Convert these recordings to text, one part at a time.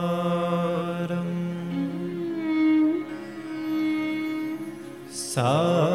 सुनीशारम् सारम्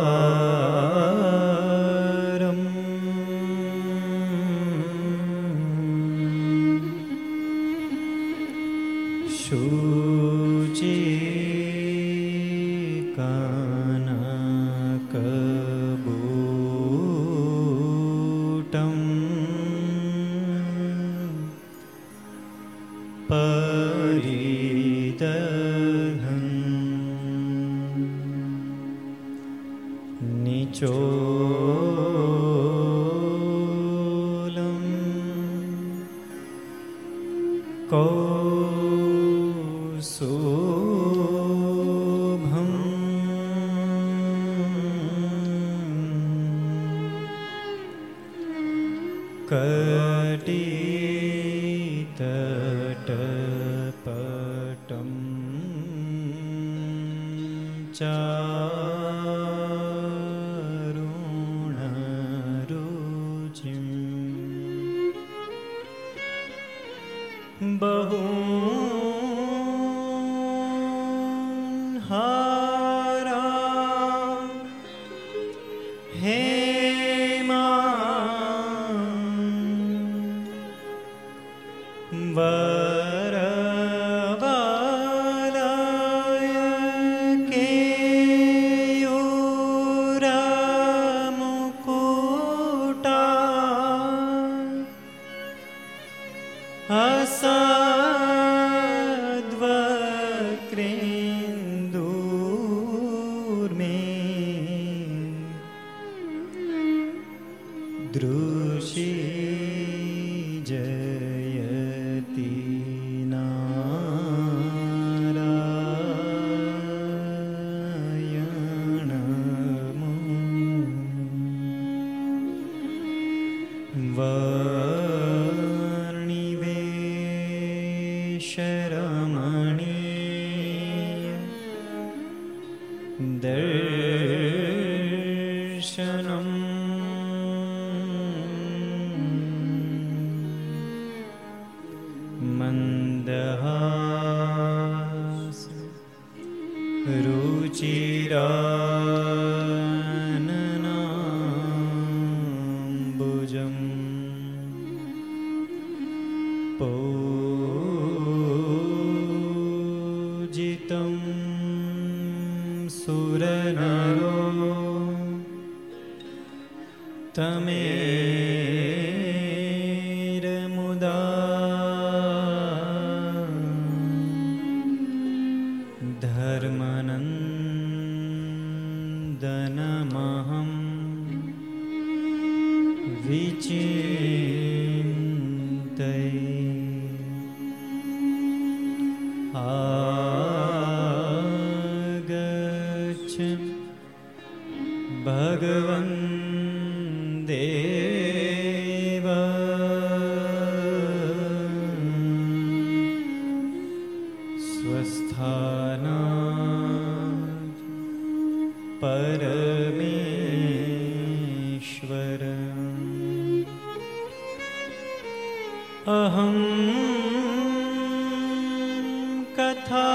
कथा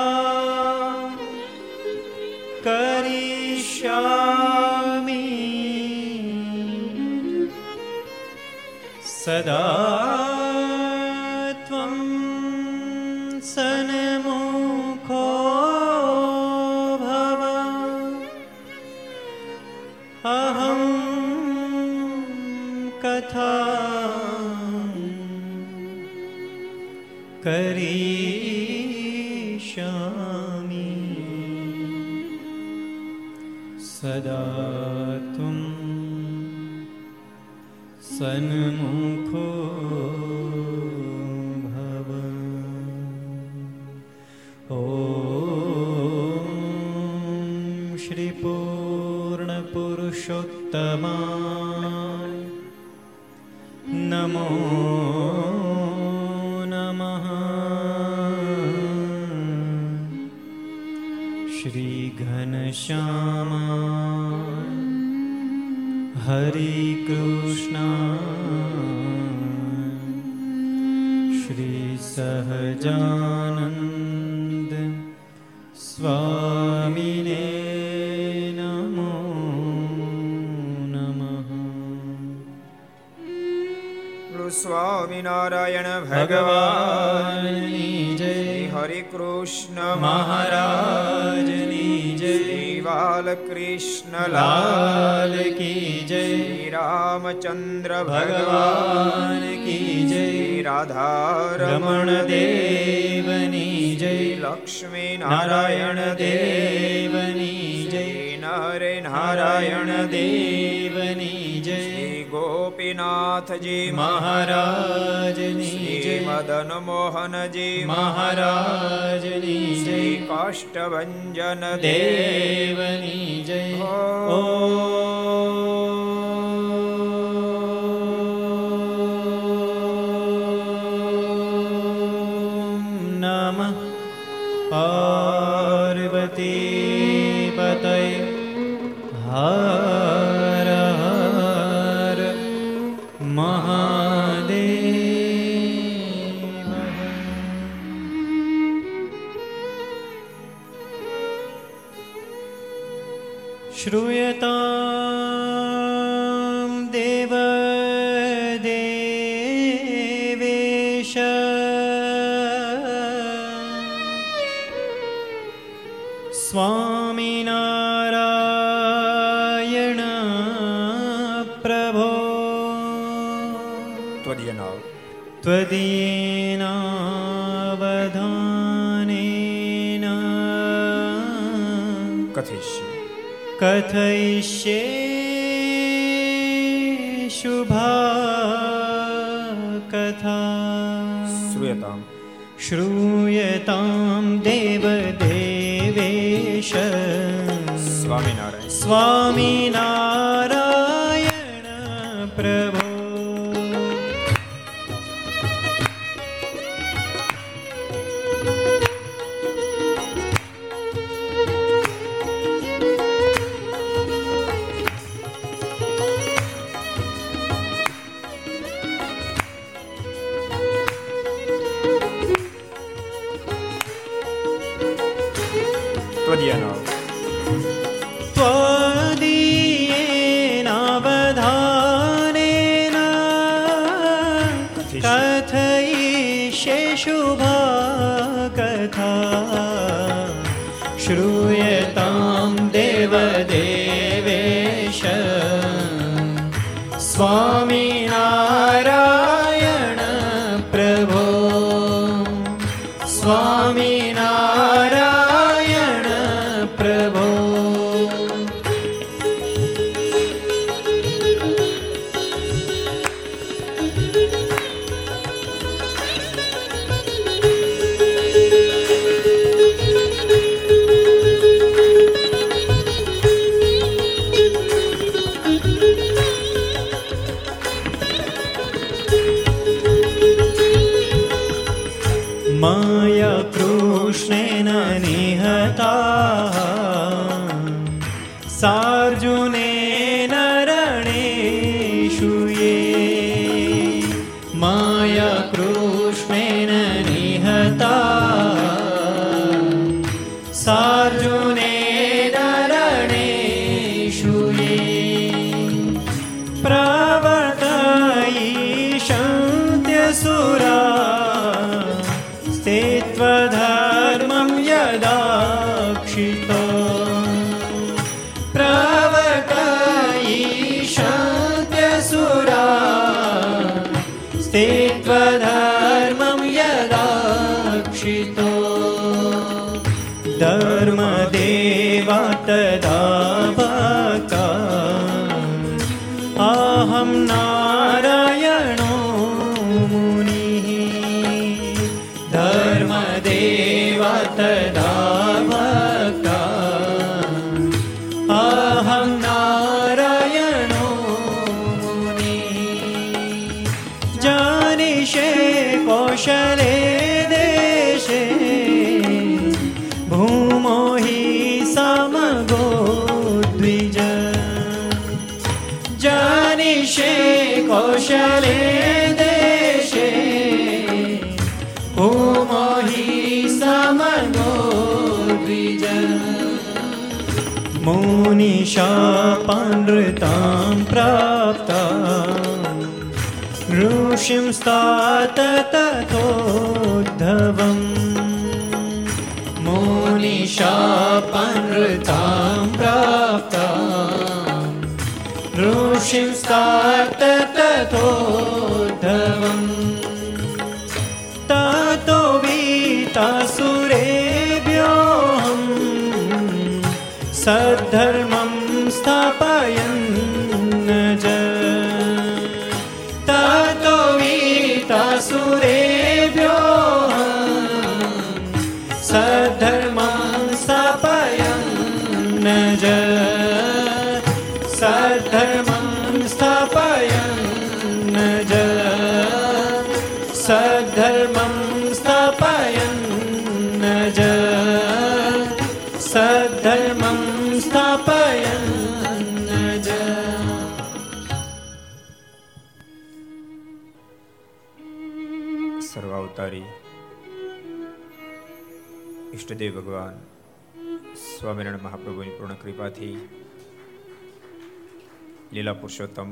करिष्यामि सदा Krishna કૃષ્ણ લાલ કી જય રામચંદ્ર ભગવાન કી જય રાધા રમણ દેવની જય લક્ષ્મી નારાયણ દેવની જય નરે નારાયણ દેવની જય ગોપીનાથજી મહારાજની જય મદન મોહનજી મહારાજની જય. કાષ્ટભન દેવની જય. ઓ Swami. श्रूयेत मुनिशापानृतां प्राप्ता ऋषिं स्तात तथोद्धवम् मुनिशापानृतां प्राप्ता ऋषिं स्तात तथोद्धवम् ઈષ્ટદેવ ભગવાન, સ્વામિનારાયણ મહાપ્રભુની પૂર્ણ કૃપાથી લીલા પુરુષોત્તમ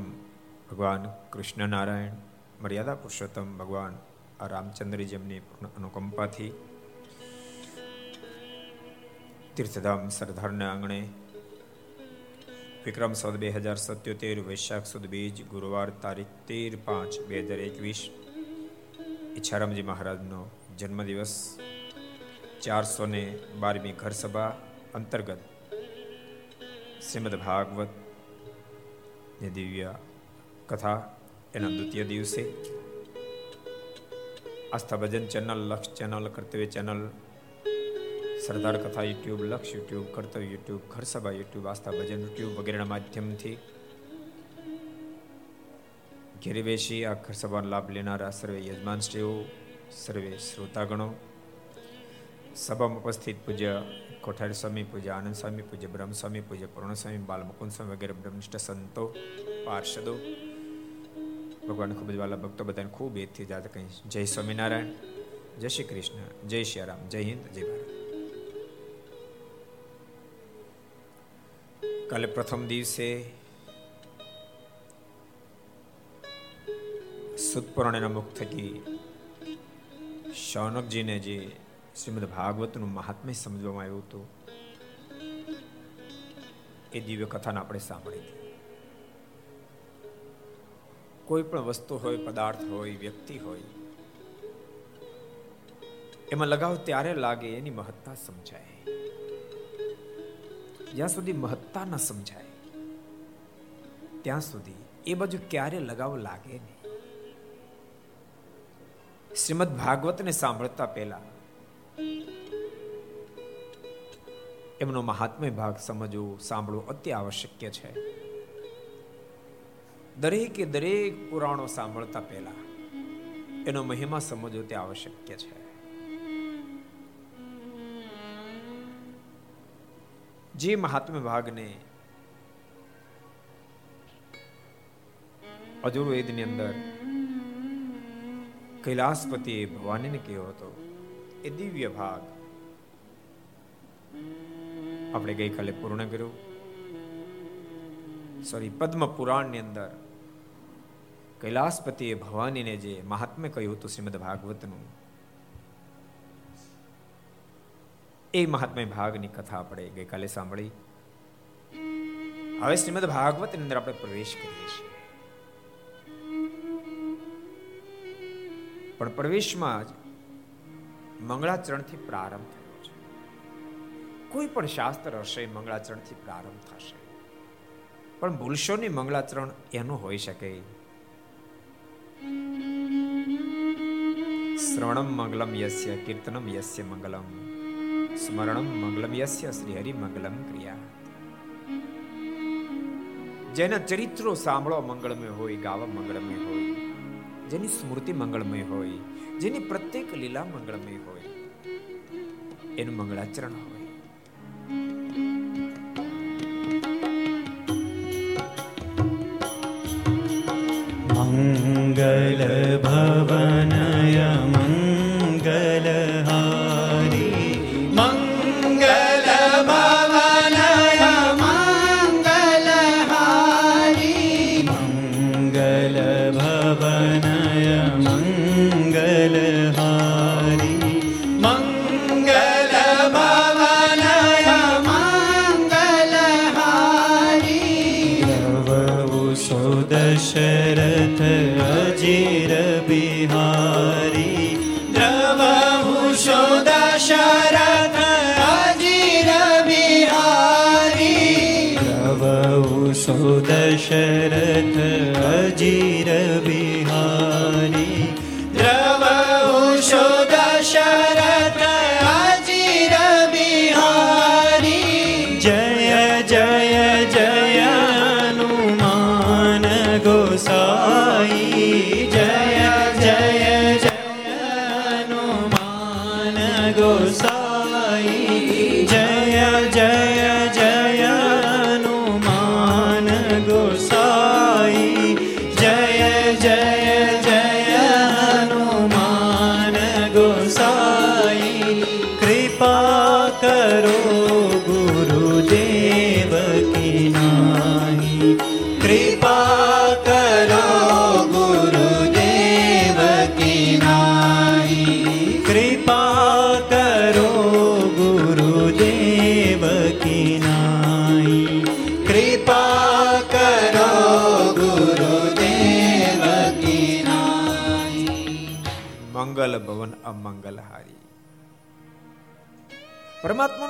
ભગવાન કૃષ્ણ નારાયણ મર્યાદા પુરુષોત્તમ ભગવાન આ રામચંદ્ર જેમની પૂર્ણ અનુકંપાથી તીર્થધામ સરદારના આંગણે વિક્રમ સદ બે હજાર સત્યોતેર, વૈશાખ સુદ બીજ, ગુરુવાર તારીખ તેર પાંચ બે હજાર એકવીસ, ઈચ્છારામજી મહારાજનો જન્મદિવસ ચારસો ને બારમી ઘર સભા અંતર્ગત શ્રીમદ ભાગવતની દિવ્ય કથા એના દ્વિતીય દિવસે Aastha Bhajan channel Laksh channel Kartavya channel સરદાર કથા યુટ્યુબ લક્ષ યુટ્યુબ કર્તવ્ય યુટ્યુબ ઘર સભા યુટ્યુબ આસ્થા ભજન યુટ્યુબ વગેરેના માધ્યમથી ઘેરે બેસી આ ઘર સભાનો લાભ લેનારા સર્વે યજમાનશ્રીઓ સર્વે શ્રોતાગણો સભામાં ઉપસ્થિત પૂજ્ય કોઠારી સ્વામી પૂજ્ય આનંદ સ્વામી પૂજ્ય બ્રહ્મ સ્વામી પૂજ્ય પૂર્ણ સ્વામી બાલ મુકુંદ સ્વામી વગેરે બ્રહ્મનિષ્ઠ સંતો પાર્ષદો ભગવાન ખૂબ જ વાલા ભક્તો બધાને ખૂબ એથી જાત કહી જય સ્વામિનારાયણ જય શ્રી કૃષ્ણ જય શ્રી રામ જય હિન્દ જય ભારત કાલે પ્રથમ દિવસે સુતપુરાણના મુખ થકી શૌનકજીને જે શ્રીમદ ભાગવતનું મહાત્મ્ય સમજવામાં આવ્યું હતું. એ દિવ્ય કથાને આપણે સાંભળી હતી. કોઈ પણ વસ્તુ હોય, પદાર્થ હોય, વ્યક્તિ હોય, એમાં લગાવ ત્યારે લાગે એની મહત્તા સમજાય. જ્યાં સુધી મહત્તા ન સમજાય, ત્યાં સુધી એ બાજુ ક્યારે લગાવ લાગે નહીં. શ્રીમદ ભાગવતને સાંભળતા પહેલા એમનો મહાત્મ્ય ભાગ સમજવું, સાંભળવું આવશ્યક છે. દરેકે દરેક પુરાણો સાંભળતા પહેલા એનો મહિમા સમજવો તે આવશ્યક છે. જે મહાત્મ્ય ભાગને અજુર્વેદની અંદર કૈલાસપતિએ ભવાનીને કહ્યો હતો, એ દિવ્ય ભાગ આપણે ગઈકાલે પૂર્ણ કર્યું. સોરી પદ્મ પુરાણની અંદર કૈલાસપતિએ ભવાનીને જે મહાત્મ્ય કહ્યું હતું શ્રીમદ ભાગવતનું, એ મહાત્મ્ય ભાગની કથા આપણે ગઈકાલે સાંભળી. હવે શ્રીમદ ભાગવતની અંદર આપણે પ્રવેશ કરીએ છીએ. પણ પ્રવેશમાં જ મંગળાચરણથી પ્રારંભ થયો. કોઈ પણ શાસ્ત્ર હશે મંગળાચરણથી પ્રારંભ થશે. પણ ભૂલશો નહીં મંગળાચરણ એનું હોઈ શકે. શ્રવણમ મંગલમ યસ્ય, કીર્તનમ યસ્ય મંગલમ, સ્મરણમ મંગલમ યસ્ય શ્રી હરિ મંગલમ ક્રિયા. જેના ચરિત્રો સાંભળવા મંગળમય હોય, ગાવા મંગળમય હોય, જેની સ્મૃતિ મંગળમય હોય, જેની પ્રત્યેક લીલા મંગળમય હોય, એનું મંગળાચરણ હોય. मङ्गलभवनय मङ्गल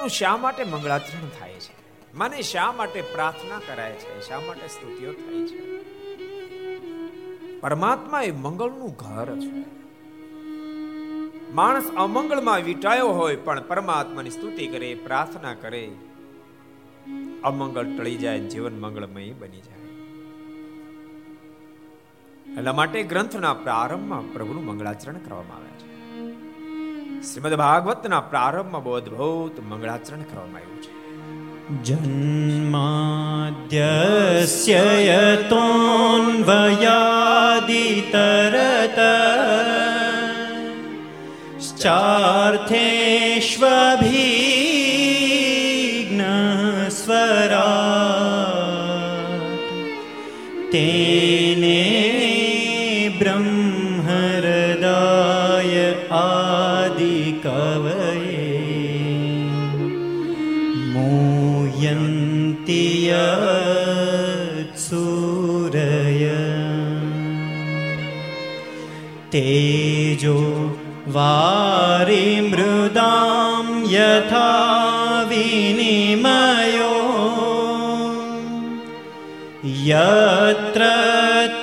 પરમાત્માનું શા માટે મંગળાચરણ થાય છે? મને શા માટે પ્રાર્થના કરાય છે? શા માટે સ્તુતિઓ થાય છે? પરમાત્મા એ મંગળનું ઘર છે. માણસ અમંગળમાં વિટાયો હોય પણ પરમાત્માની સ્તુતિ કરે, પ્રાર્થના કરે, અમંગળ ટળી જાય, જીવન મંગળમય બની જાય. એટલા માટે ગ્રંથના પ્રારંભમાં પ્રભુનું મંગળાચરણ કરવામાં આવે છે. શ્રીમદ ભાગવતના પ્રારંભમાં બોધભૂત મંગળાચરણ કરવામાં આવ્યું છે. જન્માદ્યસ્ય યતોન્વયાદિતરત ચાર્થેષ્વભિજ્ઞ સ્વરા તેને तेजो वारिमृदां यथा विनिमयो यत्र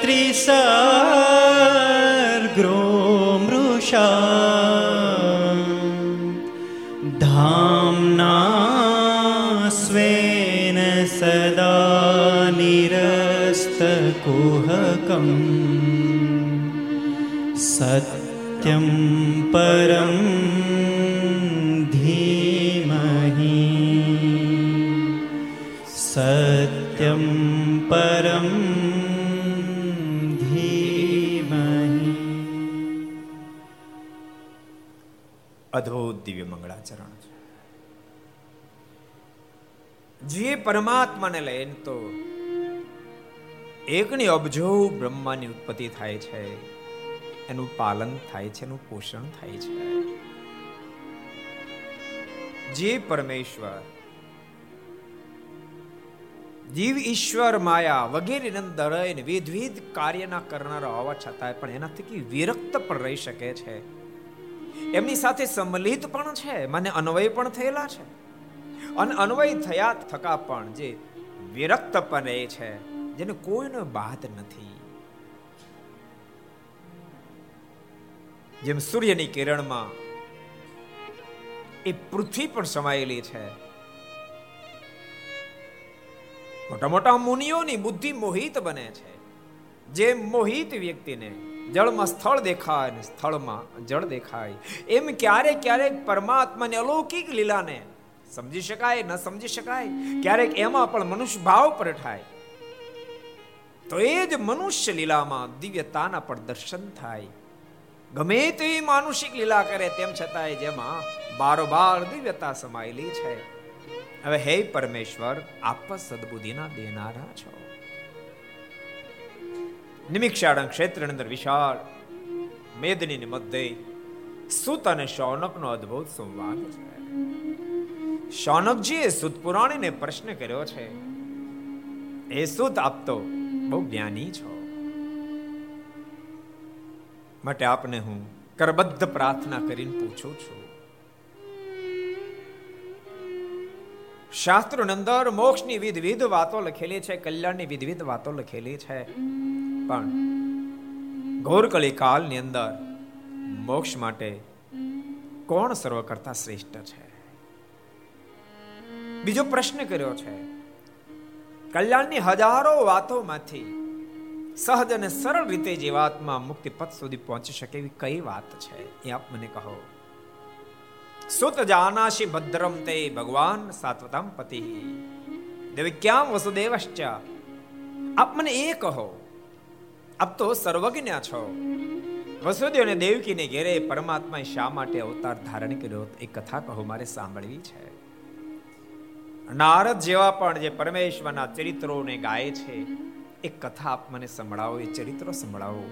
त्रिसर्ग्रो मृषा સત્યમ પરમ ધીમહિ સત્યમ પરમ ધીમહિ અદ્ભુત દિવ્ય મંગળાચરણ છે જે પરમાત્માને લઈને તો એકની અબજો બ્રહ્માની ઉત્પત્તિ થાય છે એનું પાલન થાય છે, એનું પોષણ થાય છે. જે પરમેશ્વર, જીવ ઈશ્વર માયા વગેરે અંદર વિધવિધ કાર્યના કરનારા હોવા છતાંય પણ એના થકી વિરક્ત પણ રહી શકે છે. એમની સાથે સંમલિત પણ છે, મને અન્વય પણ થયેલા છે. અને અન્વય થયા થકા પણ જે વિરક્ત પણ રહે છે, જેને કોઈનો બાદ નથી. જેમ સૂર્યની કિરણમાં એ પૃથ્વી પણ સમાયેલી છે. મોટા મોટા મુનિઓની બુદ્ધિ મોહિત બને છે. જે મોહિત વ્યક્તિને જળમાં સ્થળ દેખાય ને સ્થળમાં જળ દેખાય. એમ ક્યારેક ક્યારેક પરમાત્માની અલૌકિક લીલાને સમજી શકાય, ન સમજી શકાય. ક્યારેક એમાં પણ મનુષ્ય ભાવ પ્રઠાય. તો એ જ મનુષ્ય લીલામાં દિવ્યતાના પણ દર્શન થાય. ગમે તેવી માનુષિક લીલા કરે, તેમ છતાંય જેમાં બારોબાર દિવ્યતા સમાયેલી છે. હવે હે પરમેશ્વર, આપ સદબુદ્ધિના દેનારા છો. નિમિક્ષાળં ક્ષેત્ર અંદર વિશાળ મેદની મધ્ય સુત અને શૌનકનો અદ્ભુત સંવાદ છે. શૌનકજીએ સુત પુરાણીને પ્રશ્ન કર્યો છે એ સુત આપતો બહુ જ્ઞાની છો. માટે આપને હું કરબદ્ધ પ્રાર્થના કરીને પૂછું છું. શાસ્ત્રોની અંદર મોક્ષની વિધવિધ વાતો લખેલી છે, કલ્યાણની વિધવિધ વાતો લખેલી છે. પણ ઘોરકળી કાળની અંદર મોક્ષ માટે કોણ સર્વ કરતા શ્રેષ્ઠ છે? બીજો પ્રશ્ન કર્યો છે. કલ્યાણની હજારો વાતોમાંથી સહજ અને સરળ રીતે જીવાત્મા મુક્તિ પથ સુધી પહોંચી શકે એવી કઈ વાત છે? એ આપ મને કહો. સુત જાનાશી ભદ્રમ તે ભગવાન સાત્વતામ પતિ. દેવિક્યામ વસુદેવશ્ચ? આપ મને એ કહો. આપ તો સર્વજ્ઞ છો. વસુદેવ અને દેવકીને ઘેરે પરમાત્માએ શા માટે અવતાર ધારણ કર્યો એ કથા કહો મારે સાંભળવી છે. નારદ જેવા પણ જે પરમેશ્વરના ચરિત્રોને ગાય છે એ કથા આપ મને સંભળાવો, એ ચરિત્રો સંભળાવો.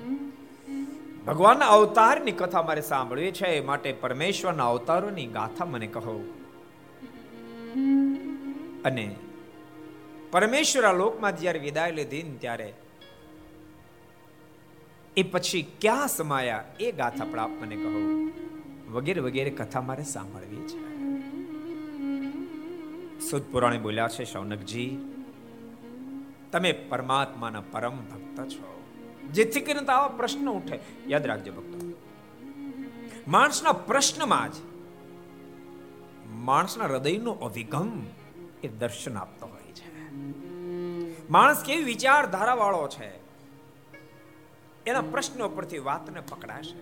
ભગવાનના અવતારની કથા મારે સાંભળવી છે માટે પરમેશ્વરના અવતારોની ગાથા મને કહો. અને પરમેશ્વર લોકમાં જ્યારે વિદાય લીધી ત્યારે એ પછી ક્યાં સમાયા, એ ગાથા પણ આપ મને કહો. વગેરે વગેરે કથા મારે સાંભળવી છે. સુદ પુરાણે બોલ્યા છે, શૌનકજી તમે પરમાત્માના પરમ ભક્ત છો. જેથી કરીને તો આવા પ્રશ્ન ઉઠે. યાદ રાખજો ભક્તો. માણસના પ્રશ્નમાં જ માણસના હૃદયનો અભિગમ એ દર્શન આપતો હોય છે. માણસ કેવી વિચારધારા વાળો છે? એના પ્રશ્નો પરથી વાતને પકડાશે.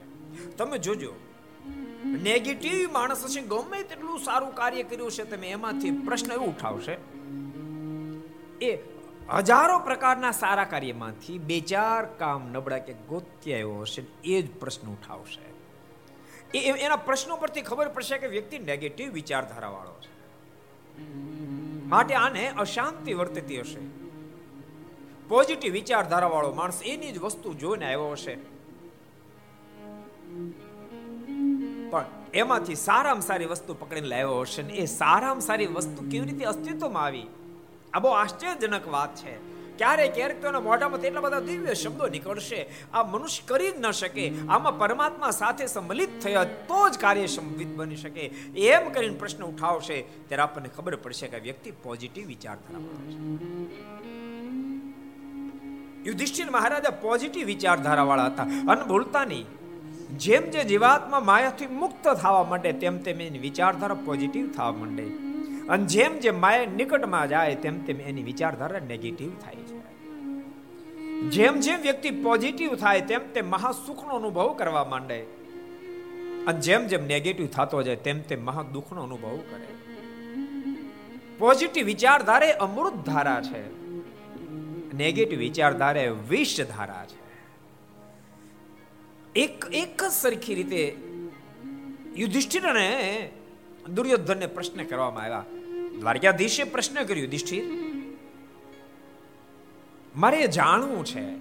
તમે જોજો. નેગેટિવ માણસ હશે, ગમે તેટલું સારું કાર્ય કર્યું છે તમે એમાંથી પ્રશ્ન એવું ઉઠાવશે. એ હજારો પ્રકારના સારા કાર્યમાંથી બે ચાર કામ નબળા કે ગોત્ય આવ્યો હશે એ જ પ્રશ્ન ઉઠાવશે. એ એના પ્રશ્નો પરથી ખબર પડશે કે વ્યક્તિ નેગેટિવ વિચારધારા વાળો છે. માટે આને અશાંતિ વર્તતી હશે. પોઝિટિવ વિચારધારા વાળો માણસ એની જ વસ્તુ જોઈને આવ્યો હશે. પણ એમાંથી સારામાં સારી વસ્તુ પકડીને લાવ્યો હશે ને એ સારામાં સારી વસ્તુ કેવી રીતે અસ્તિત્વમાં આવી? આ બહુ આશ્ચર્યજનક વાત છે. ક્યારેક ક્યારેક તો એના એટલા બધા દિવ્ય શબ્દો નીકળશે, આ મનુષ્ય કરી જ ન શકે, આમાં પરમાત્મા સાથે સંમલિત થયા તો જ કાર્ય સંવિત બની શકે. એમ કરીને પ્રશ્ન ઉઠાવશે, ત્યારે આપણને ખબર પડશે કે વ્યક્તિ પોઝિટિવ વિચારધારા છે. યુધિષ્ઠિર મહારાજા પોઝિટિવ વિચારધારા વાળા હતા. અને ભૂલતા નહીં. જેમ જે જીવાત્મા માયાથી મુક્ત થવા માંડે, તેમ તેમ એની વિચારધારા પોઝિટિવ થવા માંડે. અને જેમ જેમ માયા નિકટમાં જાય, તેમ તેમ એની વિચારધારા નેગેટિવ થાય છે. જેમ જેમ વ્યક્તિ પોઝિટિવ થાય, તેમ તેમ મહાસુખનો અનુભવ કરવા માંડે. અને જેમ જેમ નેગેટિવ થતો જાય, તેમ તેમ મહાદુખનો અનુભવ કરે. પોઝિટિવ વિચારધારે અમૃત ધારા છે. નેગેટિવ વિચારધારે વિષ ધારા છે. એક એક જ સરખી રીતે યુધિષ્ઠિરને દુર્યોધનને પ્રશ્ન કરવામાં આવ્યા દ્વારકાધીશે પ્રશ્ન કર્યો, યુધિષ્ઠિર. મારે જાણવું છે,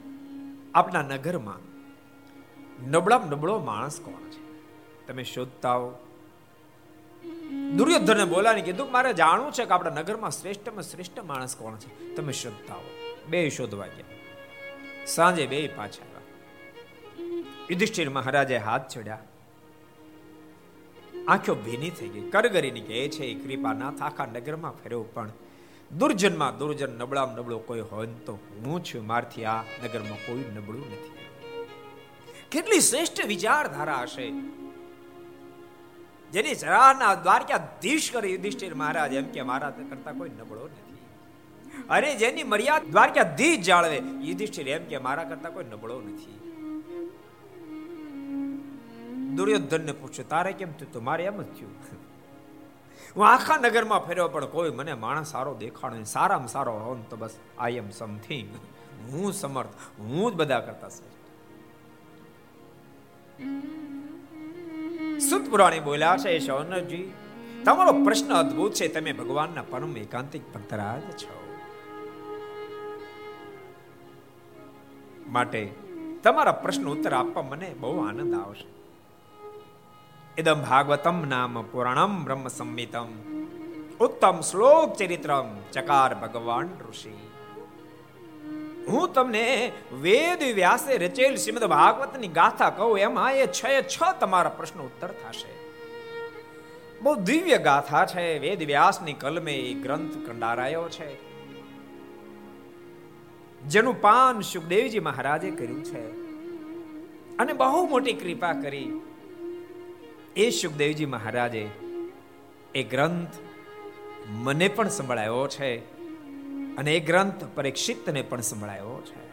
આપના નગરમાં નબળા નબળો માણસ કોણ છે? તમે શોધતા હો. દુર્યોધને બોલાને કીધું મારે જાણવું છે કે આપણા નગરમાં શ્રેષ્ઠમાં શ્રેષ્ઠ માણસ કોણ છે. તમે શોધતા હો. બે શોધવા ગયા. સાંજે બે પાછા આવ્યા. યુધિષ્ઠિર મહારાજે હાથ છોડ્યા આંખો ભીની થઈ ગઈ. કરગરીને કહે છે કૃપાનાથ આખા નગરમાં ફેરવ, પણ દુર્જનમાં દુર્જન નબળામ નબળો કોઈ હોય તો હું છું મારથી આ નગરમાં કોઈ નબળું નથી. કેટલી શ્રેષ્ઠ વિચારધારા હશે. જેની જરાના દ્વારકાધીશ કરે યુધિષ્ઠિર મહારાજ એમ કે, મારા કરતા કોઈ નબળો નથી. અરે જેની મર્યાદા દ્વારકાધીશ જાળવે, યુધિષ્ઠિર એમ કે, મારા કરતા કોઈ નબળો નથી. દુર્યોધનને પૂછ્યું, તારે કેમ થયું તો? મારે એમ જ થયું. હું આખા નગરમાં ફેર્યો, પણ કોઈ મને માણસ સારો દેખાડો સારામાં સારો હોન તો બસ આઈ એમ સમથિંગ હું સમર્થ. હું જ બધા કરતા શ્રેષ્ઠ. સુત પુરાણી બોલ્યા છે, શૌનજી, તમારો પ્રશ્ન અદ્ભુત છે. તમે ભગવાનના પરમ એકાંતિક ભક્તરાજ છો. માટે તમારા પ્રશ્ન ઉત્તર આપવા મને બહુ આનંદ આવશે. ઇદમ ભાગવતમ નામ પુરાણમ બ્રહ્મ સંમિતમ ઉત્તમ શ્લોક ચરિત્રમ ચકાર ભગવાન ઋષિ હું તમને વેદ વ્યાસે રચેલ શ્રીમદ ભાગવતની ગાથા કહું એમાં એ છ છ તમારા પ્રશ્ન ઉત્તર થશે બહુ દિવ્ય ગાથા છે વેદ વ્યાસની કલમે એ ગ્રંથ કંડારાયો છે જેનું પાન સુખદેવજી મહારાજે કર્યું છે અને બહુ મોટી કૃપા કરી એ સુખદેવજી મહારાજે એ ગ્રંથ મને પણ સંભળાયો છે અને એ ગ્રંથ પરીક્ષિતને પણ સંભળાયો છે.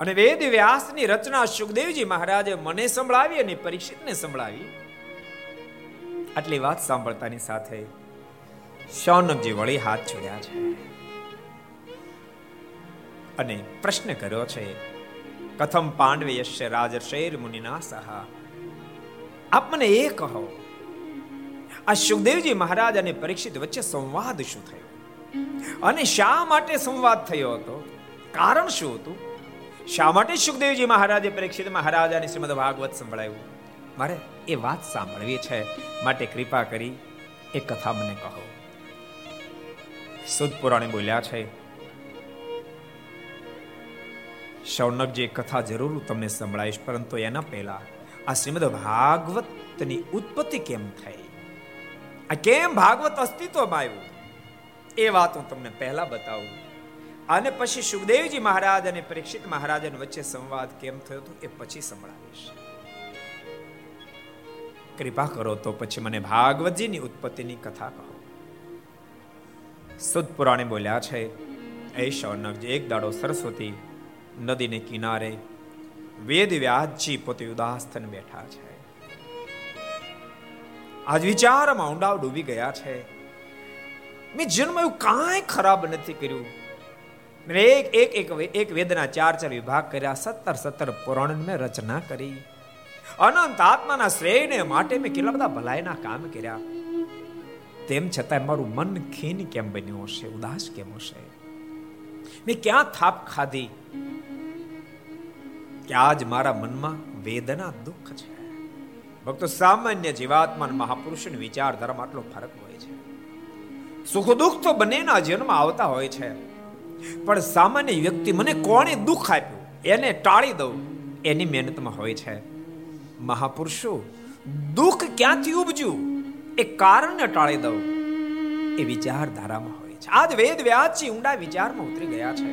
અને વેદ વ્યાસની રચના સુખદેવજી મહારાજે મને સંભળાવી અને પરીક્ષિતને સંભળાવી. આટલી વાત સાંભળતાની સાથે શૌનકજી વળી હાથ છોડ્યા છે. અને પ્રશ્ન કર્યો છે કથમ પાંડવે યશ્ય રાજર્ષેર મુનિના સહા આપ મને એ કહો આ સુખદેવજી મહારાજ અને પરીક્ષિત વચ્ચે સંવાદ શું થયો અને શા માટે સંવાદ થયો હતો કારણ શું હતું શા માટે સુખદેવજી મહારાજે પરીક્ષિત મહારાજાને શ્રીમદ ભાગવત સંભળાવ્યું મારે એ વાત સાંભળવી છે. માટે કૃપા કરી, એ કથા મને કહો। સુદ પુરાણે બોલ્યા છે શૌનકજી કથા જરૂર તમને સંભળાવીશ પરંતુ એના પહેલા આ શ્રીમદ ભાગવતની ઉત્પત્તિ કેમ થઈ? આ કેમ ભાગવત અસ્તિત્વમાં આવ્યું? એ વાત હું તમને પહેલા બતાવું. અને પછી સુખદેવજી મહારાજ અને પરીક્ષિત મહારાજ વચ્ચે સંવાદ કેમ થયો હતો એ પછી સંભળાવીશ. કૃપા કરો તો પછી મને ભાગવતજીની ઉત્પત્તિની કથા કહો. સુદ પુરાણે બોલ્યા છે એ શૌનકજી, એક દાડો સરસ્વતી નદીને કિનારે વેદ વ્યાસજી પોતે ઉદાસ થઈને બેઠા છે. આજ વિચારમાં ઊંડા ડૂબી ગયા છે. મેં જન્મ એવું કાંઈ ખરાબ નથી કર્યું. એક એક એક એક વેદના ચાર ચાર વિભાગ કર્યા, સત્તર સત્તર પુરાણ મેં રચના કરી. અનંત આત્માના શ્રેયને માટે મેં કેટલા બધા ભલાઈના કામ કર્યા. તેમ છતાં મારું મન ખીન કેમ બન્યું હશે? ઉદાસ કેમ હશે? મેં ક્યાં થાપ ખાધી? કે આજ મારા મનમાં વેદના, દુઃખ છે. ભક્તો, સામાન્ય જીવાત્મા મહાપુરુષની વિચારધારામાં આટલો ફરક હોય છે. સુખ દુઃખ તો બંનેના જીવનમાં આવતા હોય છે. પણ સામાન્ય વ્યક્તિ મને કોણે દુઃખ આપ્યું? એને ટાળી દઉં, એની મહેનતમાં હોય છે. મહાપુરુષો, દુઃખ ક્યાંથી ઉપજ્યું? એ કારણને ટાળી દઉં, એ વિચારધારામાં હોય છે. આજ વેદ વ્યાસજી ઊંડા વિચારમાં ઉતરી ગયા છે.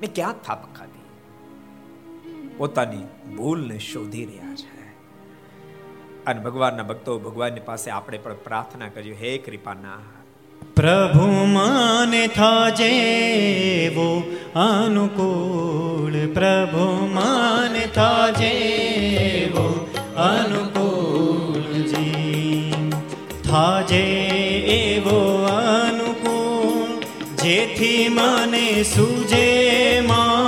મેં ક્યાં થાપ ખાધી? પોતાની ભૂલને શોધી રહ્યા છે. અને ભગવાનના ભક્તો ભગવાનની પાસે આપણે પણ પ્રાર્થના કરીએ, હે કૃપાના પ્રભુ માને થાજેવો અનુકૂળ, પ્રભુ માને થાજેવો અનુકૂળ જી. થાજે એવો અનુકૂળ, જેથી મને સુજે મારી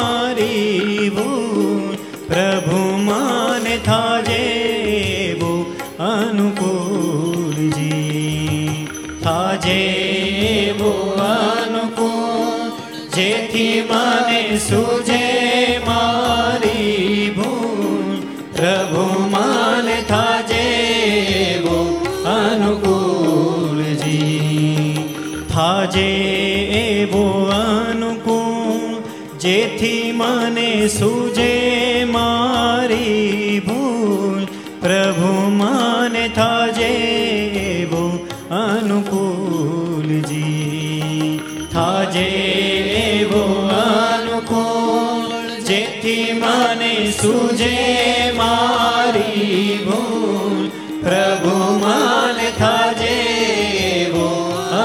મને સુજે મારી ભૂલ. પ્રભુ મને થાજે એવો અનુકૂલજી થાજે એવો અનુકૂળ જેથી મને સુજે મારી ભૂલ. પ્રભુ મને થાજે એવો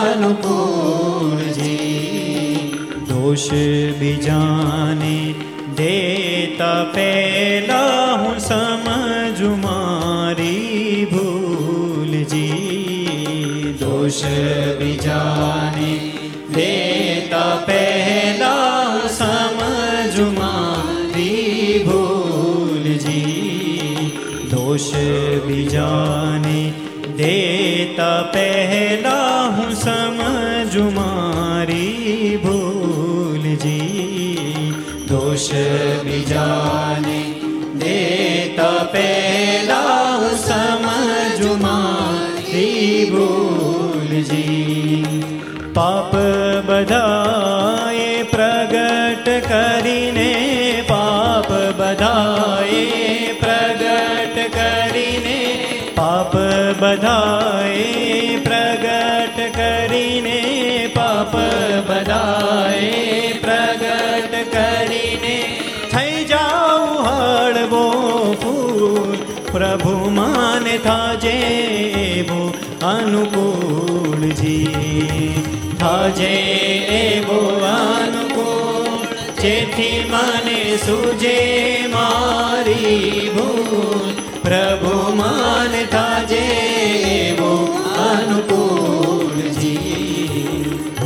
અનુકૂળજી દોષ બીજાને દેતા પહેલા હું સમજુ મારી ભૂલજી. દોષ બીજાને દેતા પહેલા હું સમજુ મારી ભૂલજી. દોષ બીજાને દેતા પહેલા હું સમજુ દોષ બીજાને દેતા પેલા સમજુમાંથી ભૂલજી. પાપ બધાએ પ્રગટ કરીને, પાપ બધાએ પ્રગટ કરીને, પાપ બધાએ પ્રભુ માને થાજે એવો અનુકૂળજી થાજે એવો અનુકૂળ, જેથી મને સુજે મારી ભૂલ. પ્રભુ માન થાજે એવો અનુકૂળજી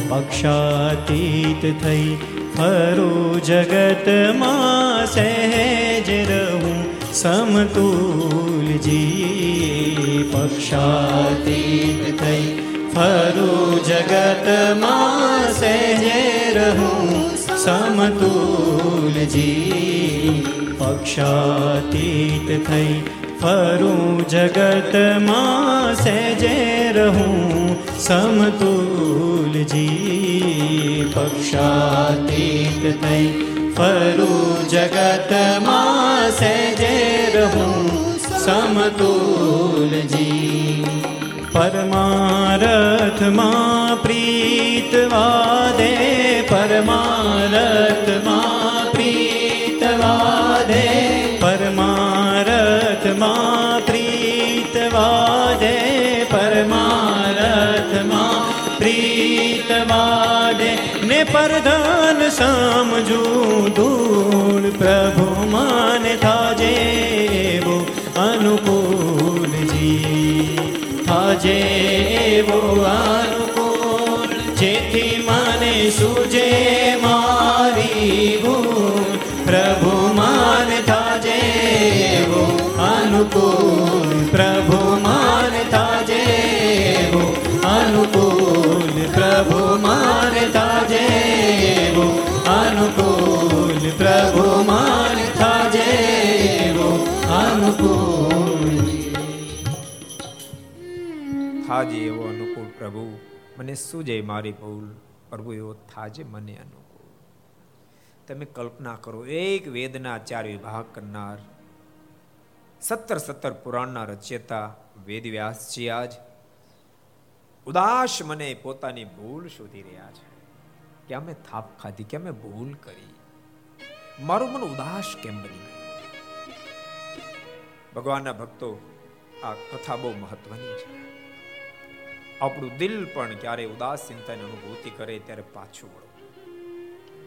પક્ષાતીત થઈ ફરું જગતમાં સે સમતુલજી પક્ષાતીત થઈ ફરું જગતમાં સહેજે રહું સમતુલજી પક્ષાતીત થઈ ફરું જગતમાં સહેજે રહું સમતુલજી પક્ષાતીત થઈ ફરું જગતમાં સહેજે સમતુલજી પરમારથમાં પ્રીતવાદે પરમારથમાં પ્રીતવાદે પરમારથમાં પ્રીતવાદે પરમારથમાં પ્રીતવાદે ને પરધાન સમજું ધૂળ પ્રભુ થાજે એવો અનુકૂળ જેથી મને સુજે મારી ભૂલ પ્રભુ માન થાજે અનુકૂળ પ્રભુ થાજે એવો અનુકૂળ પ્રભુ, મને સુજે મારી ભૂલ? પ્રભુ, એવો થાજે મને અનુકૂળ. તમે કલ્પના કરો, એક વેદના ચાર વિભાગ કરનાર, સત્તર સત્તર પુરાણના રચયતા વેદ વ્યાસજી આજ. ઉદાસ મને પોતાની ભૂલ શોધી રહ્યા છે. કે અમે થાપ ખાધી કે અમે ભૂલ કરી? મારું મન ઉદાસ કેમ બની ગયું? ભગવાનના ભક્તો, આ કથા બહુ મહત્વની છે. આપણું દિલ પણ ક્યારે ઉદાસ ચિંતાની અનુભૂતિ કરે ત્યારે પાછું વળો.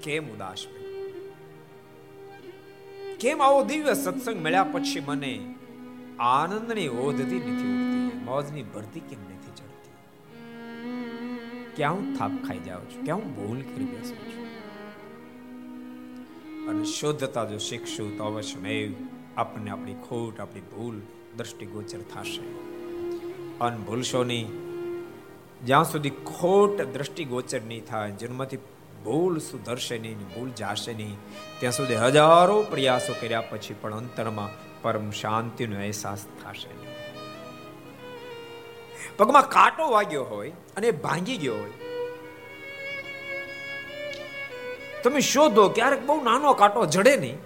કેમ ઉદાસ કેમ આવો દિવ્ય સત્સંગ મળ્યા પછી મને આનંદની ઓધતી નથી ઉઠતી મોજની ભરતી કેમ નથી ચડતી? ક્યાં હું થાપ ખાઈ જાઉં છું, ક્યાં હું ભૂલ કરી બેસું છું? અને શુદ્ધતા જો શીખશું તો અવશ્યમેવ આપણને આપણી ખોટ, આપણી ભૂલ, દ્રષ્ટિગોચર થશે. અન ભૂલશો નહીં જ્યાં સુધી ખોટ દ્રષ્ટિગોચર નહીં થાય, જન્મથી ભૂલ સુધરશે નહીં, ભૂલ જાશે નહીં, ત્યાં સુધી હજારો પ્રયાસો કર્યા પછી પણ અંતરમાં પરમ શાંતિનો અહેસાસ થશે નહીં. પગમાં કાંટો વાગ્યો હોય અને ભાંગી ગયો હોય, તમે શોધો ક્યારેક બહુ નાનો કાંટો જડે નહીં,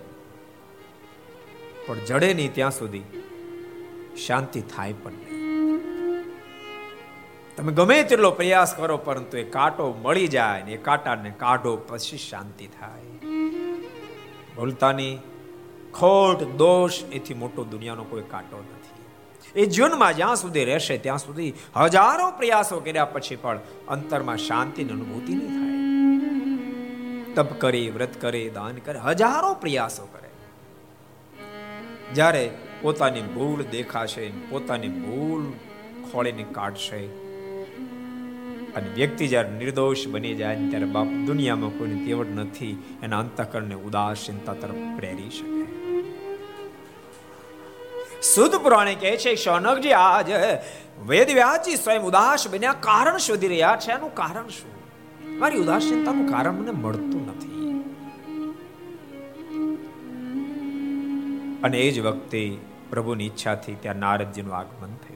પણ જડે નહીં ત્યાં સુધી શાંતિ થાય પણ તમે ગમે તેટલો પ્રયાસ કરો, પરંતુ એ કાંટો મળી જાય ને એ કાંટાને કાઢો પછી શાંતિ થાય. ભૂલતાની ખોટ દોષ એથી મોટો દુનિયાનો કોઈ કાંટો નથી. એ જીવનમાં જ્યાં સુધી રહેશે, ત્યાં સુધી હજારો પ્રયાસો કર્યા પછી પણ અંતરમાં શાંતિની અનુભૂતિ નહીં થાય. તપ કરે, વ્રત કરે, દાન કરે, હજારો પ્રયાસો કરે. જ્યારે પોતાની ભૂલ દેખાશે પોતાની ભૂલ ખોળીને કાઢશે અને વ્યક્તિ જ્યારે નિર્દોષ બની જાય ત્યારે બાપ દુનિયામાં કોઈની તેવડ નથી, એના અંતકરણને ઉદાસીનતા તરફ પ્રેરી શકે. સુદ પુરાણે કહે છે, શૌનકજી, આજ વેદ વ્યાજી સ્વયં ઉદાસ બન્યા. કારણ શોધી રહ્યા છે. એનું કારણ શું? મારી ઉદાસીનતાનું કારણ મને મળતું નથી. અને એ જ વખતે પ્રભુની ઈચ્છાથી ત્યાં નારદજીનું આગમન થયું.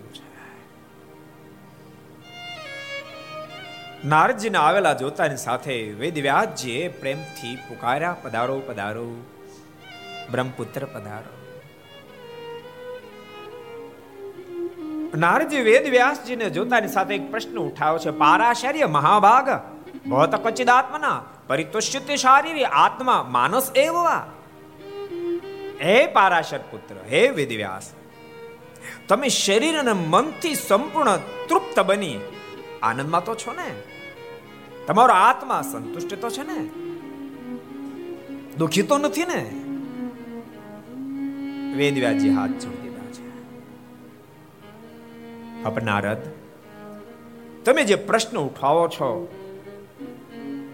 નારદજીને આવેલા જોતાની સાથે વેદવ્યાસજીએ પ્રેમથી પુકાર્યા, પધારો પધારો, બ્રહ્મપુત્ર પધારો. નારદજી વેદવ્યાસજીને જોતાની સાથે એક પ્રશ્ન ઉઠાવ્યો છે, પારાશર્ય મહાભાગ, ભવત કચિદાત્મના પરિતુષ્યતે શારીરી આત્મા માનસ એવવા. હે પારાશર પુત્ર, હે વેદવ્યાસ, તમે શરીર અને મનથી સંપૂર્ણ તૃપ્ત બની. આનંદમાં તો છો ને? તમારો આત્મા સંતુષ્ટ તો છે ને? દુખી તો નથી ને? વેદવ્યાજી હાથ જોડી દીધા છે. અપનારદ તમે જે પ્રશ્ન ઉઠાવો છો,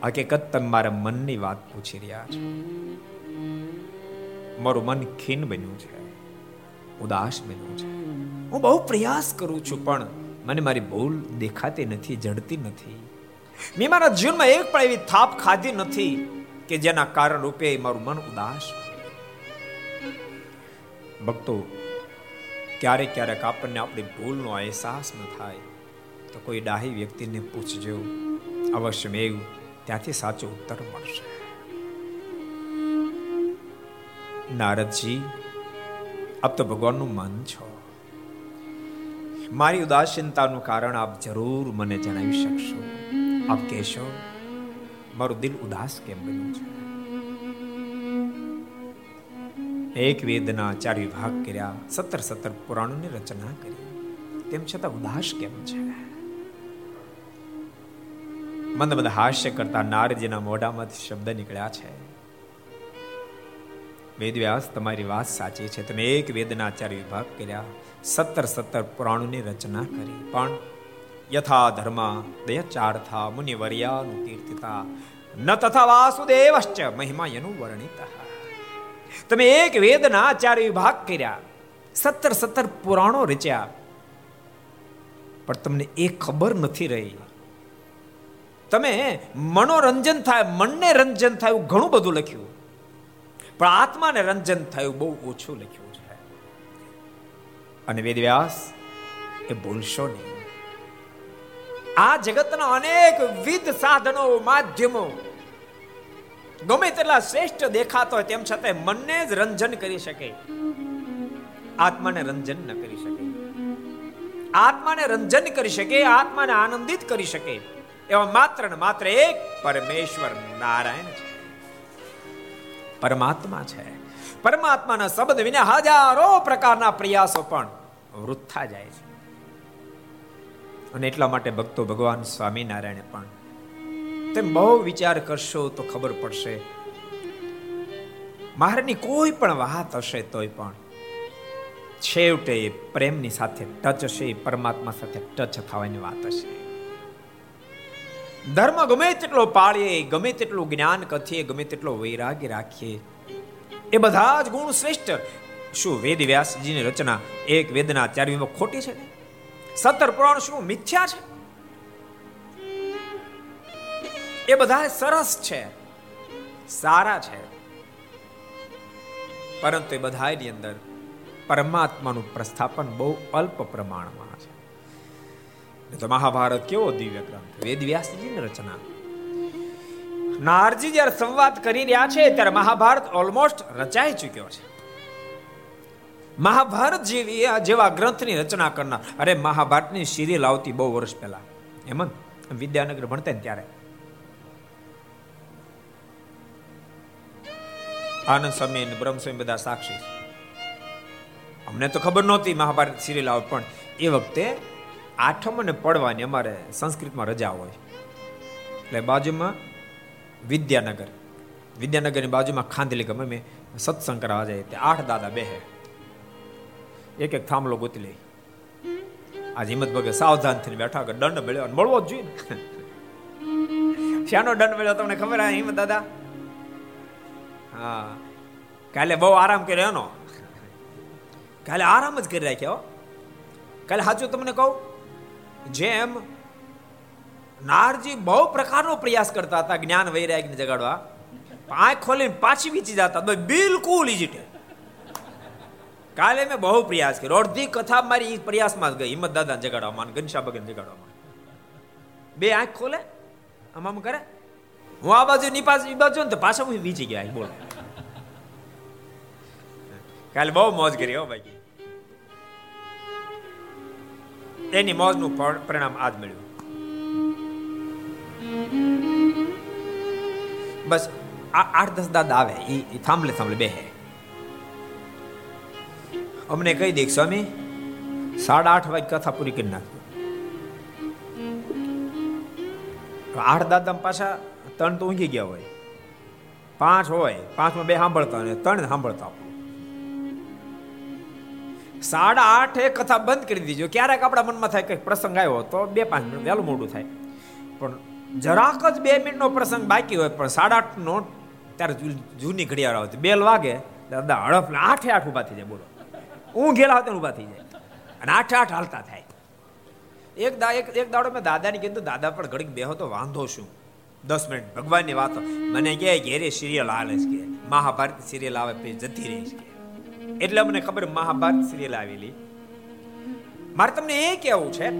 હકીકત મારા મનની વાત પૂછી રહ્યા છો. મારું મન ખીન બન્યું છે, ઉદાસ બન્યું છે. હું બહુ પ્રયાસ કરું છું, પણ મને મારી ભૂલ દેખાતી નથી, જડતી નથી. મેં મારા જીવનમાં એક પણ એવી થાપ ખાધી નથી કે જેના કારણ રૂપે મારું મન ઉદાસ. ભક્તો, ક્યારેક ક્યારેક આપણને આપણી ભૂલનો અહેસાસ ન થાય તો કોઈ ડાહી વ્યક્તિને પૂછજો. અવશ્ય મેવ ત્યાંથી સાચો ઉત્તર મળશે. નારદજી, આપ તો ભગવાનનું મન છો. મારી ઉદાસીનતાનું કારણ આપ જરૂર મને જણાવી શકશો. આપ કહેશો, મારું દિલ ઉદાસ કેમ બન્યું છે? એક વેદના ચાર વિભાગ કર્યા, સત્તર સત્તર પુરાણોની રચના કરી. તેમ છતાં ઉદાસ કેમ છે? મંદ મંદ હાસ્ય કરતા નારજીના મોઢામાંથી શબ્દ નીકળ્યા છે. વેદવ્યાસ, તમારી વાત સાચી છે. તમે એક વેદના ચાર વિભાગ કર્યા, સત્તર સત્તર પુરાણોની રચના કરી. પણ યથા ધર્મ દય મુનિવર્યાનું મુનિ વર્યાનું કીર્તિતા ન તથા વાસુદેવશ્ચ મહિમા એનું વર્ણિત તમે એક વેદના ચાર વિભાગ કર્યા સત્તર સત્તર પુરાણો રચ્યા પણ તમને એ ખબર નથી રહી તમે મનોરંજન થાય મનને રંજન થાય ઘણું બધું લખ્યું પણ આત્માને રંજન થયું બહુ ઓછું લખ્યું છે। અને વેદવ્યાસ એ ભૂલશો નહીં। આ જગતના અનેક વિધ સાધનો, માધ્યમો. ગમે તેટલા શ્રેષ્ઠ દેખાતો હોય, તેમ છતાં મનને જ રંજન કરી શકે. આત્માને રંજન ન કરી શકે. આત્માને રંજન કરી શકે, આત્માને આનંદિત કરી શકે. એવા માત્ર ને માત્ર એક પરમેશ્વર નારાયણ છે. પરમાત્મા છે. પરમાત્માના શબ્દ વિના હજારો પ્રકારના પ્રયાસો પણ વૃથા જાય છે. અને એટલા માટે ભક્તો ભગવાન સ્વામિનારાયણે પણ. તેમ બહુ વિચાર કરશો તો ખબર પડશે. મારની કોઈ પણ વાત હશે તોય પણ. છેવટે પ્રેમની સાથે ટચ હશે પરમાત્મા સાથે ટચ થવાની વાત હશે. ધર્મ ગમે તેટલો પાળીએ, ગમે તેટલું જ્ઞાન કથીએ, ગમે તેટલો વૈરાગ્ય રાખીએ, એ બધા જ ગુણ શ્રેષ્ઠ. શું વેદ વ્યાસજીની રચના એક વેદના ચાર વિભાગ ખોટી છે? સત્તર પુરાણ શું મિથ્યા છે? એ બધા સરસ છે, સારા છે. પરંતુ એ બધાની અંદર પરમાત્માનું પ્રસ્થાપન બહુ અલ્પ પ્રમાણમાં છે. તો મહાભારત કેવો દિવ્ય ગ્રંથ? વેદ વ્યાસજીની રચના. નારજી જ્યારે સંવાદ કરી રહ્યા છે, ત્યારે મહાભારત ઓલમોસ્ટ રચાઈ ચૂક્યો છે. મહાભારત જેવી આ જેવા ગ્રંથની રચના કરનાર. અરે, મહાભારતની સિરિયલ આવતી બહુ વર્ષ પહેલા. એમ વિદ્યાનગર ભણતા ને ત્યારે. આનંદ સ્વામી અને બ્રહ્મ સ્વામી બધા સાક્ષી અમને તો ખબર નહોતી મહાભારત સિરિયલ આવે, પણ એ વખતે આઠમ અને પડવાની અમારે સંસ્કૃતમાં રજા હોય. એટલે બાજુમાં વિદ્યાનગર. વિદ્યાનગરની બાજુમાં ખાંદલી ગમે. મેં સત્સંગ કરવા જાય. તે આઠ દાદા બેહે. એક એક થાંભલો ગોતી લે આજ હિંમત ભગે સાવધાન થઈને બેઠા કે દંડ મળ્યો મળવો જ જોઈએ શાનો દંડ મળ્યો તમને ખબર આ હિંમત, દાદા? હા. કાલે બહુ આરામ કર્યો એનો. કાલે આરામ જ કરી રાખ્યો. કાલે સાચું તમને કહું? જેમ નારજી બહુ પ્રકારનો પ્રયાસ કરતા હતા જ્ઞાન વૈરાગ્યને જગાડવા પાંચ ખોલીને પાછી વીચી જતા બિલકુલ ઇઝી કાલે મેં બહુ પ્રયાસ કર્યો. અડધી કથા મારી પ્રયાસમાં જ ગઈ. હિંમત દાદા જગાડવામાં ઘનશ્યા ભગન જગાડવામાં બે આંખ ખોલે, આમ કરે. હું આ બાજુ, ની પાછળ બાજુ ને પાછા હું વીચી ગયા બોલ. કાલે બહુ મોજ કરી હો ભાઈ. એની મોજનું પરિણામ આજ મળ્યું. બસ આઠ દસ દાદા આવે એ થાંભલે થાંભલે બેહે. અમને કહી દે સ્વામી, સાડા આઠ વાગે કથા પૂરી કરી નાખજો. આઠ દાદા પાછા ત્રણ તો ઊંઘી ગયા હોય. પાંચ હોય, પાંચમાં બે સાંભળતા અને ત્રણ સાંભળતા સાડા આઠે કથા બંધ કરી દીજો ક્યારેક આપણા મનમાં થાય કંઈક પ્રસંગ આવ્યો તો બે પાંચ મિનિટ વહેલું મોડું થાય. પણ જરાક જ બે મિનિટનો પ્રસંગ બાકી હોય, પણ સાડા આઠ નો ત્યારે જૂની ઘડિયાળ આવતી. બેલ વાગે દાદા હડફ આઠે આઠ ઊભા થઈ જાય, બોલો. હું ગયેલા હતા ઊભા થઈ જાય. અને આઠ આઠ હાલતા થાય. એક દા એક એક દાડો મેં દાદાને કીધું દાદા પણ ઘડીક બેહો તો વાંધો શું? દસ મિનિટ ભગવાનની વાતો. મને કહે, ઘેરે સિરિયલ હાલે છે કે? મહાભારત સિરિયલ આવે પછી જતી રહી છે એટલે મને ખબર મહાભારત સિરિયલ આવેલી. મારે તમને એ કહેવું છે,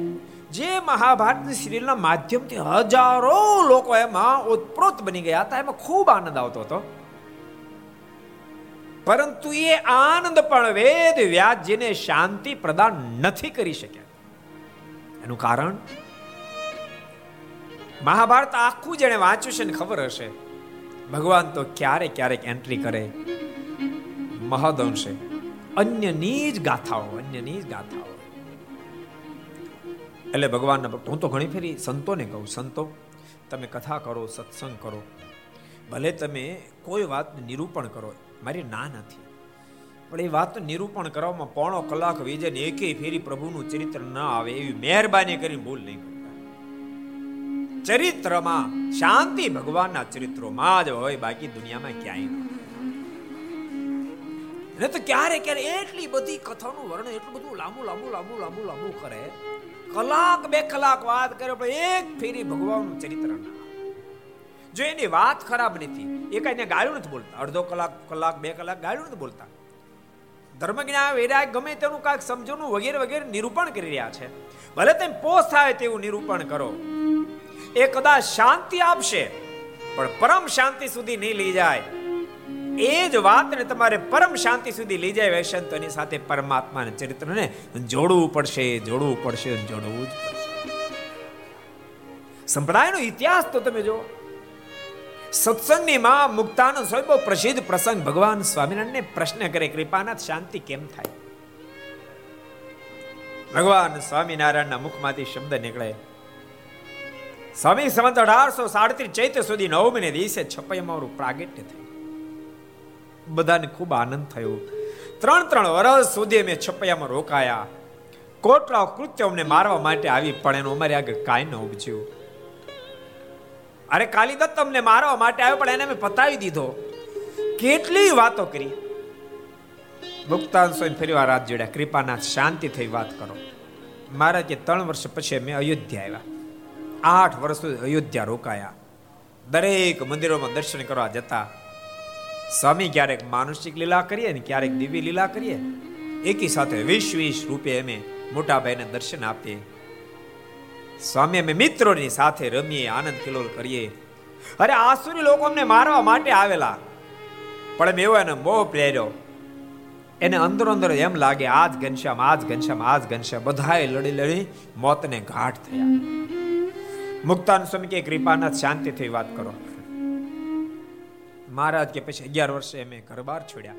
જે મહાભારતની સિરિયલના માધ્યમથી હજારો લોકો એમાં ઉત્પ્રોત બની ગયા હતા, એમાં ખૂબ આનંદ આવતો હતો. પરંતુ એ આનંદ પણ વેદ વ્યાસજીને શાંતિ પ્રદાન નથી કરી શક્યા. એનું કારણ? મહાભારત આખું જેને વાંચ્યું છે ને ખબર હશે? ભગવાન તો ક્યારેક ક્યારેક એન્ટ્રી કરે. મહદઅંશે. અન્યની જ ગાથાઓ, અન્યની જ ગાથાઓ. એટલે ભગવાનના ભક્તો, હું તો ઘણી ફેરી સંતોને કહું, સંતો, તમે કથા કરો, સત્સંગ કરો. ભલે તમે કોઈ વાત નિરૂપણ કરો મારી ના નથી. પણ એ વાત નિરૂપણ કરવામાં પોણો કલાક વીજે ને એકેય ફેરી પ્રભુનું ચરિત્ર ન આવે એવી મહેરબાની કરી ભૂલ નહીં ચરિત્રમાં શાંતિ ભગવાનના ચરિત્રોમાં જ હોય, બાકી દુનિયામાં ક્યાંય ન તો ક્યારે ક્યારે એટલી બધી કથાનું વર્ણન, એટલું બધું લાંબુ લાંબુ લાંબુ લાંબુ લાંબુ કરે. કલાક બે કલાક વાત કરે, પણ એક ફેરી ભગવાનનું ચરિત્ર ના જો એની વાત ખરાબ નથી એ કઈ ગાળ્યું નથી બોલતા. અડધો કલાક કલાક, બે કલાક ગાળ્યું નથી બોલતા. ધર્મજ્ઞા, વૈરાગ ગમે તેનું કાંઈક સમજણું વગેરે વગેરે નિરૂપણ કરી રહ્યા છે. ભલે તેમ પોષ થાય તેવું નિરૂપણ કરો. એ કદાચ શાંતિ આપશે, પણ પરમ શાંતિ સુધી નહીં લઈ જાય. એ જ વાતને તમારે પરમ શાંતિ સુધી લઈ જાય વૈશંતોની સાથે પરમાત્માના ચરિત્રને જોડવું પડશે જોડવું પડશે જોડવું જ પડશે. સંપ્રદાયનો ઇતિહાસ તો તમે જો સત્સંગની માં મુક્તાનંદ બહુ પ્રસિદ્ધ પ્રસંગ. ભગવાન સ્વામિનારાયણને પ્રશ્ન કરે, કૃપાનાથ, શાંતિ કેમ થાય? ભગવાન સ્વામિનારાયણના મુખમાંથી શબ્દ નીકળે. સ્વામી સંવંત અઢારસો સાડત્રીસ ચૈત્ર સુધી નવમીને દિવસે છપૈયામાં પ્રાગટ્ય થયું. બધાને ખૂબ આનંદ થયો. ત્રણ ત્રણ વર્ષ સુધી અમે છપૈયામાં રોકાયા. કોટલા કૃત્ય અમને મારવા માટે આવી, પણ એનું અમારે આગળ કાંઈ ન ઉપજ્યું. અરે કાલિદત્ત તમને મારવા માટે આવ્યો, પણ એને મેં પતાવી દીધો. કેટલી વાતો કરી. મુક્તાન સ્વયં ફરી વાર હાથ જોડ્યા. કૃપાનાથ શાંતિ થઈ વાત કરો. મારા કે ત્રણ વર્ષ પછી મેં અયોધ્યા આવ્યા. આઠ વર્ષ સુધી અયોધ્યા રોકાયા. દરેક મંદિરોમાં દર્શન કરવા જતા. સ્વામી ક્યારેક માનુષિક લીલા કરીએ ને ક્યારેક દિવ્ય લીલા કરીએ. એકી સાથે વીસ વીસ રૂપે અમે મોટા ભાઈને દર્શન આપીએ. સ્વામી અમે મિત્રોની સાથે રમીએ, આનંદ કિલોલ કરીએ. અરે આસુરી લોકો અમને મારવા માટે આવેલા. પણ એવો એને મોહ પ્રેર્યો એને અંદર અંદર એમ લાગે, આજ ઘનશ્યામ આજ ઘનશ્યામ આજ ઘનશ્યામ, બધાએ લડી લડી મોતને ઘાટ થયા. મુક્તાન સ્વામી કે કૃપાનાથ, શાંતિથી વાત કરો. મહારાજ કે પછી અગિયાર વર્ષે અમે ઘર બહાર છોડ્યા.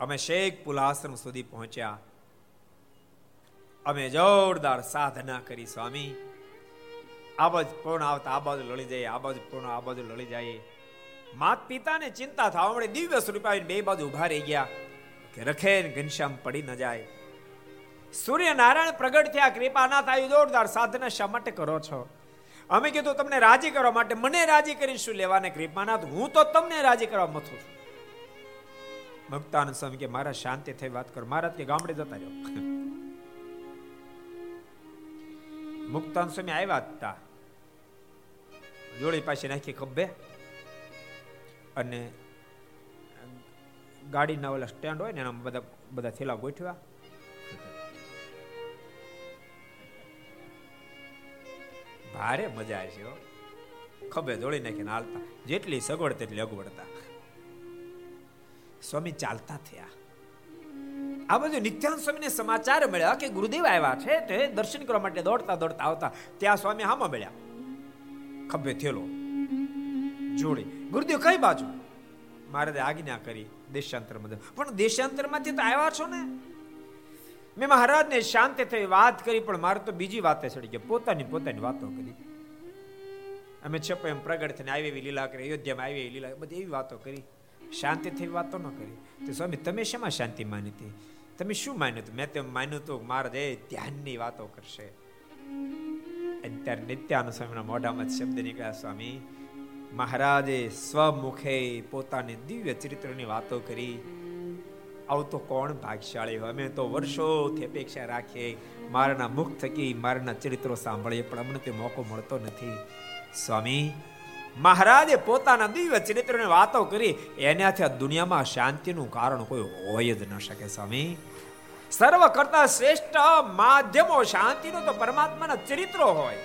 અમે શેખ પુલ આશ્રમ સુધી પહોંચ્યા. અમે જોરદાર સાધના કરી, સ્વામી. આ બાજુ પૂર્ણ આવતા, આ બાજુ લડી જાય આ બાજુ પૂર્ણ, આ બાજુ લડી જાય માત પિતાને ચિંતા થવા મળે દિવ્ય સ્વરૂપ બે બાજુ ઊભા રહી ગયા, કે રખે ઘનશ્યામ પડી ન જાય. સૂર્ય નારાયણ પ્રગટ થયા કૃપાનાથ આવી જોરદાર સાધના શા માટે કરો છો? અમે કીધું, તમને રાજી કરવા માટે. મને રાજી કરી શું લેવાને, કૃપાનાથ? હું તો તમને રાજી કરવા મથું છું. ભક્તાનંદ સ્વામી કે, મારા શાંતિ થઈ, વાત કરો. મહારાજ કે ગામડે જતા રહ્યો. મુક્તાન સ્વામી આવ્યા હતા જોડી પાસે નાખી ખભે અને ગાડીના ઓલા સ્ટેન્ડ હોય ને એના બધા બધા થેલા ગોઠવ્યા ભારે મજા આવે છે ખભે દોડી નાખીને હાલતા જેટલી સગવડ તેટલી અગવડતા સ્વામી ચાલતા થયા આ બધું નિત્યાન સ્વામીને સમાચાર મળ્યા કે ગુરુદેવ આવ્યા છે, તે દર્શન કરવા માટે દોડતા દોડતા આવતા. ત્યાં સ્વામી હામાં મળ્યા. ખભે થેલો. જોડે. ગુરુદેવ, કઈ બાજુ? મહારાજે આજ્ઞા કરી દેશાંતરમાં પણ દેશાંતરમાંથી તો આવ્યા છો ને? મેં મહારાજને શાંતિ થઈ વાત કરી, પણ મારે તો બીજી વાતે ચડી ગયા પોતાની પોતાની વાતો કરી. અમે છપ એમ પ્રગટ થઈને આવી એવી લીલા કરી, અયોધ્યામાં આવી એવી લીલા, બધી એવી વાતો કરી. શાંતિથી વાતો ન કરી. તો સ્વામી, તમે શેમાં શાંતિ માની હતી? તમે શું માન્યું હતું? મેં તેમ માન્યું હતું, મહારાજ, એ ધ્યાનની વાતો કરશે. અત્યારે નિત્યાનંદ સ્વામીના મોઢામાં શબ્દ નીકળ્યા, સ્વામી, મહારાજે સ્વમુખે પોતાની દિવ્ય ચરિત્રની વાતો કરી. આવું તો કોણ ભાગશાળી હોય? અમે તો વર્ષોથી અપેક્ષા રાખીએ, મારાના મુખ થકી મારાના ચરિત્રો સાંભળીએ, પણ અમને તે મોકો મળતો નથી. સ્વામી, મહારાજે પોતાના દિવ્ય ચરિત્રની વાતો કરી. એનાથી આ દુનિયામાં શાંતિનું કારણ કોઈ હોય જ ન શકે, સ્વામી. સર્વ કરતા શ્રેષ્ઠ માધ્યમો, શાંતિનો તો પરમાત્માના ચરિત્રો હોય.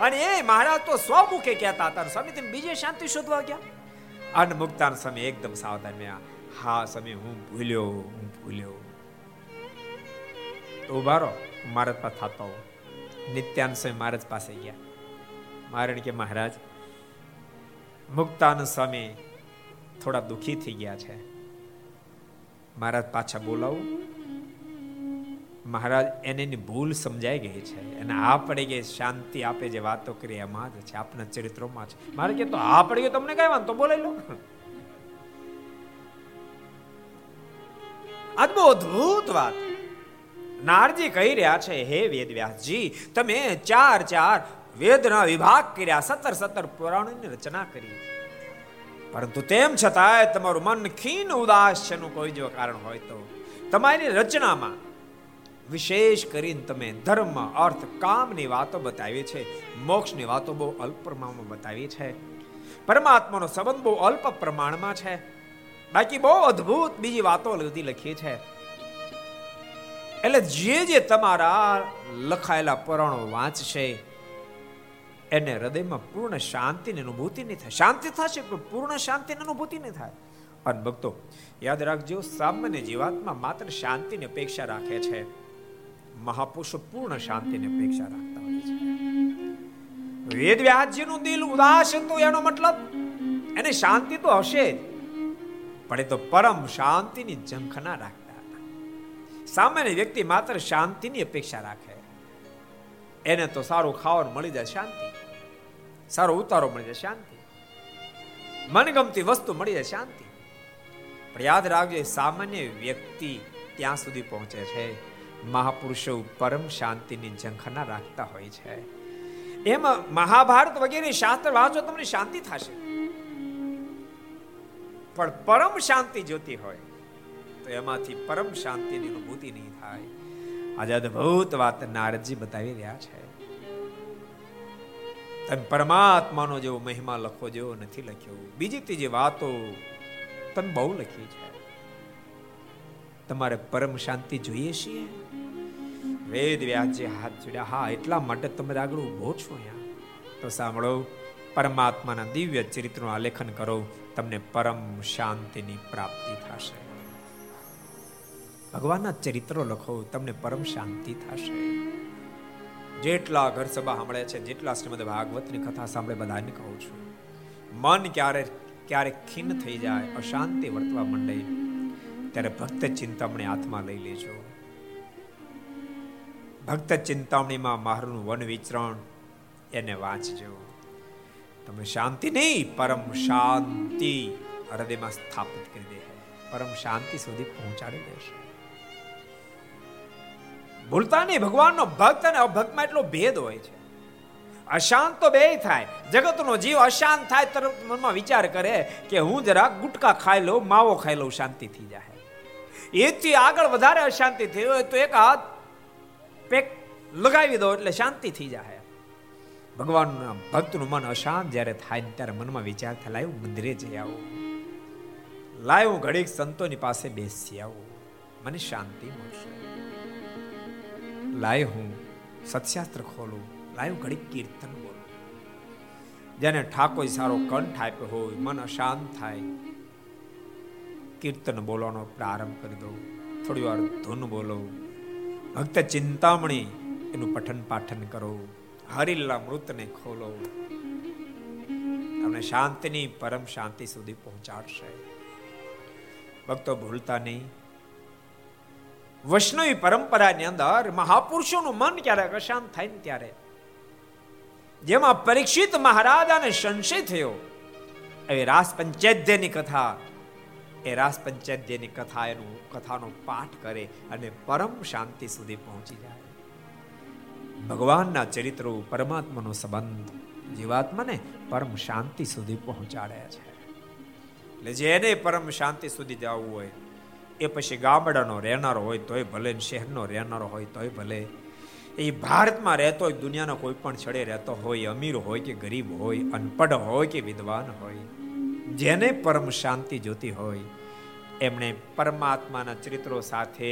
અને એ મહારાજ તો સ્વમુખે કહેતા હતા, સ્વામી, તમે બીજે શાંતિ શોધવા ગયા? અને મુક્તાન સમય એકદમ સાવધાન મેં હા સમય હું ભૂલ્યો હું ભૂલ્યો. તો ઉભારો, મારા પાસે થતો નિત્યાન સમય મહારાજ પાસે ગયા. મારણ કે મહારાજ, મુક્તાન સ્વામી થોડા દુખી થઈ ગયા છે. મહારાજ, પાછા બોલાવું. મહારાજ એને એની ભૂલ સમજાઈ ગઈ છે. અને આ પડી ગઈ શાંતિ આપે જે વાતો કરી, એમાં જ છે, આપના ચરિત્રોમાં છે. મારે કે તો આ પડી ગયો, તમને કઈ વાંધો? બોલાઈ લો. અદ્ભુત વાત. નારજી કહી રહ્યા છે, હે વેદવ્યાસજી તમે ચાર ચાર વેદના વિભાગ કર્યા, સત્તર સત્તર પુરાણોની રચના કરી. પરંતુ તેમ છતાંય તમારું મન ખીન ઉદાસ છે કોઈ જો કારણ હોય તો. તમારી રચનામાં વિશેષ કરીને તમે ધર્મ, અર્થ, કામની વાતો બતાવી છે મોક્ષની વાતો બહુ અલ્પ પ્રમાણમાં બતાવી છે પરમાત્માનો સંબંધ બહુ અલ્પ પ્રમાણમાં છે. બાકી બહુ અદ્ભુત બીજી વાતો બધી લખી છે એટલે જે જે તમારા લખાયેલા પુરાણો વાંચશે, એને હૃદયમાં પૂર્ણ શાંતિની અનુભૂતિ નહીં થાય. શાંતિ થશે, પણ પૂર્ણ શાંતિની અનુભૂતિ નહીં થાય. અને ભક્તો, યાદ રાખજો, સામાન્ય જીવાતમાં માત્ર શાંતિની અપેક્ષા રાખે છે. મહાપુરુષો પૂર્ણ શાંતિની અપેક્ષા રાખતા હોય છે. વેદ વ્યાસજીનું દિલ ઉદાસ હતું, એનો મતલબ એને શાંતિ તો હશે જ, પણ એ તો પરમ શાંતિની ઝંખના રાખતા હતા. સામાન્ય વ્યક્તિ માત્ર શાંતિની અપેક્ષા રાખે. એને તો સારું ખાવાનું મળી જાય શાંતિ, સારો ઉતારો મળી જાય શાંતિ, મનગમતી વસ્તુ મળી જાય શાંતિ. પણ યાદ રાખજો સામાન્ય વ્યક્તિ ત્યાં સુધી પહોંચે છે. મહાપુરુષો પરમ શાંતિની ઝંખના રાખતા હોય છે. એમાં મહાભારત વગેરે શાસ્ત્ર વાંચો તમને શાંતિ થશે. પણ પરમ શાંતિ જોતી હોય, તો એમાંથી પરમ શાંતિની અનુભૂતિ નહીં થાય. આજે અદભુત વાત નારદજી બતાવી રહ્યા છે. તમે પરમાત્માનો જેવો મહિમા લખો જેવો નથી લખ્યો. બીજી ત્રીજી વાતો તમે બહુ લખી છે. તમારે પરમ શાંતિ જોઈએ છીએ? વેદ વ્યાસજી હાથ જોડ્યા. હા, એટલા માટે તમે આગળ ઊભો છો અહીંયા. તો સાંભળો, પરમાત્માના દિવ્ય ચરિત્રનું આલેખન કરો, તમને પરમ શાંતિની પ્રાપ્તિ થશે. ભગવાનના ચરિત્રો લખો, તમને પરમ શાંતિ થશે. જેટલા ઘર સભા સાંભળે છે, જેટલા શ્રીમદ ભાગવતની કથા સાંભળે, બધાને કહું છું. મન ક્યારે ક્યારેક ખીન થઈ જાય, અશાંતિ વર્તવા માંડે, ત્યારે ભક્ત ચિંતામણી હાથમાં લઈ લેજો. ભક્ત ચિંતામણીમાં મારું વન વિચરણ એને વાંચજો. તમે શાંતિ નહીં, પરમ શાંતિ હૃદયમાં સ્થાપિત કરી દે. પરમ શાંતિ સુધી પહોંચાડી દેશે. ભૂલતા નહીં, ભગવાનનો ભક્ત અને અભક્તમાં એટલો ભેદ હોય છે. અશાંત તો બે થાય. જગતનો જીવ અશાંત થાય તરત મનમાં વિચાર કરે કે હું જરા ગુટકા ખાઈ લઉં, માવો ખાઈ લઉં, શાંતિ થઈ જાય. એથી આગળ વધારે અશાંતિ થઈ હોય તો એક હાથ પેક લગાવી દો એટલે શાંતિ થઈ જાય ભગવાનના ભક્તનું મન અશાંત જ્યારે થાય ત્યારે મનમાં વિચાર થાય લાવ્યું મંદિરે જઈ આવું. લાવ્યું ઘડીક સંતોની પાસે બેસી આવું. મને શાંતિ મળશે. લાય હું સત્શાસ્ત્ર ખોલું. લાયું ઘડીક કીર્તન બોલું. જેને ઠાકોર સારો કંઠ આપ્યો હોય, મન અશાંત થાય. કીર્તન બોલવાનો પ્રારંભ કરી દઉં. થોડી વાર ધૂન બોલો. ભક્ત ચિંતામણી એનું પઠન પાઠન કરો. હરિલા મૃતને ખોલો. તમને શાંતિની પરમ શાંતિ સુધી પહોંચાડશે. ભક્તો ભૂલતા નહીં. વૈષ્ણવી પરંપરાની અંદર મહાપુરુષોનું મન ક્યારેક અશાંત થાય ને ત્યારે? જેમાં પરીક્ષિત મહારાજાને સંશય થયો. એવી રાસ પંચાયતની કથા એ રાસ પંચાયતની કથા એનું કથાનો પાઠ કરે અને પરમ શાંતિ સુધી પહોંચી જાય. ભગવાનના ચરિત્રો પરમાત્માનો સંબંધ જીવાત્માને પરમ શાંતિ સુધી પહોંચાડે છે. એટલે જેને પરમ શાંતિ સુધી જવું હોય, એ પછી ગામડાનો રહેનારો હોય, તોય ભલે શહેરનો રહેનારો હોય, તોય ભલે. એ ભારતમાં રહેતો હોય, દુનિયાનો કોઈ પણ છડે રહેતો હોય, અમીર હોય કે ગરીબ હોય, અનપઢ હોય કે વિદ્વાન હોય જેને પરમ શાંતિ જોતી હોય, એમણે પરમાત્માના ચરિત્રો સાથે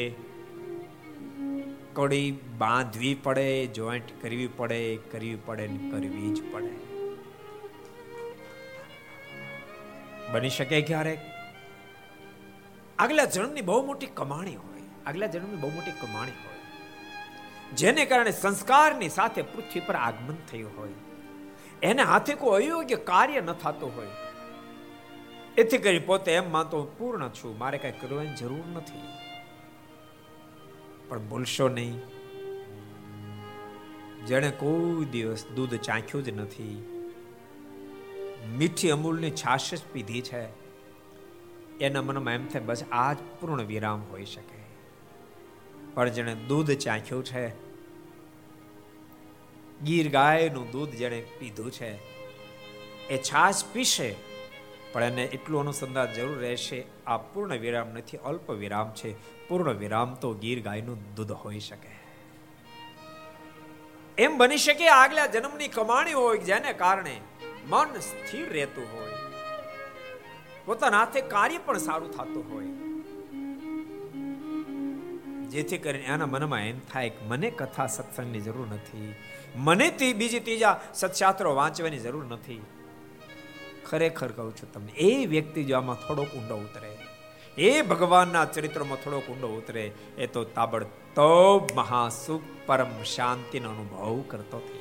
કડી બાંધવી પડે, જોઈન્ટ કરવી પડે કરવી પડે ને કરવી જ પડે. બની શકે ક્યારેક આગલા જન્મની બહુ મોટી કમાણી હોય, આગલા જન્મની બહુ મોટી કમાણી હોય, જેને કારણે સંસ્કારની સાથે પૃથ્વી પર આગમન થયું હોય, એને હાથે કોઈ અયોગ્ય કાર્ય ન થતું હોય એથી કરી પોતે એમ માનતો પૂર્ણ છું, મારે કઈ કરવાની જરૂર નથી. પણ ભૂલશો નહીં. જેણે કોઈ દિવસ દૂધ ચાખ્યું જ નથી. મીઠી અમૂલની છાશ જ પીધી છે. એના મનમાં એમ થાય, બસ આ જ પૂર્ણ વિરામ હોઈ શકે. પણ જેણે દૂધ ચાખ્યું છે, ગીર ગાયનું દૂધ જેણે પીધું છે, એ છાશ પીશે પણ એને એટલું અનુસંધાન જરૂર રહેશે, આ પૂર્ણ વિરામ નથી, અલ્પ વિરામ છે. પૂર્ણ વિરામ તો ગીર ગાયનું દૂધ હોઈ શકે. એમ બની શકે આગલા જન્મની કમાણી હોય, જેને કારણે મન સ્થિર રહેતું હોય. પોતાના હાથે કાર્ય પણ સારું થતું હોય. જેથી કરીને એના મનમાં એમ થાય કે મને કથા સત્સંગની જરૂર નથી. મને બીજી ત્રીજા સત્શાસ્ત્રો વાંચવાની જરૂર નથી. ખરેખર કહું છું તમને, એ વ્યક્તિ જો આમાં થોડોક ઊંડો ઉતરે, એ ભગવાનના ચરિત્રમાં થોડોક ઊંડો ઉતરે, એ તો તાબડતોબ મહાસુખ પરમ શાંતિનો અનુભવ કરતો થઈ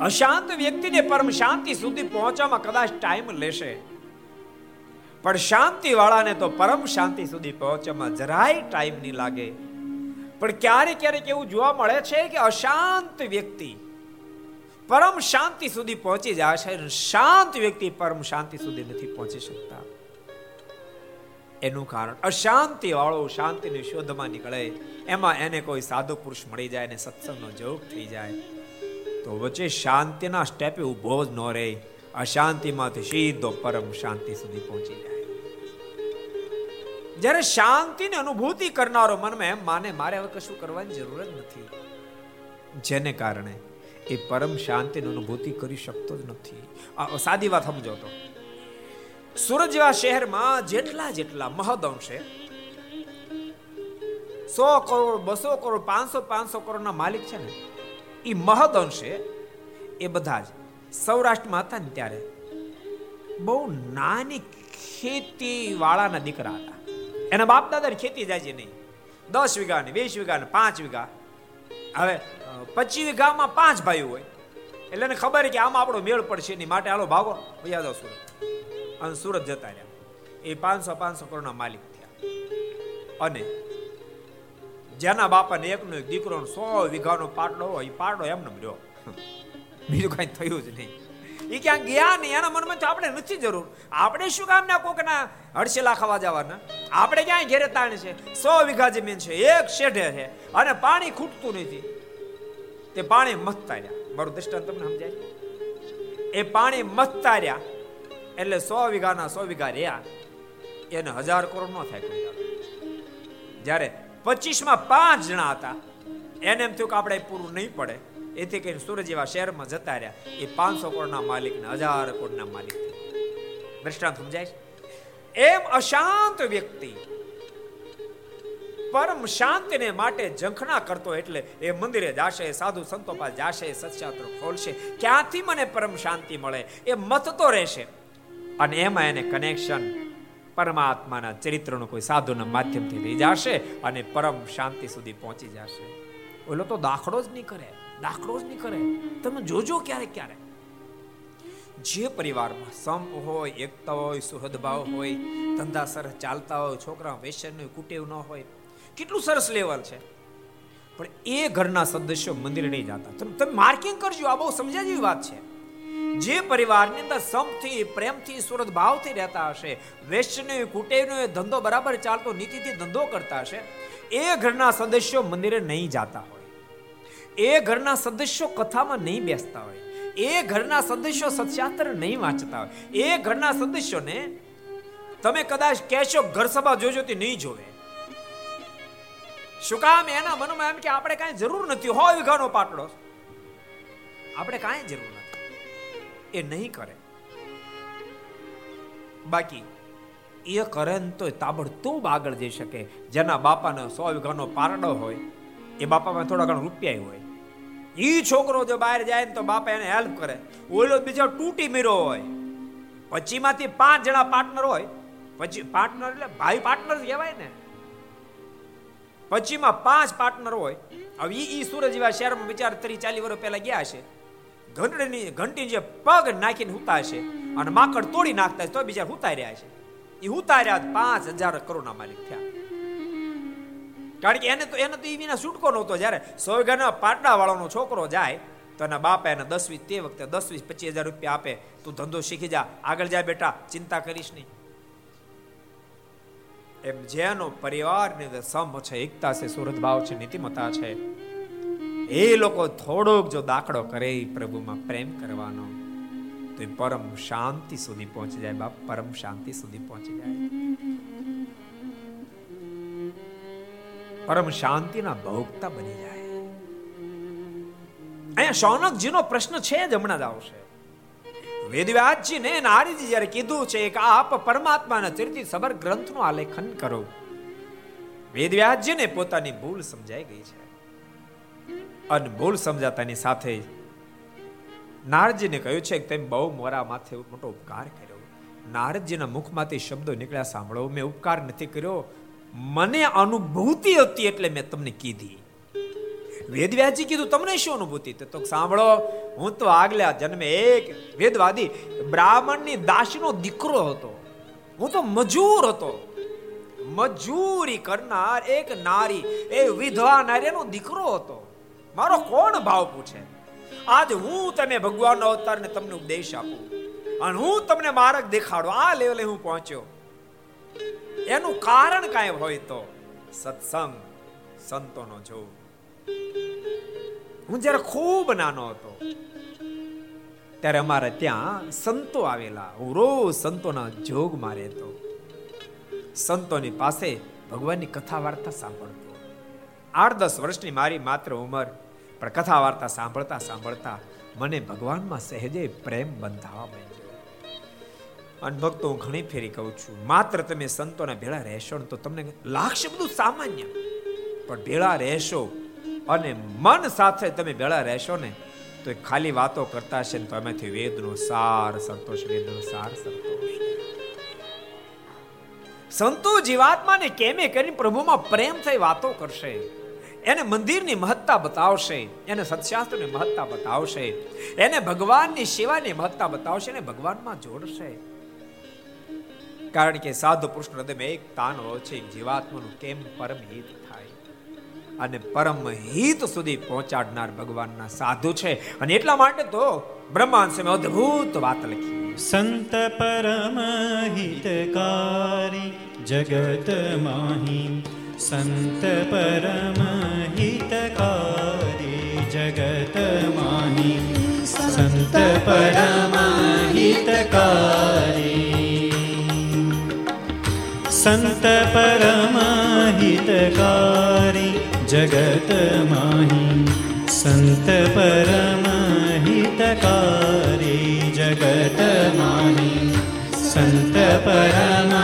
અશાંત વ્યક્તિને પરમ શાંતિ સુધી પહોંચવામાં કદાચ ટાઈમ લેશે, પણ શાંતિ વાળાને તો પરમ શાંતિ સુધી પહોંચવામાં જરાય ટાઈમ નહીં લાગે. પણ ક્યારેક ક્યારેક એવું જોવા મળે છે કે અશાંત વ્યક્તિ પરમ શાંતિ સુધી પહોંચી છે શાંત વ્યક્તિ પરમ શાંતિ સુધી નથી પહોંચી શકતા. એનું કારણ અશાંતિ વાળો શાંતિની શોધમાં નીકળે. એમાં એને કોઈ સાધુ પુરુષ મળી જાય ને સત્સંગનો જોગ થઈ જાય. તો વચ્ચે શાંતિના સ્ટેપે ઊભો જ ન રહે. અશાંતિમાંથી સીધો પરમ શાંતિ સુધી પહોંચી જાય. જ્યારે શાંતિની અનુભૂતિ કરનારો મનમાં એમ માને, મારે હવે કશું કરવાની જરૂર જ નથી. જેને કારણે એ પરમ શાંતિની અનુભૂતિ કરી શકતો જ નથી. સાદી વાત સમજો તો. સુરત જેવા શહેરમાં જેટલા જેટલા મહદઅંશે સો કરોડ, બસો કરોડ, પાંચસો પાંચસો કરોડના માલિક છે ને એ મહદ અંશે એ બધા જ સૌરાષ્ટ્રમાં હતા ને ત્યારે બહુ નાની ખેતી વાળાના દીકરા હતા. એના બાપ દાદા ખેતી જાય નહીં. દસ વીઘા ને વીસ વીઘા ને પાંચ વીઘા. હવે પચીસ વીઘામાં પાંચ ભાઈઓ હોય. એટલે એને ખબર કે આમાં આપણો મેળ પડશે. એની માટે હાલો ભાગો. યાદ સુરત. અને સુરત જતા રહ્યા. એ પાંચસો પાંચસો કરોડના માલિક થયા. અને જેના બાપાને એકનો એક દીકરો સો વીઘાનો પાટલો હોય, એ પાટલો એમને રહ્યો. બીજું કઈ થયું જ નહીં. એ ક્યાં ગયા નહીં એના મનમાં તો આપણે નથી જરૂર. આપણે શું કામ ના કોકના હડસેલા ખાવા જવાના? આપણે ક્યાંય ઘેરે તાણ છે? સો વીઘા જમીન છે, એક શેઢે છે, અને પાણી ખૂટતું નથી. તે પાણી મથતા રહ્યા મારું દ્રષ્ટાંત તમને સમજાય? એ પાણી મથતા રહ્યા એટલે સો વીઘાના સો વીઘા રહ્યા. એને હજાર કરોડ ન થાય જ્યારે પચીસમાં પાંચ જણા હતા, એને એમ થયું કે આપણે પૂરું નહીં પડે. એથી કહીને સુરત જેવા શહેરમાં જતા રહ્યા. એ પાંચસો કરોડના માલિક ને હજાર કરોડના માલિક દ્રષ્ટાંત સમજાય એમ અશાંત વ્યક્તિ પરમ શાંતિને માટે ઝંખના કરતો એટલે એ મંદિરે જાશે, સાધુ સંતો પાસે જાશે સત્શાસ્ત્ર ખોલશે. ક્યાંથી મને પરમ શાંતિ મળે? એ મતતો રહેશે. અને એમાં એને કનેક્શન પરમાત્માના ચરિત્રનો કોઈ સાધુના માધ્યમથી લઈ જશે અને પરમ શાંતિ સુધી પહોંચી જશે. ઓલો તો દાખલો જ નહીં કરે. દાખલો જ નહીં કરે. તમે જોજો ક્યારેક ક્યારેક. જે પરિવારમાં સંપ હોય, એકતા હોય સુહદભાવ હોય, ધંધા સરસ ચાલતા હોય છોકરા વેસન કુટેવ ન હોય, કેટલું સરસ લેવલ છે. પણ એ ઘરના સદસ્યો મંદિરે નહીં જતા. તમે માર્કિંગ કરજો, આ બહુ સમજ્યા જેવી વાત છે. જે પરિવારની અંદર સંપથી પ્રેમથી સુરત ભાવથી રહેતા હશે વેસ્ટનો કુટેવનો ધંધો બરાબર ચાલતો, નીતિથી ધંધો કરતા હશે, એ ઘરના સદસ્યો મંદિરે નહીં જાતા. હોય એ ઘરના સદસ્યો કથામાં નહીં બેસતા હોય. એ ઘરના સદસ્યો સત્યાસ્ત્ર નહીં વાંચતા હોય. એ ઘરના સદસ્યોને તમે કદાચ કહેશો ઘર સભા જોજો તે નહીં જોવે. શું કામ એના મનમાં એમ કે આપણે કાંઈ જરૂર નથી. હોય વિઘાનો પાટડો. આપણે કાંઈ જરૂર નથી. એ નહીં કરે. બાકી, એ કરે ને તો તાબડતોબ આગળ જઈ શકે. જેના બાપાનો સો વીઘાનો પારડો હોય, એ બાપામાં થોડા ઘણા રૂપિયા હોય. એ છોકરો જો બહાર જાય ને તો બાપા એને હેલ્પ કરે. ઓલો બીજો તૂટી મીરો હોય. પછીમાંથી પાંચ જણા પાર્ટનર હોય. પછી પાર્ટનર એટલે ભાઈ પાર્ટનર કહેવાય ને. પછીમાં પાંચ પાર્ટનર હોય. હવે ઈ સુરત જેવા શહેરમાં વિચાર ત્રીસ ચાલીસ વર્ષ પહેલા ગયા છે ઘંટડીની ઘંટી જે પગ નાખીને હુતા છે અને માકડ તોડી નાખતા છે તો બીજા હુતા રહ્યા છે. એ હુતા રહ્યા પાંચ હજાર કરોડના માલિક થયા. કારણ કે એને તો એને તો એ વિના છૂટકો નહોતો. જ્યારે સોયગાના પાટડા વાળાનો છોકરો જાય, તો એના બાપા એને દસ વીસ તે વખતે દસ વીસ પચીસ હજાર રૂપિયા આપે. તું ધંધો શીખી જા. આગળ જાય બેટા. ચિંતા કરીશ નહીં. એમ જેનો પરિવારની અંદર સમ છે, એકતા છે, સુરત ભાવ છે નીતિમતા છે, એ લોકો થોડોક જો દાખલો કરે પ્રભુમાં પ્રેમ કરવાનો, તો એ પરમ શાંતિ સુધી પહોંચી જાય. બાપ પરમ શાંતિ સુધી પહોંચી જાય. પરમ શાંતિના ભોગતા બની જાય. અહીંયા શૌનકજીનો પ્રશ્ન છે જ હમણાં જ આવશે. વેદવ્યાસજી ને નારીજી જ્યારે કીધું છે કે આપ પરમાત્માના ચરિત્ર સબર ગ્રંથનું આલેખન કરો. વેદવ્યાસજીને પોતાની ભૂલ સમજાઈ ગઈ છે. અને ભૂલ સમજાતાની સાથે નારદજીને કહ્યું છે કે તેમ બહુ મોરા માથે મોટો ઉપકાર કર્યો. નારદજીના મુખમાંથી શબ્દો નીકળ્યા, સાંભળો, મેં ઉપકાર નથી કર્યો. મને અનુભૂતિ હતી એટલે મેં તમને કીધી. વેદવ્યાજી કીધું, તમને શું અનુભૂતિ? તો સાંભળો, હું તો આગલા જન્મે એક વેદવાદી બ્રાહ્મણની દાસીનો દીકરો હતો. હું તો મજૂર હતો. મજૂરી કરનાર એક નારી, એ વિધવા નારીનો દીકરો હતો. મારો કોણ ભાવ પૂછે? આજ હું તમે ભગવાનનો અવતારને તમને ઉપદેશ આપું. અને હું તમને માર્ગ દેખાડો. આ લેવલે હું પહોંચ્યો. એનું કારણ કાંઈ હોય તો સત્સંગ સંતોનો જોગ હું જ્યારે ખૂબ નાનો હતો, ત્યારે અમારે ત્યાં સંતો આવેલા. હું રોજ સંતોના જોગમાં રહેતો. સંતોની પાસે ભગવાનની કથા વાર્તા સાંભળતો. આઠ દસ વર્ષની મારી માત્ર ઉંમર, પણ કથા વાર્તા સાંભળતા સાંભળતા મને ભગવાનમાં સહેજે પ્રેમ બંધાવા માંડ્યો. અને ભક્તો, હું ઘણી ફેરી કહું છું. માત્ર તમે સંતોના ભેળા રહેશો તો તમને લાગશે બધું સામાન્ય. પણ ભેળા રહેશો અને મન સાથે તમે ભેળા રહેશો ને તો ખાલી વાતો કરતા હશે ને તો એમાંથી વેદનો સાર સંતોષ, વેદનો સાર સંતોષ. સંતો જીવાત્માને કેમે કરીને પ્રભુમાં પ્રેમ થઈ વાતો કરશે. એને મંદિરની મહત્તા બતાવશે, એને સત્શાસ્ત્રની મહત્તા બતાવશે, એને ભગવાનની સેવાની મહત્તા બતાવશે અને ભગવાનમાં જોડશે. કારણ કે સાધુ પુરુષ હૃદયમાં એક તાન છે જીવાત્માનું કેમ પરમ હિત થાય? અને પરમ હિત સુધી પહોંચાડનાર ભગવાનના સાધુ છે. અને એટલા માટે તો બ્રહ્માંડ અદ્ભુત વાત લખી સંત પરમ હિતકારી જગત માહી. સંત પરમ હિતકારી જગત માહી. સંત પરમ હિતકારી સંત પરમ હિતકારી જગત માહી સંત પરમ હિતકારી જગત માહી સંત પરમ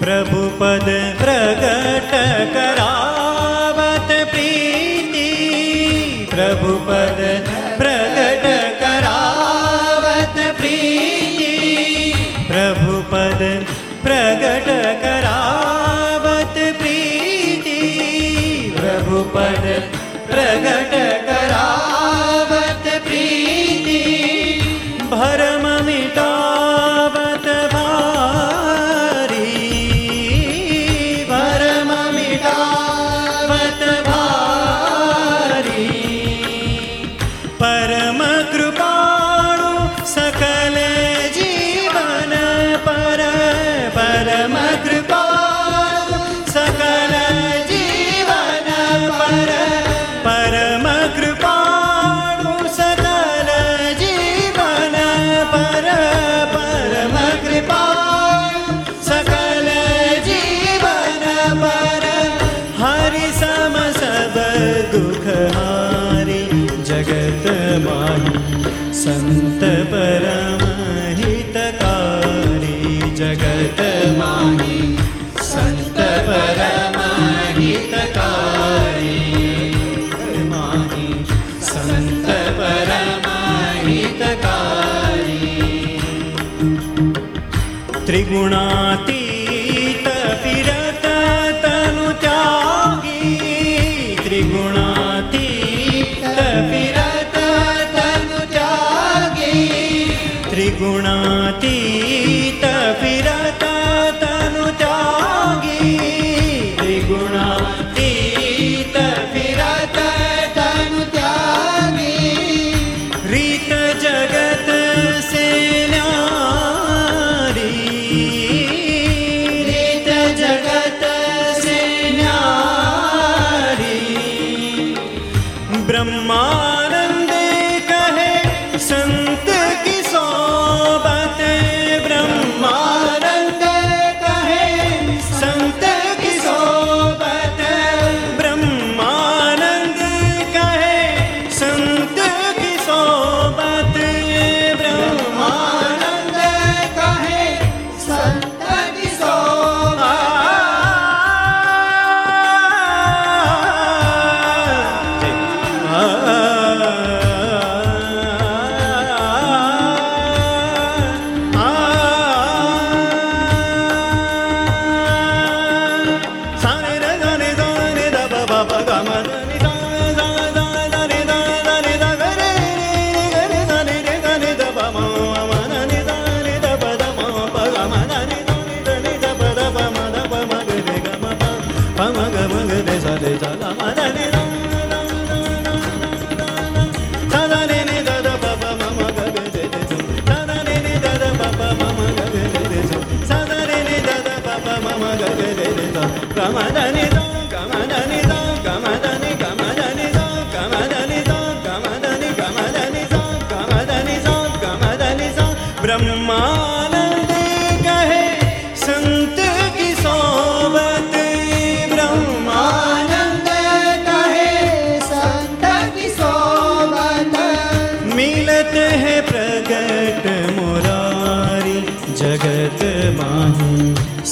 પ્રભુપદ પ્રગટ કરાવત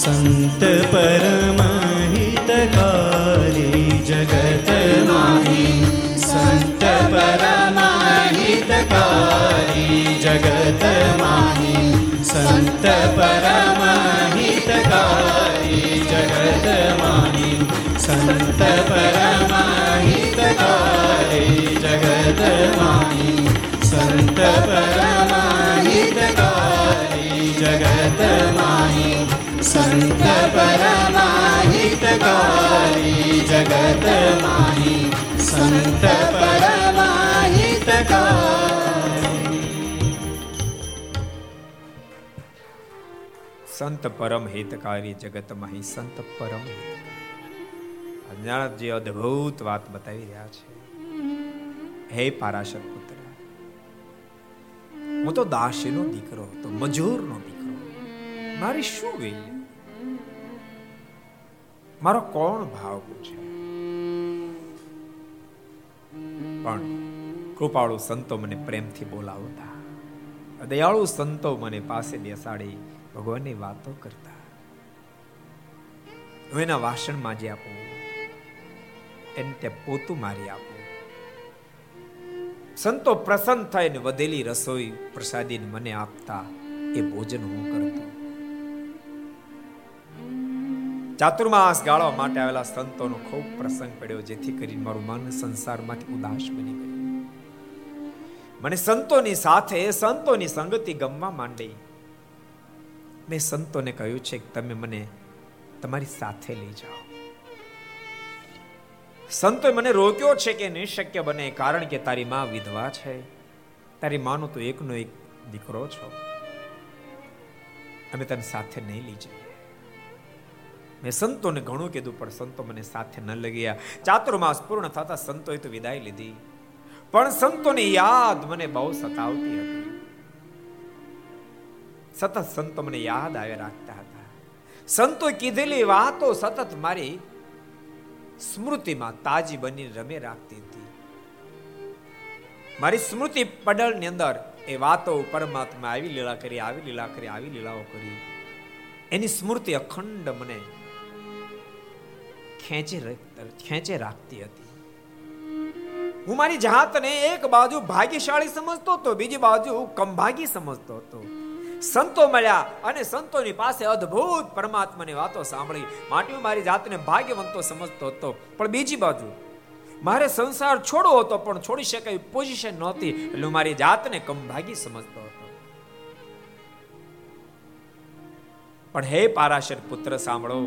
સંત પરમહિતકારી જગત માહી સંત પરમહિતકારી જગત માહી સંત પરમહિતકારી જગત માહી સંત પરમહિતકારી જગત માહી સંત પરમ સંત પરમાહિતકારી જગત માહી સંત સંત પરમ હિતકારી જગત માહી સંત પરમ અજ્ઞાનજી અદ્ભુત વાત બતાવી રહ્યા છે હે પારાશર પુત્ર હું તો દાસીનો દીકરો હતો મજૂરનો દીકરો મારી શું વેલી મારો કોણ ભાવ પૂછે? પણ કૃપાળુ સંતો મને પ્રેમથી બોલાવતા. દયાળુ સંતો મને પાસે બેસાડી ભગવાનની વાતો કરતા. હું એના વાસણ માજી આપું એને તે પોતું મારી આપું. સંતો પ્રસન્ન થઈને વધેલી રસોઈ પ્રસાદી મને આપતા એ ભોજન હું કરતો. ચાતુર્માસ ગાળવા માટે આવેલા સંતોનો ખૂબ પ્રસંગ પડ્યો, જેથી કરીને મારું મન સંસારમાંથી ઉદાસ બની ગયું. મને સંતોની સાથે સંતોની સંગતિ ગમવા માંડી. મેં સંતોને કહ્યું છે કે તમે મને તમારી સાથે લઈ જાઓ. સંતોએ મને રોક્યો છે કે નહીં શક્ય બને, કારણ કે તારી માં વિધવા છે. તારી માનો તો એકનો એક દીકરો છો. અમે તને સાથે નહીં લઈ જઈએ. મેં સંતોને ઘણું કીધું, પણ સંતો મને સાથે ન લગ્યા ચાતુર્માસ પૂર્ણ થતા સંતોએ તો વિદાય લીધી. પણ સંતોની યાદ મને બહુ સતાવતી હતી. સતત સંતો મને યાદ આવે રાખતા હતા. સંતો કીધેલી વાતો સતત મારી સ્મૃતિમાં તાજી બની રમે રાખતી હતી. મારી સ્મૃતિ પડળની અંદર એ વાતો પરમાત્મા આવી લીલા કરી, આવી લીલા કરી, આવી લીલાઓ કરી. એની સ્મૃતિ અખંડ મને ખેંચે ખેંચે રાખતી હતી. હું મારી જાતને એક બાજુ ભાગ્યશાળી સમજતો હતો, બીજી બાજુ કંભાગી સમજતો હતો. સંતો મળ્યા અને સંતોની પાસે અદ્ભુત પરમાત્માની વાતો સાંભળી. માટે હું મારી જાતને ભાગ્યવંતો સમજતો હતો. પણ બીજી બાજુ, મારે સંસાર છોડવો હતો, પણ છોડી શકાય પોઝિશન નહોતી. એટલે મારી જાતને કંભાગી સમજતો હતો. પણ હે પારાશર પુત્ર, સાંભળો.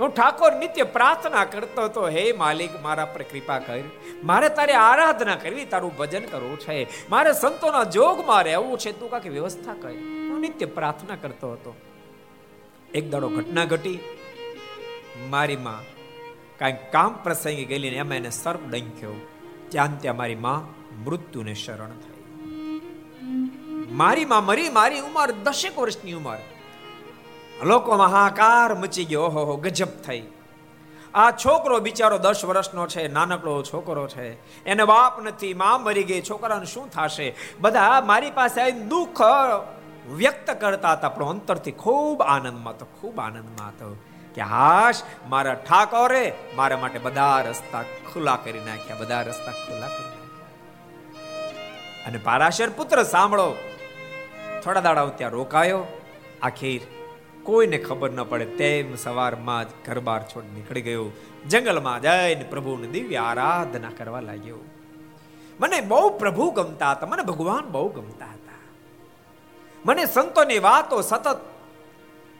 હું ઠાકોર નિત્ય પ્રાર્થના કરતો હતો હે માલિક, મારા પર કૃપા કર. મારે તારે આરાધના કરવી, તારું ભજન કરવું છે. મારે સંતોના જોગમાં રહેવું છે. તું કાંઈક વ્યવસ્થા કર. હું નિત્ય પ્રાર્થના કરતો હતો. એક દાડો ઘટના ઘટી. મારી માં કાંઈક કામ પ્રસંગી ગયેલી ને એમાં એને સર્પ ડંખ્યો. ત્યાં ત્યાં મારી માં મૃત્યુને શરણ થઈ. મારી માં મરી, મારી ઉંમર દસેક વર્ષની ઉંમર. લોકો મહાકાર મચી ગયો. ઓહો ગજબ થઈ. આ છોકરો બિચારો દસ વર્ષનો છે, નાનકડો છોકરો છે. એને બાપ નથી, માં મરી ગઈ, છોકરાને શું થશે? બધા મારી પાસે દુઃખ વ્યક્ત કરતા હતા, પણ અંતરથી ખૂબ આનંદમાં તો ખૂબ આનંદમાં હતો. કે હાશ, મારા ઠાકોરે મારા માટે બધા રસ્તા ખુલ્લા કરી નાખ્યા, બધા રસ્તા ખુલ્લા કરી અને પારાશર પુત્ર સાંભળો. થોડા દાડા ત્યાં રોકાયો. આખીર કોઈને ખબર ન પડે, તેમ સવારમાં જ ઘરબાર છોડ નીકળી ગયો. જંગલમાં જઈને પ્રભુની દિવ્ય આરાધના કરવા લાગ્યો. મને બહુ પ્રભુ ગમતા હતા, મને ભગવાન બહુ ગમતા હતા. મને સંતોની વાતો સતત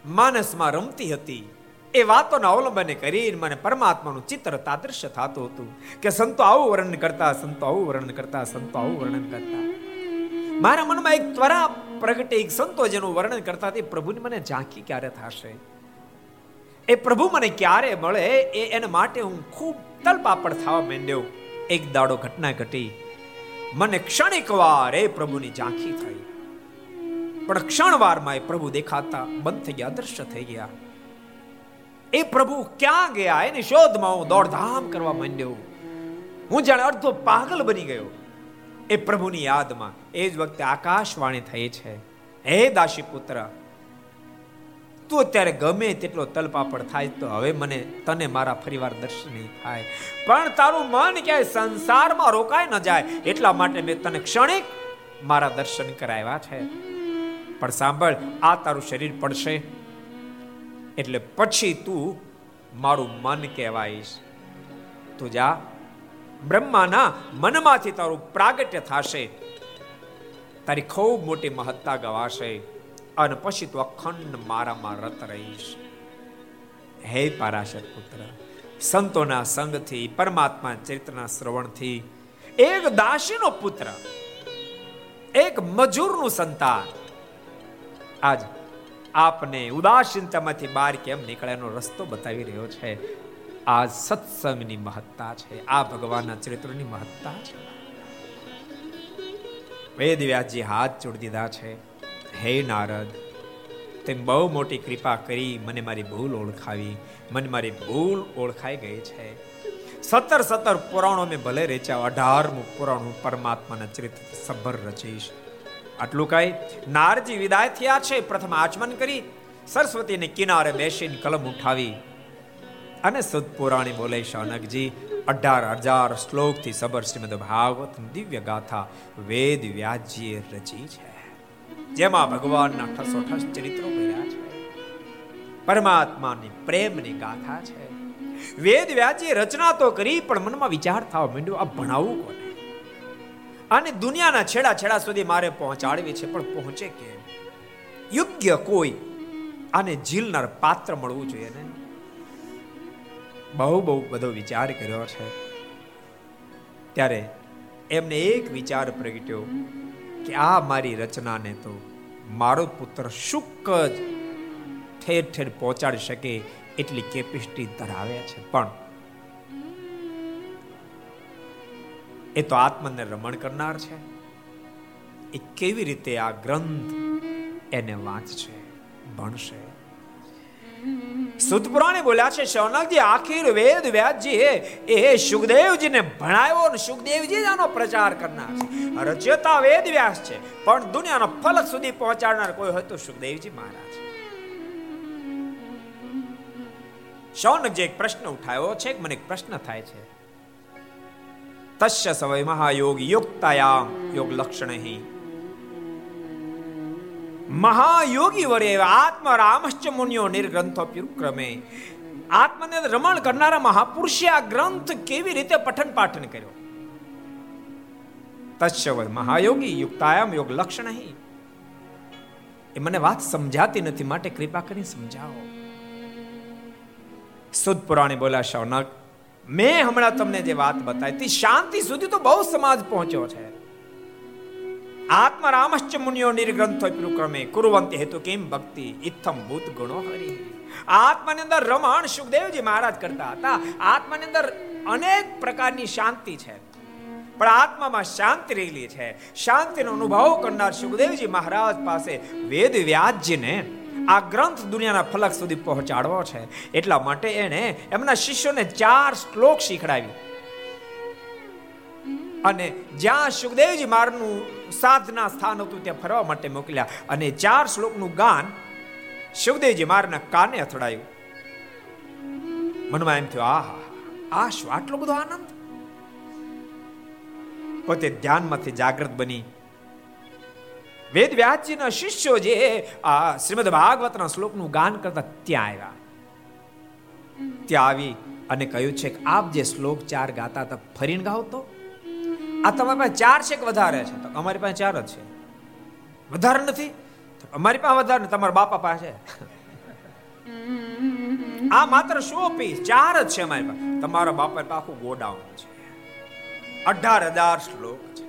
માનસમાં રમતી હતી. એ વાતોના અવલંબને કરીને મને પરમાત્માનું ચિત્ર તાદૃશ્ય થતું હતું કે સંતો આવું વર્ણન કરતા, સંતો આવું વર્ણન કરતા, સંતો આવું વર્ણન કરતા. મારા મનમાં એક ત્વરા પ્રગટે, એક સંતો જેનું વર્ણન કરતા તે પ્રભુની મને ઝાંખી ક્યારે થશે? એ પ્રભુ મને ક્યારે મળે એ એના માટે હું ખૂબ તલપાપડ થવા માંડ્યો. એક દાડો ઘટના ઘટી. મને ક્ષણિક વાર એ પ્રભુની ઝાંખી થઈ. પણ ક્ષણવારમાં એ પ્રભુ દેખાતા બંધ થઈ ગયા, અદૃશ્ય થઈ ગયા. એ પ્રભુ ક્યાં ગયા? એની શોધમાં હું દોડધામ કરવા માંડ્યો. હું જાણે અડધો પાગલ બની ગયો. એ પ્રભુની યાદમાં. એ જ વખતે આકાશવાણી થઈ છે. હે દાસી પુત્ર તું અત્યારે ગમે તેટલો તલપાપડ થાય તો હવે મને, તને મારા ફરીવાર દર્શન નહીં થાય. પણ તારું મન ક્યાંય સંસારમાં રોકાય ન જાય, એટલા માટે મેં તને ક્ષણિક મારા દર્શન કરાવ્યા છે. પણ સાંભળ, આ તારું શરીર પડશે. એટલે પછી તું મારું મન કહેવાઈશ. તું જા. બ્રહ્માના મનમાંથી તારું પ્રાગટ્ય થશે. તારી ખૂબ મોટી મહત્તા ગવાશે અને પછી તું અખંડ મારામાં રત રહીશ. હે પારાશર પુત્ર, સંતોના સંગથી, પરમાત્મા ચરિત્રના શ્રવણથી, એક દાસીનો પુત્ર, એક મજૂરનું સંતાન. આજ આપને ઉદાસીનતામાંથી બહાર કેમ નીકળ્યાનો રસ્તો બતાવી રહ્યો છે? આ સત્સંગની મહત્તા છે, આ ભગવાનના ચરિત્રની મહત્તા છે. વેદ વ્યાસજી હાથ જોડી દીધા છે, હે નારદ, તેમ બહુ મોટી કૃપા કરી મને મારી ભૂલ ઓળખાવી, મને મારી ભૂલ ઓળખાઈ ગઈ છે. સત્તર સત્તર પુરાણો મેં ભલે રેચ્યા, અઢારમું પુરાણ પરમાત્માના ચરિત્ર સભર રચીશ. આટલું કઈ નારજી વિદાય થયા છે, પ્રથમ આચમન કરી, સરસ્વતીને કિનારે બેસીને કલમ ઉઠાવી અને સદપુરાણી બોલે, શાનકજી, અઢાર હજાર શ્લોકથી સબર શ્રીમદ ભાગવત દિવ્ય ગાથા વેદ વ્યાસજીએ રચી છે. જેમાં ભગવાનના ઠસોઠસ ચરિત્રો કર્યા છે. પરમાત્માની પ્રેમની ગાથા છે. વેદ વ્યાસજીએ રચના તો કરી, પણ મનમાં વિચાર થવા માંડ્યો આ ભણાવવું કોને? અને દુનિયાના છેડા છેડા સુધી મારે પહોંચાડવી છે, પણ પહોંચે કેમ? યોગ્ય કોઈ આને ઝીલનાર પાત્ર મળવું જોઈએ ને? બહુ બહુ બધો વિચાર કર્યો છે. ત્યારે એમને એક વિચાર પ્રગટ્યો કે આ મારી રચનાને તો મારો પુત્ર શુક જ ઠેર ઠેર પહોંચાડી શકે એટલી કેપેસિટી ધરાવે છે. પણ એ તો આત્મને રમણ કરનાર છે. એ કેવી રીતે આ ગ્રંથ એને વાંચશે, ભણશે? સુતપુરાણે બોલ્યા છે શૌનકજી આખીર વેદ વ્યાસજી એ સુખદેવજીને ભણાવ્યો અને સુખદેવજી જ આનો પ્રચાર કરનાર છે. રચયતા વેદ વ્યાસ છે, પણ દુનિયાનો ફલક સુધી પહોંચાડનાર કોઈ હોય તો સુખદેવજી મહારાજ. શૌનકજી એક પ્રશ્ન ઉઠાવ્યો છે મને એક પ્રશ્ન થાય છે. તસ્ય સવય મહાયોગ યોગતાયામ યોગ લક્ષણ મહાયોગી વરે આત્મ રામશ્ચ મુનિયો નિર્ગ્રંથો ક્રમે આત્મને રમણ કરનારા મહાપુરુષે આ ગ્રંથ કેવી રીતે પઠન પાઠન કર્યો? તસ્ય મહાયોગી યુક્તાયામ યોગ લક્ષણ એ મને વાત સમજાતી નથી, માટે કૃપા કરી સમજાવો. સુદ પુરાણી બોલ્યા શૌનક મેં હમણાં તમને જે વાત બતાવી શાંતિ સુધી તો બહુ સમાજ પહોંચ્યો છે. આત્મરામશ્ચ મુનિયો નિર્ગ્રંથો ક્રમે કુરવંતી હેતુ કેમ ભક્તિ ઇથમ ભૂત ગુણો હરી આત્માની અંદર રમણ સુખદેવજી મહારાજ કરતા હતા આત્માની અંદર અનેક પ્રકારની શાંતિ છે પણ આત્મામાં શાંતિ રહેલી છે શાંતિનો અનુભવ કરનાર સુખદેવજી મહારાજ પાસે વેદ વ્યાજ્યને આ ગ્રંથ દુનિયાના ફલક સુધી પહોંચાડવો છે એટલા માટે એણે એમના શિષ્યોને ચાર શ્લોક શીખડાવી। અને જ્યાં સુખદેવજી મારનું સાધના સ્થાન હતું, ત્યાં ફરવા માટે મોકલ્યા. અને ચાર શ્લોકનું ગાન સુખદેવજી મારના કાને અથડાયું. મનમાં એમ થયું, આહા, આ શું આટલો બધો આનંદ? પોતે ધ્યાનમાંથી જાગૃત બની. વેદ વ્યાસજીના શિષ્યો જે આ શ્રીમદ ભાગવતના શ્લોકનું ગાન કરતા ત્યાં આવ્યા. ત્યાં આવી અને કહ્યું છે કે, આપ જે શ્લોક ચાર ગાતા હતા, ફરીને ગાવ તો? આ તમારી પાસે ચાર છે કે વધારે છે? તો અમારી પાસે ચાર જ છે. વધારે નથી? અમારી પાસે વધારે તમારા બાપા પાસે. આ માત્ર શું પીસ ચાર જ છે અમારી પાસે. તમારા બાપા આખું ગોડાઉન છે. અઢાર હજાર શ્લોક છે.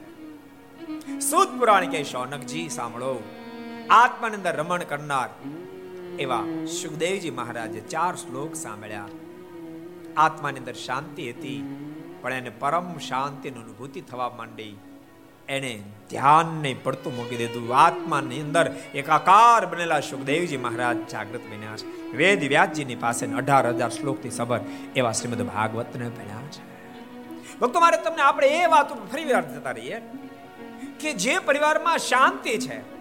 સુદ પુરાણ કે શૌનકજી, સાંભળો. આત્માની અંદર રમણ કરનાર એવા સુખદેવજી મહારાજે ચાર શ્લોક સાંભળ્યા. આત્માની અંદર શાંતિ હતી. પણ એને પરમ શાંતિની અનુભૂતિ થવા માંડી. એને ધ્યાનને પડતું મૂકી દીધું. આત્માની અંદર એકાકાર બનેલા સુખદેવજી મહારાજ જાગૃત બન્યા છે. વેદ વ્યાસજીની પાસે અઢાર હજાર શ્લોકથી સબર એવા શ્રીમદ ભાગવતને ભણ્યા છે. ભક્તો, મારે તમને આપણે એ વાત ફરી વાર જતા રહીએ કે જે પરિવારમાં શાંતિ છે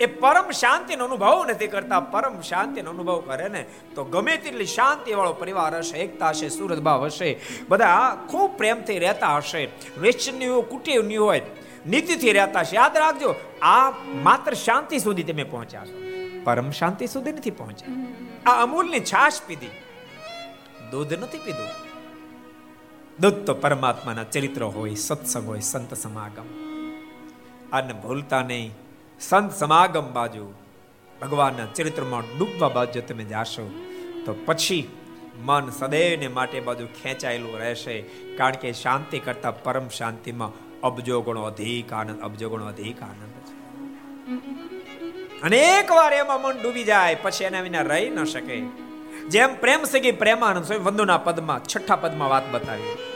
એ પરમ શાંતિનો અનુભવ નથી કરતા. પરમ શાંતિનો અનુભવ કરે ને, તો ગમે તેટલી શાંતિ વાળો પરિવાર હશે, એકતા હશે, સુરતભાવ હશે, બધા ખૂબ પ્રેમથી રહેતા હશે. વેચની કુટીરની હોય, નીતિથી રહેતા હશે. યાદ રાખજો, આ માત્ર શાંતિ સુધી તમે પહોંચ્યા છો. પરમ શાંતિ સુધી નથી પહોંચ્યા. આ અમૂલની છાશ પીધી. દૂધ નથી પીધું. દૂધ તો પરમાત્માના ચરિત્ર હોય, સત્સંગ હોય, સંત સમાગમ. અને ભૂલતા નહીં. સંત સમાગમ બાજુ ભગવાનના ચરિત્રમાં ડૂબવા બાજુ તમે જાશો. તો પછી મન સદૈવને માટે બાજુ ખેંચાયેલું રહેશે. કારણ કે શાંતિ કરતા પરમ શાંતિમાં અબજો ગણો અધિક આનંદ અબજો ગણો અધિક આનંદ છે. અને એકવાર એમાં મન ડૂબી જાય, પછી એના વિના રહી ન શકે. જેમ પ્રેમ સગી પ્રેમાનંદ સ્વામી વંદુના પદમાં, છઠ્ઠા પદમાં વાત બતાવી.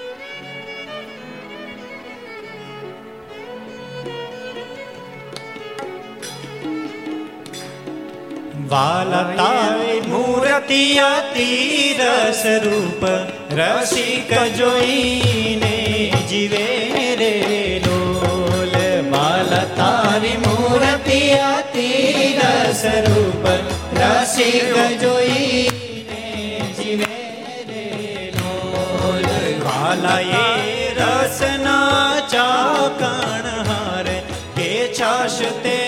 વાલતાવે મૂર્તિ અતિ રસ રૂપ રસિક જોઈને જીવે રે લોલ વાલતારી મૂર્તિ અતિ રસ રૂપ રસિક જોઈને જીવે રે લોલ વાલાએ રસના ચાકણ હાર કે છાશ તે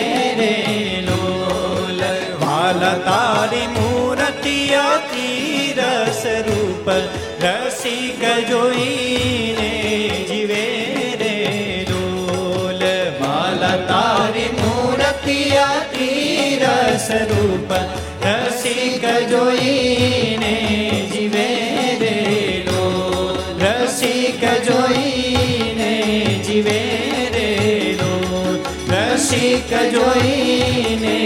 રસ રૂપ રસિક જોઈને જીવે રે ડોલ. માલા તારી મૂર્તિ સ્વરૂપ રસિક જોઈને જીવે રેલો રસિક જોઈને જીવે રેલો રસિક જોઈને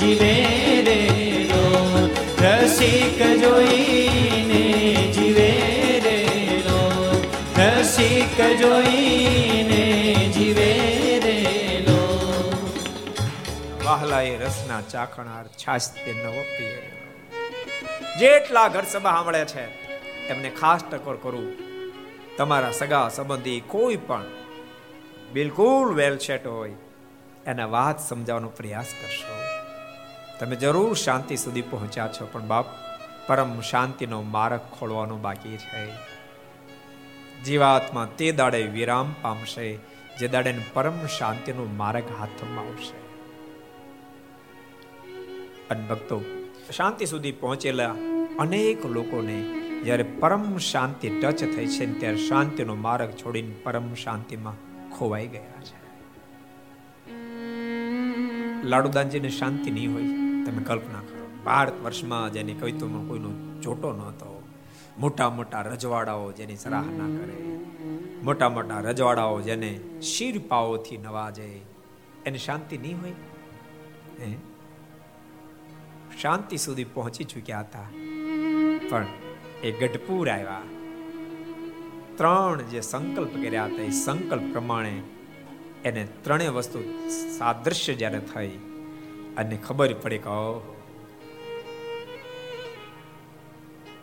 જીવે રસિક જોઈને જીવે રેલો. રસિક જોઈને જીવે રેલો. વાહલાએ રસના ચાખણાર છાશ તે નવો પ્રિય જેટલા ઘર સભા સાંભળે છે, એમને ખાસ ટકોર કરું. તમારા સગા સંબંધી કોઈ પણ બિલકુલ વેલસેટ હોય, એના વાત સમજાવવાનો પ્રયાસ કરશો. તમે જરૂર શાંતિ સુધી પહોંચ્યા છો, પણ બાપ, પરમ શાંતિનો માર્ગ ખોલવાનો બાકી છે. જીવાત્મા તે દાડે વિરામ પામશે, જે દાડે પરમ શાંતિનો માર્ગ હાથમાં આવશે. અને શાંતિ સુધી પહોંચેલા અનેક લોકોને જ્યારે પરમ શાંતિ ટચ થઈ છે, ત્યારે શાંતિનો માર્ગ છોડીને પરમ શાંતિમાં ખોવાઈ ગયા છે. લાડુદાનજીને શાંતિ નહીં હોય. તમે કલ્પના કરો. ભારત વર્ષમાં જેની કવિત્વમાં કોઈનો જોટો ન હતો, મોટા મોટા રજવાડાઓ જેની સરાહના કરે, મોટા મોટા રજવાડાઓ જેને શીરપાઓથી નવાજે, એની શાંતિ નહીં હોય? શાંતિ સુધી પહોંચી ચૂક્યા હતા. પણ એ ગઢપુર આવ્યા. ત્રણ જે સંકલ્પ કર્યા હતા, એ સંકલ્પ પ્રમાણે એને ત્રણેય વસ્તુ સાદૃશ્ય જ્યારે થઈ અને ખબર પડી કે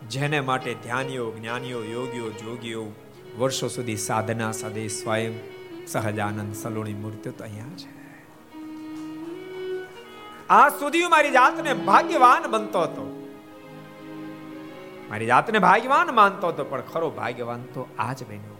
જેને માટે ધ્યાનીઓ, જ્ઞાનીઓ, યોગીઓ, જોગીઓ વર્ષો સુધી સાધના સાધે સ્વયં સહજાનંદ સલોણી મૂર્તિઓ તો અહીંયા છે. આ સુધી મારી જાતને ભાગ્યવાન બનતો હતો. મારી જાતને ભાગ્યવાન માનતો હતો, પણ ખરો ભાગ્યવાન તો આજ બન્યો.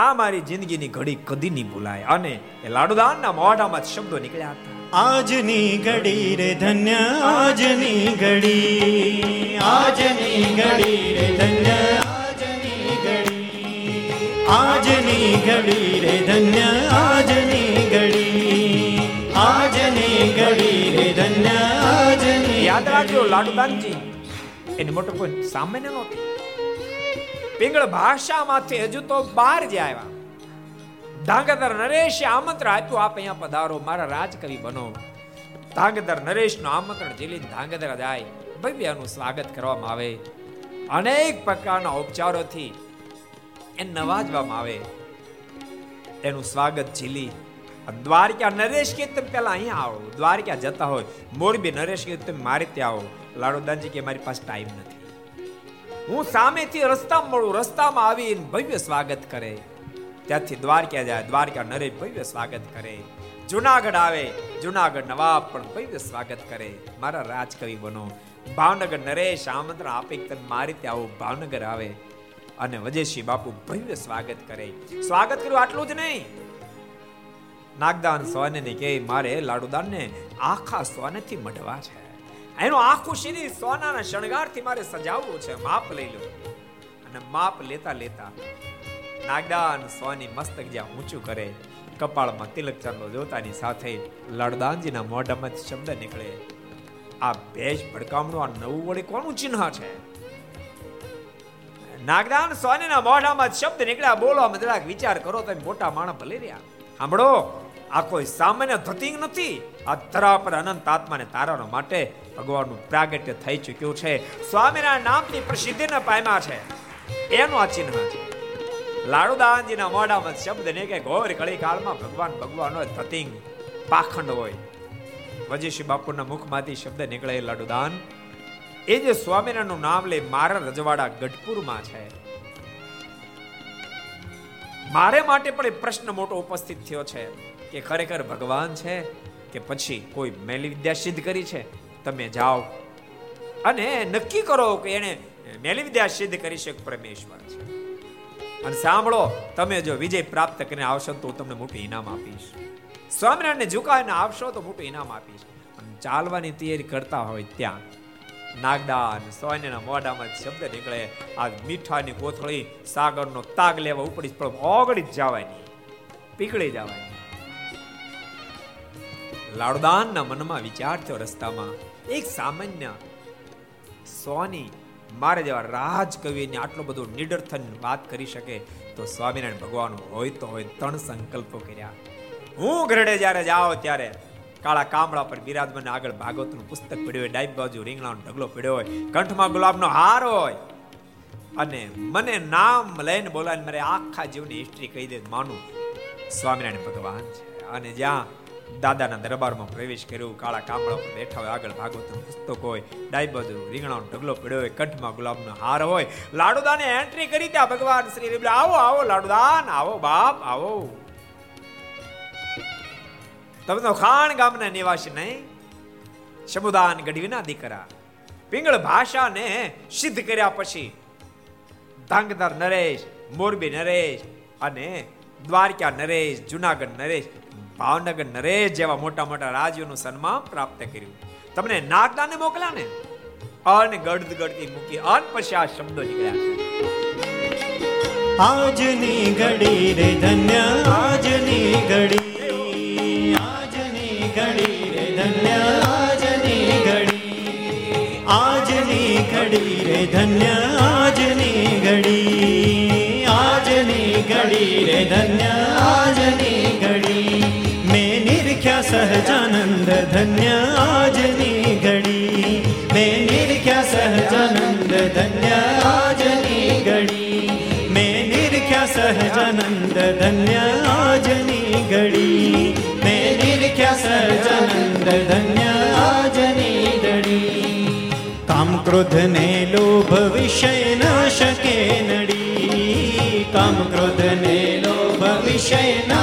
આ મારી જિંદગીની ઘડી કદી નહીં ભૂલાય. અને એ લાડુદાનના મોઢામાં શબ્દો નીકળ્યા હતા. આજની ઘડી રે ધન્ય આજની ઘડી આજની ઘડી રે ધન્ય આજની ઘડી આજની ઘડી રે ધન્ય આજની ઘડી આજની ઘડી રે ધન્ય આજની યાદ રાખજો લાડુદાનજી એની મોટો કોઈ સામાન્ય નહોતી પિંગળ ભાષામાંથી હજુ તો બહાર જ આવ્યા. ધાંગધર નરેશે આમંત્રણ આપ્યું, આપ અહીંયા પધારો, મારા રાજકવિ બનો. ધાંગધર નરેશનું આમંત્રણ ઝીલી ધાંગધર જાય. ભવ્યનું સ્વાગત કરવામાં આવે. અનેક પ્રકારના ઉપચારોથી એ નવાજવામાં આવે. એનું સ્વાગત ઝીલી. દ્વારકા નરેશ કે તમે પેલા અહીંયા આવો. દ્વારકા જતા હોય. મોરબી નરેશ કે તમે મારે ત્યાં આવો. લાડોદાનજી કે મારી પાસે ટાઈમ નથી. હું સામેથી રસ્તામાં મળું, રસ્તામાં આવીને ભવ્ય સ્વાગત કરે. ત્યાંથી દ્વારકા જાય, દ્વારકા નરેશ ભવ્ય સ્વાગત કરે. જુનાગઢ આવે, જુનાગઢ નવાબ પણ ભવ્ય સ્વાગત કરે. મારા રાજકવિ બનો. ભાવનગર નરેશ આમંત્રણ આપે તમે મારી ત્યાં આવો ભાવનગર આવે. અને વજેશી બાપુ ભવ્ય સ્વાગત કરે. સ્વાગત કર્યું આટલું જ નહીં. નાગદાન સોને કે, મારે લાડુદાન ને આખા સોનેથી મઢવા છે. એનું આખું શરીર સોનાના શણગારથી મારે સજાવવું છે. માપ લઈ લો. અને માપ લેતા લેતા નાગદાન સોની મસ્તક જ્યાં ઊંચું કરે, કપાળમાં તિલક ચાંદલો જોતાની સાથે લડદાનજીના મોઢામાં શબ્દ નીકળે. આ ભેજ ભડકામણું, આ નવું વળી કોનું ચિહ્ન છે? નાગદાન સોનીના મોઢામાં શબ્દ નીકળ્યા. બોલો જરાક વિચાર કરો, તમે મોટા માણસ ભલે રહ્યા. સાંભળો, આ કોઈ સામાન્ય ધતિંગ નથી. આ ધરા પર અનંત આત્માને તારવા માટે ભગવાનનું પ્રાગટ્ય થઈ ચૂક્યું છે. સ્વામીના નામની પ્રસિદ્ધિના પામ્યા છે. એનું આ ચિહ્ન છે. લાડુદાનજીના મોઢામાં શબ્દ ને કે ઘોર કળી કાળમાં ભગવાન ભગવાન ધતિંગ, પાખંડ હોય. વજેશી બાપુના મુખમાંથી શબ્દ નીકળે, લાડુદાન, એ જે સ્વામિનારાયણનું નામ લે, મારા રજવાડા ગઢપુરમાં છે. મારે માટે પણ એ પ્રશ્ન મોટો ઉપસ્થિત થયો છે કે ખરેખર ભગવાન છે કે પછી કોઈ મેલી વિદ્યા સિદ્ધ કરી છે? તમે જાઓ. અને નક્કી કરો કે એને મેલી વિદ્યા સિદ્ધ કરી શકે પરમેશ્વર છે. અને સાંભળો, તમે જો વિજય પ્રાપ્ત કરીને આવશો તો હું તમને મોટું ઇનામ આપીશ. સ્વામિનારાયણને ઝુકાવીને આવશો તો મોટું ઇનામ આપીશ. અને ચાલવાની તૈયારી કરતા હોય ત્યાં નાગદાન સોયના મોઢામાં શબ્દ નીકળે. આ મીઠાની કોથળી સાગરનો તાગ લેવા ઉપડી પણ ઓગળી જવાની. પીકળી જવાની. લાડુદાનના મનમાં વિચાર થયો રસ્તામાં. એક સામાન્ય સોની મારે જેવા રાજ કવિને આટલો બધો નિડર્થન વાત કરી શકે તો સ્વામિનારાયણ ભગવાન હોય તો હોય ત્રણ સંકલ્પો કર્યા. હું ઘરડે જ્યારે જાઓ ત્યારે કાળા કામળા પર બિરાજમાન આગળ ભાગવતનું પુસ્તક પડ્યું હોય ડાઈબ બાજુ રીંગણાનો ઢગલો પડ્યો હોય, કંઠમાં ગુલાબનો હાર હોય. અને મને નામ લઈને બોલાવીને મારે આખા જીવની હિસ્ટ્રી કહી દે માનું સ્વામિનારાયણ ભગવાન છે. અને જ્યાં દાદાના દરબારમાં પ્રવેશ કર્યો, કાળા કામળા પર બેઠા હોય, આગળ ભાગવતનું પુસ્તક હોય ડાઈ બાજુ રીંગણાનો ઢગલો પડ્યો હોય, કંઠમાં ગુલાબનો હાર હોય. લાડુદાને એન્ટ્રી કરી ત્યાં ભગવાન શ્રી આવો આવો લાડુદાન, આવો બાપ, આવો. તમે તો ખાણ ગામના નિવાસી નહીં સમુદાન ગઢવીના દીકરા. પિંગળ ભાષાને સિદ્ધ કર્યા પછી ધાંગધર નરેશ, મોરબી નરેશ અને દ્વારકા નરેશ, જુનાગઢ નરેશ ભાવનગર નરેશ જેવા મોટા મોટા રાજ્યોનું સન્માન પ્રાપ્ત કર્યું. તમને નાગદાને મોકલ્યા ને અન ગડદ ગડતી મૂકી અન પછી આ શબ્દો નીકળ્યા આજની ઘડી રે ધન્ય, આજની ઘડી આજની ઘડી રે ધન્ય, આજની ઘડી આજની ઘડી રે ધન્ય, આજની ઘડી આજની ઘડી રે ધન્ય, આજની ઘડી. નિરખ્યા સહજાનંદ ધન્ય આજની ઘડી મેં નિર્ખ્યા સહજાનંદ ધન્ય આજની ઘડી મેં નિર્ખ્યા સહજાનંદ ધન્ય આજની ઘડી મેં નિર્ખ્યા સહજાનંદ ધન્ય આજની ઘડી કામ ક્રોધ ને લોભ વિષય ન શકે નડી કામ ક્રોધ ને લોભ વિષય ન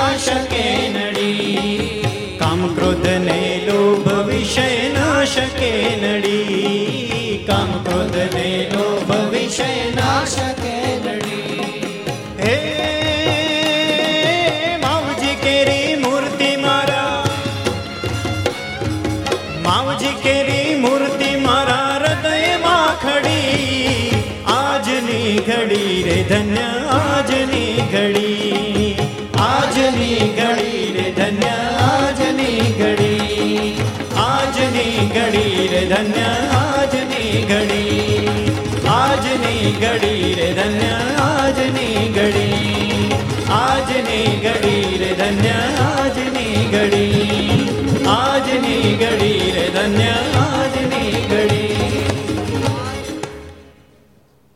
કામ ક્રોધ ને લોભ વિષય ન શકે નડી. કામ ક્રોધ ને લોભ વિષય ન શકે નડી. હે માવજી કેરી મૂર્તિ મારા. માવજી કેરી મૂર્તિ મારા હૃદયમાં ધન્ય આજની ઘડી આજની ઘડી રે ધન્ય આજની ઘડી આજની ઘડી રે ધન્ય આજની ઘડી આજની ઘડી રે ધન્ય આજની ઘડી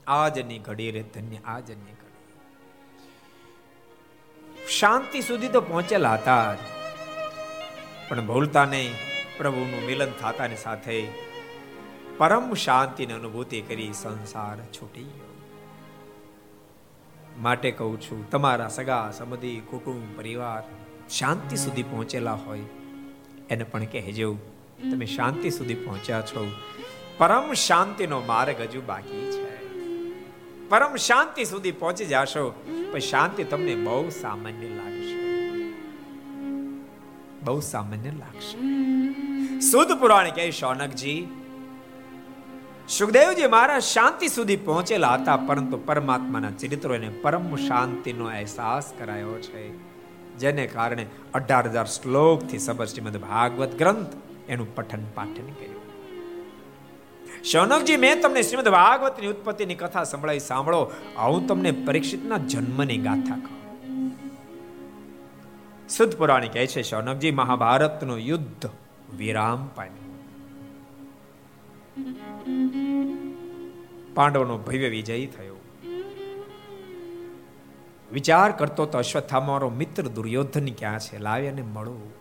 આજની ઘડી રે ધન્ય આજની ઘડી શાંતિ સુધી તો પહોંચેલા હતા. પણ ભૂલતા નહીં પ્રભુનું મિલન થતાની સાથે પરમ શાંતિની અનુભૂતિ કરી સંસાર છૂટી માટે કહું છું, તમારા સગા, સંબંધી, કુટુંબ, પરિવાર શાંતિ સુધી પહોંચેલા હોય, એને પણ કહેજો, તમે શાંતિ સુધી પહોંચ્યા છો. પરમ શાંતિનો માર્ગ હજુ બાકી છે. પરમ શાંતિ સુધી પહોંચી જાશો, પણ શાંતિ તમને બહુ સામાન્ય લાગશે બહુ સામાન્ય લાગશે. સુદ પુરાણ કહે શૌનકજી, સુખદેવજી મહારાજ શાંતિ સુધી પહોંચેલા હતા, પરંતુ પરમાત્માના ચરિત્રોને પરમ શાંતિનો અહેસાસ કરાયો છે, જેને કારણે અઢાર હજાર શ્લોકથી સબર શ્રીમદ ભાગવત ગ્રંથ એનું પઠન પાઠન કર્યું. શૌનકજી, મેં તમને શ્રીમદ ભાગવતની ઉત્પત્તિની કથા સંભળાવી સાંભળો. હું તમને પરીક્ષિતના જન્મની ગાથા કહું. શુદ્ધ પુરાણી કહે છે, શૌનકજી, મહાભારતનું યુદ્ધ વિરામ પામ્યું. પાંડવનો ભવ્ય વિજય થયો. વિચાર કરતો તો અશ્વત્થામારો મિત્ર દુર્યોધન ક્યાં છે? લાવે અને મળો.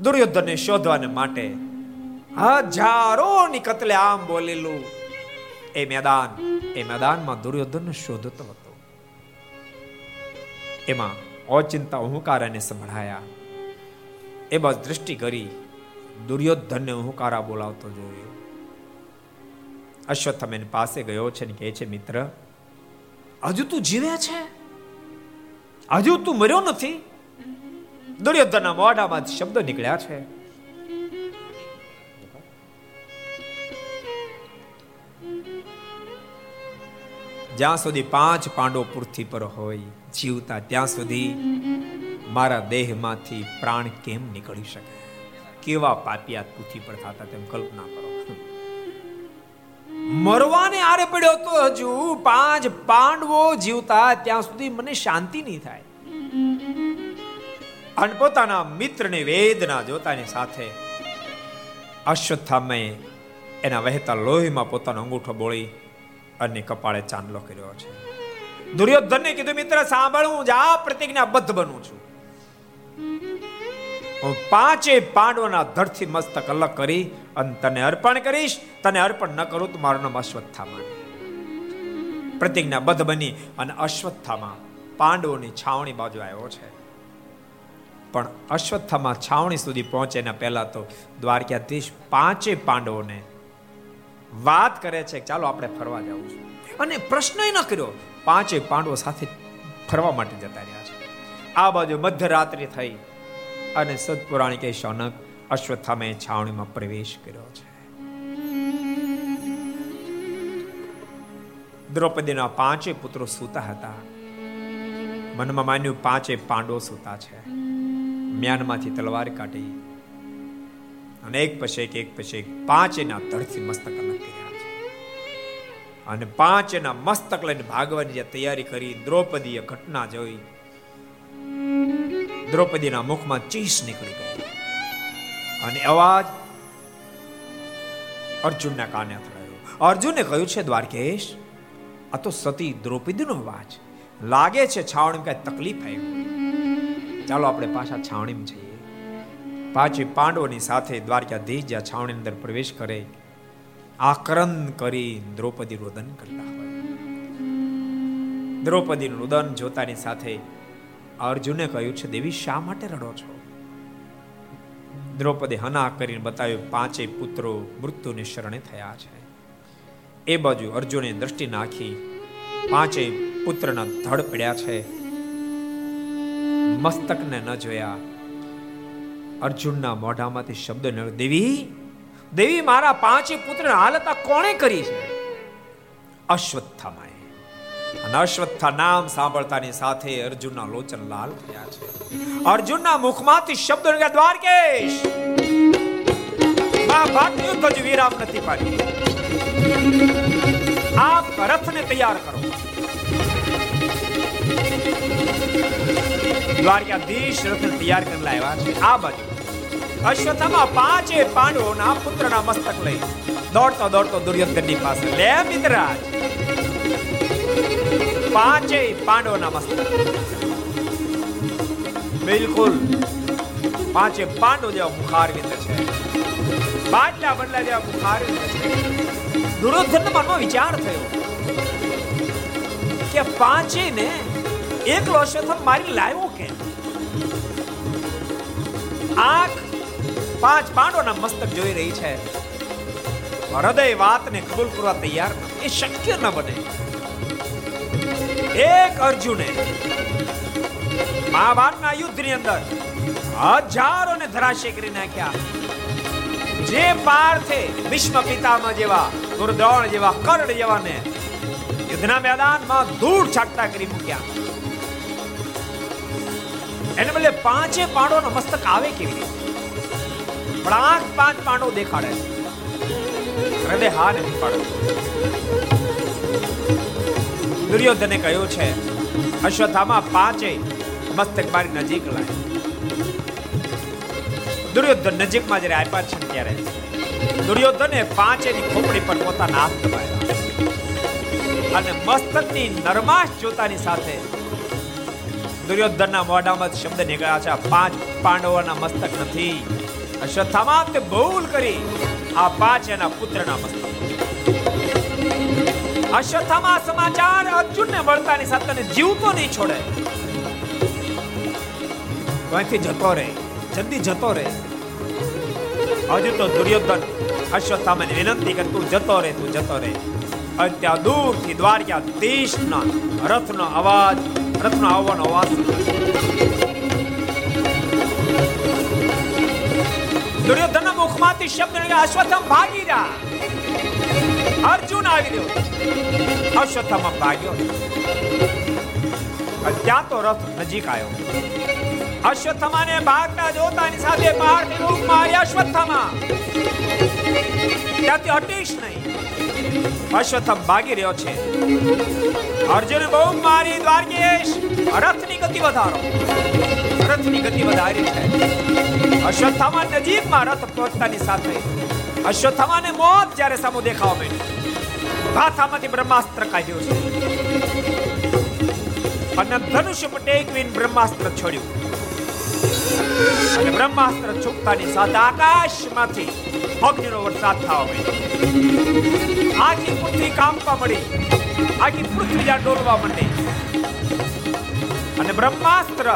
દુર્યોધનને શોધવાને માટે હજારો ની કતલે આમ બોલેલું. એ મેદાન, એ મેદાનમાં દુર્યોધન શોધતો હતો. એમાં ઓચિંતા હુંકારાને સંભળાયા. એ બસ દ્રષ્ટિ કરી દુર્યોધનને હુંકારા બોલાવતો જોયો. અશ્વત્થમ એની પાસે ગયો છે ને કહે છે, મિત્ર, હજુ તું જીવે છે? હજુ તું મર્યો નથી? દુર્યોધનના મોઢામાં શબ્દો નીકળ્યા છે. જ્યાં સુધી પાંચ પાંડવો પૃથ્વી પર હોય જીવતા ત્યાં સુધી મારા દેહમાંથી પ્રાણ કેમ નીકળી શકે? કેવા પાપિયા પૃથ્વી પર થતા તેમ કલ્પના કરો. મરવાને આરે પડ્યો તો હજુ પાંચ પાંડવો જીવતા ત્યાં સુધી મને શાંતિ નહીં થાય. અને પોતાના મિત્રને વેદના જોતાની સાથે અશ્વત્થામે એના વહેતા લોહીમાં પોતાનો અંગૂઠો બોળી અને કપાળે ચાંદલો કર્યો છે. દુર્યોધનને કીધું, મિત્ર, સાંભળ, હું જા પ્રતિજ્ઞાબદ્ધ બનું છું. હું પાંચે પાંડવોના ધડથી મસ્તક અલગ કરી અને તને અર્પણ કરીશ. તને અર્પણ ન કરું તો મારું નામ અશ્વત્થામા. પ્રતિજ્ઞાબદ્ધ બની અને અશ્વત્થામાં પાંડવોની છાવણી બાજુ આવ્યો છે. પણ અશ્વત્થામાં છાવણી સુધી પહોંચે એના પહેલા તો દ્વારકાધીશ પાંચે પાંડવોને વાત કરે છે ચાલો આપણે ફરવા જવું છે. અને પ્રશ્ન ન કર્યો પાંચે પાંડવો સાથે ફરવા માટે જતા રહ્યા છે. આ બાજુ મધ્યરાત્રિ થઈ અને સદપુરાણિકે શૌનક અશ્વત્થામે છાવણીમાં પ્રવેશ કર્યો છે. દ્રૌપદીના પાંચે પુત્રો સૂતા હતા. મનમાં માન્યું પાંચે પાંડવો સૂતા છે. મ્યાનમાંથી તલવાર કાઢી અને એક પછી એક એક પછી એક પાંચેના ધડથી મસ્તક અલગ કર્યા. છે પાંચ એના મસ્તક લઈને ભાગવાની જે તૈયારી કરી, દ્રૌપદીએ ઘટના જોઈ. દ્રૌપદીના મુખમાં ચીસ નીકળી ગઈ. અને અવાજ અર્જુનના કાને અથડાયો. અર્જુને કહ્યું છે, દ્વારકેશ, આ તો સતી દ્રૌપદીનો અવાજ. લાગે છે છાવણી કઈ તકલીફ આવી ચાલો આપણે પાછા છાવણીમાં જઈએ. પાછી પાંડવોની સાથે દ્વારકાધીશ જ્યાં છાવણી અંદર પ્રવેશ કરે આકરન કરી દ્રૌપદી રોદન કરતા હોય. દ્રૌપદીનું રુદન જોતાની સાથે અર્જુને કહ્યું છે, દેવી, શા માટે રડો છો? દ્રૌપદી હના કરીને બતાવ્યું, પાંચે પુત્રો મૃત્યુને શરણે થયા છે. એ બાજુ અર્જુને દ્રષ્ટિ નાખી, પાંચે પુત્રના ધડ પડ્યા છે. મસ્તકને ન જોયા, અર્જુનના મોઢામાંથી શબ્દ ન દેવી દેવી મારા પાંચે પુત્ર હાલતા કોણે કરી છે? અશ્વત્થામાએ. અને અશ્વત્થા નામ સાંભળતાની સાથે અર્જુનના લોચન લાલ થયા છે. અર્જુનના મુખમાંથી શબ્દ નીકળ્યા, દ્વારકેશ! મહાભારત યુદ્ધ જ વિરામ નથી પાડી આપ રથને તૈયાર કરો. દ્વારકાધીશ રથને તૈયાર કરી લાવ્યા છે. આ બાજુ. અશ્વત્થામાં પાંચે પાંડવોના પુત્રના મસ્તક લઈ. દોડતો દોડતો દુર્યોધનની પાસે લે મિત્રરાજ. પાંચે પાંડવોના મસ્તક. બિલકુલ. પાંચે પાંડવ જેવા મુખારવિંદ છે. બાટલા બદલા જેવા મુખારવિંદ છે. દુર્યોધન મનમાં વિચાર થયો કે પાંચે ને એકલો અશ્વત્થામ મારી લાવ્યો કે આંખ પાંચ પાંડવોના મસ્તક જોઈ રહી છે. હૃદય વાતને કબૂલ કરવા તૈયાર એ શક્ય ન બને. એક અર્જુને મહાભારતના યુદ્ધની અંદર હજારોને ધરાશય કરી નાખ્યા. જે પાર્થે ભીષ્મ પિતામહ જેવા દુર્દ્રોણ જેવા કર્ણ જેવાને યુદ્ધના મેદાનમાં ધૂળ છાટતા કરી મૂક્યા. એને બદલે પાંચે પાડોનો મસ્તક આવે કેવી રીતે? પણ પાંચ પાંડવો દેખાડે હૃદય હા નથી પાડે દુર્યોધને કહ્યું છે, અશ્વત્થામાં પાંચે મસ્તક મારી નજીક લાય. દુર્યોધન નજીકમાં જ્યારે આપ્યા છે ત્યારે દુર્યોધને પાંચેની ખોપડી પર પોતાના હાથ દબાવ્યા અને મસ્તકની નરમાશ જોતાની સાથે દુર્યોધનના મોઢામાં શબ્દ નીકળ્યા છે પાંચ પાંડવોના મસ્તક નથી. અશ્વત્થામા તે ભૂલ કરી આ પાંચ એના પુત્રના મસ્તક. અશ્વત્થામા સમાચાર અર્જુનને મળતાની સાથે જીવતો નહીં છોડે. અહીંથી જતો રહે, જલ્દી જતો રહે. હજુ તો દુર્યોધન અશ્વત્થામાને વિનંતી કરે, તું જતો રહે, તું જતો રહે. અને ત્યાં દૂરથી દ્વારકા દેશના રથનો અવાજ, રથનો આવવાનો અવાજ અશ્વત્થામ ભાગી જા અર્જુન આવી રહ્યો. અશ્વત્થામાં ભાગ્યો. ત્યાં તો રથ નજીક આવ્યો. અશ્વત્થમાને ભાગતા જોતાની સાથે પાર્થ રૂપમાં આવ્યા અશ્વત્થમા ત્યાંથી હટીશ નહીં. અશ્વત્થમ ભાગી રહ્યો છે. અર્જુન બહુ મારી દ્વારકેશ. રથની ગતિ વધારો. રથની ગતિ વધારી છે. અશ્વત્થામા નજીકમાં રથ પહોંચતાની સાથે અશ્વત્થામાને મોત જ્યારે સામુ દેખાવા માંડ્યું. ભાથામાંથી બ્રહ્માસ્ત્ર કાઢ્યું છે. અને ધનુષ્ય ટેકવીન બ્રહ્માસ્ત્ર છોડ્યું. અને બ્રહ્માસ્ત્ર છૂટતાની સાથે આકાશમાંથી અગ્નિનો વરસાદ થવા માંડ્યો. આખી પૃથ્વી કાંપવા મળી આખી પૃથ્વી જ્યાં ડોલવા માંડી. અને બ્રહ્માસ્ત્ર,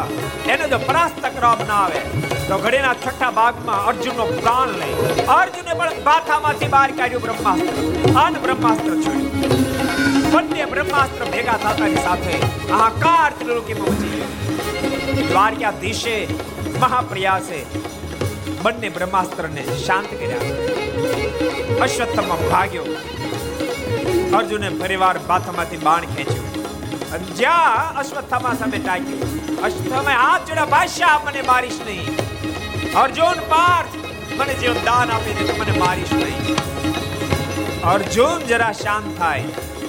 એને જો પરાસ્ત કરવામાં આવે, તો ઘડીના છઠ્ઠા ભાગમાં અર્જુનનો પ્રાણ લે. અર્જુને પણ ગાથામાંથી બહાર કાઢ્યું બ્રહ્માસ્ત્ર. અને બ્રહ્માસ્ત્ર છોડ્યું. બંને બ્રહ્માસ્ત્ર ભેગા થતાની સાથે આકાર ત્રિલોકી પહોંચી ગયો. દ્વારકાધીશે મહાપ્રયાસે બંને બ્રહ્માસ્ત્રને શાંત કર્યા. અશ્વત્થમાં ભાગ્યો. અર્જુને ફરીવાર બાથામાંથી બાણ ખેંચ્યું. જ્યાં અશ્વત્થામા સામે ટાંક્યું અશ્વત્થામે હાથ જોડ્યા બાદશાહ મને મારીશ નહીં? અર્જુન, પાર્થ, મને જેવું દાન આપી દે મને મારીશ નહીં. અર્જુન, જરા શાંત થાય.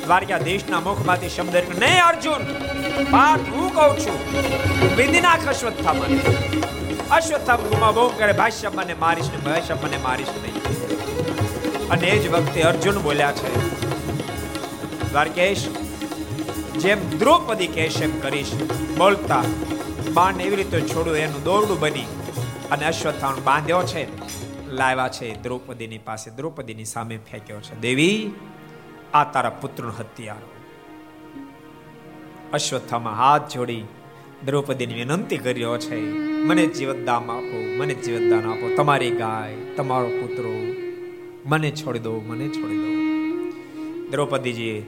દ્વારકા દેશના મુખમાંથી શબ્દ નહીં, અર્જુન, પાર્થ, હું કહું છું, વિધિ નાખ અશ્વત્થામાને. અશ્વત્થામ ગુમાબો કરે ભાષ્ય મને મારીશ ને ભાષ્ય મને મારીશ નહીં? અને એ જ વખતે અર્જુન બોલ્યા છે, દ્વારકેશ જેમ દ્રૌપદી એમ કરીશ. બોલતા, બાણ એવી રીતે છોડ્યું, એનું દોરડું બની અને અશ્વત્થામ બાંધ્યો છે. લાવ્યા છે દ્રૌપદીની પાસે. દ્રૌપદીની સામે ફેંક્યો છે, દેવી, આ તારા પુત્રનો હત્યારો અશ્વત્થામાં હાથ જોડી દ્રૌપદીની વિનંતી કર્યો છે, મને જીવતદાન આપો, મને જીવતદાન આપો. તમારી ગાય, તમારો પુત્રો મને છોડી દો, મને છોડી દો. દ્રૌપદીજીએ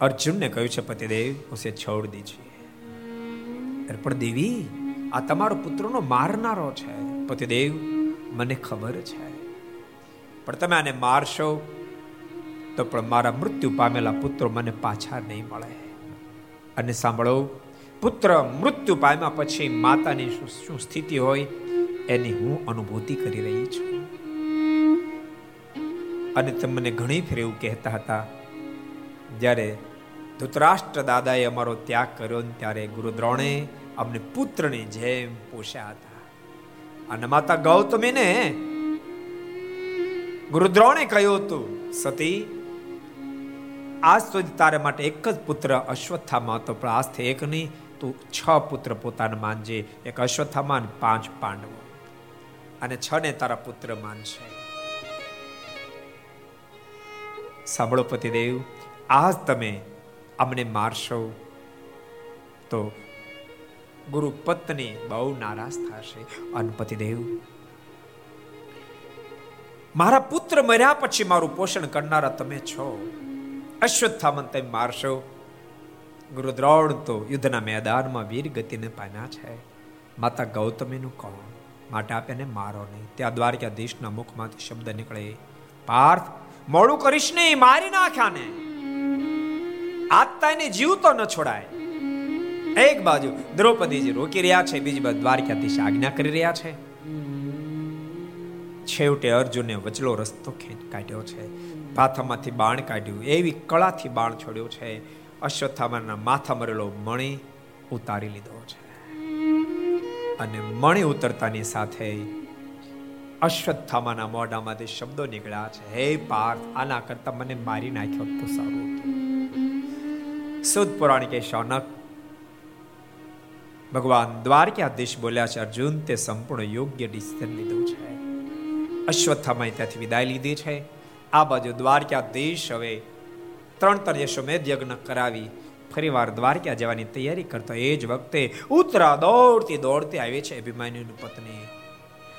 અર્જુનને કહ્યું છે, પતિદેવ ઉસે છોડ દીજીએ પણ દેવી, આ તમારો પુત્રનો મારનારો છે. પતિદેવ, મને ખબર છે. પણ તમે આને મારશો, તો પણ મારા મૃત્યુ પામેલા પુત્રો મને પાછા નહીં મળે. અને સાંભળો, પુત્ર મૃત્યુ પામ્યા પછી માતાની શું સ્થિતિ હોય, એની હું અનુભૂતિ કરી રહી છું. અને તમને ઘણી ફેર એવું કહેતા હતા જ્યારે ધૃતરાષ્ટ્ર દાદાએ અમારો ત્યાગ કર્યો ત્યારે ગુરુ દ્રોણે અમને પુત્રની જેમ પોષ્યા હતા. અને માતા ગૌતમીને ગુરુદ્રોણે કહ્યું હતું, સતી, આજ સુધી તારા માટે એક જ પુત્ર અશ્વત્થામાં હતો, પણ આજથી એક નહીં, તું છ પુત્ર પોતાને માનજે, એક અશ્વત્થામાન પાંચ પાંડવો. અને છ ને તારા પુત્ર માનશે. સાંભળો પતિદેવ આજ તમે અમને મારશો તો ગુરુ પત્ની બહુ નારાજ થશે. અને પતિદેવ મારા પુત્ર મર્યા પછી મારું પોષણ કરનારા તમે છો. અશ્વત્થામન તમે મારશો. ગુરુ દ્રોણ તો યુદ્ધના મેદાનમાં વીર ગતિને પામ્યા છે. માતા ગૌતમીનું કોણ માટે આપ એને મારો નહીં. ત્યાં દ્વારકાધીશના મુખમાંથી શબ્દ નીકળે, પાર્થ, મોડું કરીશ નહીં, મારી નાખ્યા ને આત્તા એને જીવતો ન છોડાય. એક બાજુ દ્રૌપદીજી રોકી રહ્યા છે, બીજી બાજુ દ્વારકાધીશ આજ્ઞા કરી રહ્યા છે. છેવટે અર્જુને વચલો રસ્તો ખેંચ કાઢ્યો છે. પાથામાંથી બાણ કાઢ્યું, એવી કળાથી બાણ છોડ્યો છે. અશ્વત્થામાના માથા મરેલો મણી ઉતારી લીધો છે. અને મણી ઉતરતાની સાથે અશ્વત્થામાના મોઢામાંથી શબ્દો નીકળ્યા છે. હે પાર્થ, આના કરતા મને મારી નાખ્યો તો સારું. સુદ પુરાણ કે શૌનક ભગવાન દ્વારકાધીશ બોલ્યા છે અર્જુન તે સંપૂર્ણ યોગ્ય ડિસિઝન લીધું છે અશ્વત્થામાએ ત્યાંથી વિદાય લીધી છે આ બાજુ દ્વારકાધીશ હવે ત્રણ ત્રણ યશોમેધ યજ્ઞ કરાવી ફરીવાર દ્વારકા જવાની તૈયારી કરતો એ જ વખતે ઉતરા દોડતી દોડતી આવી છે અભિમાન્યુની પત્ની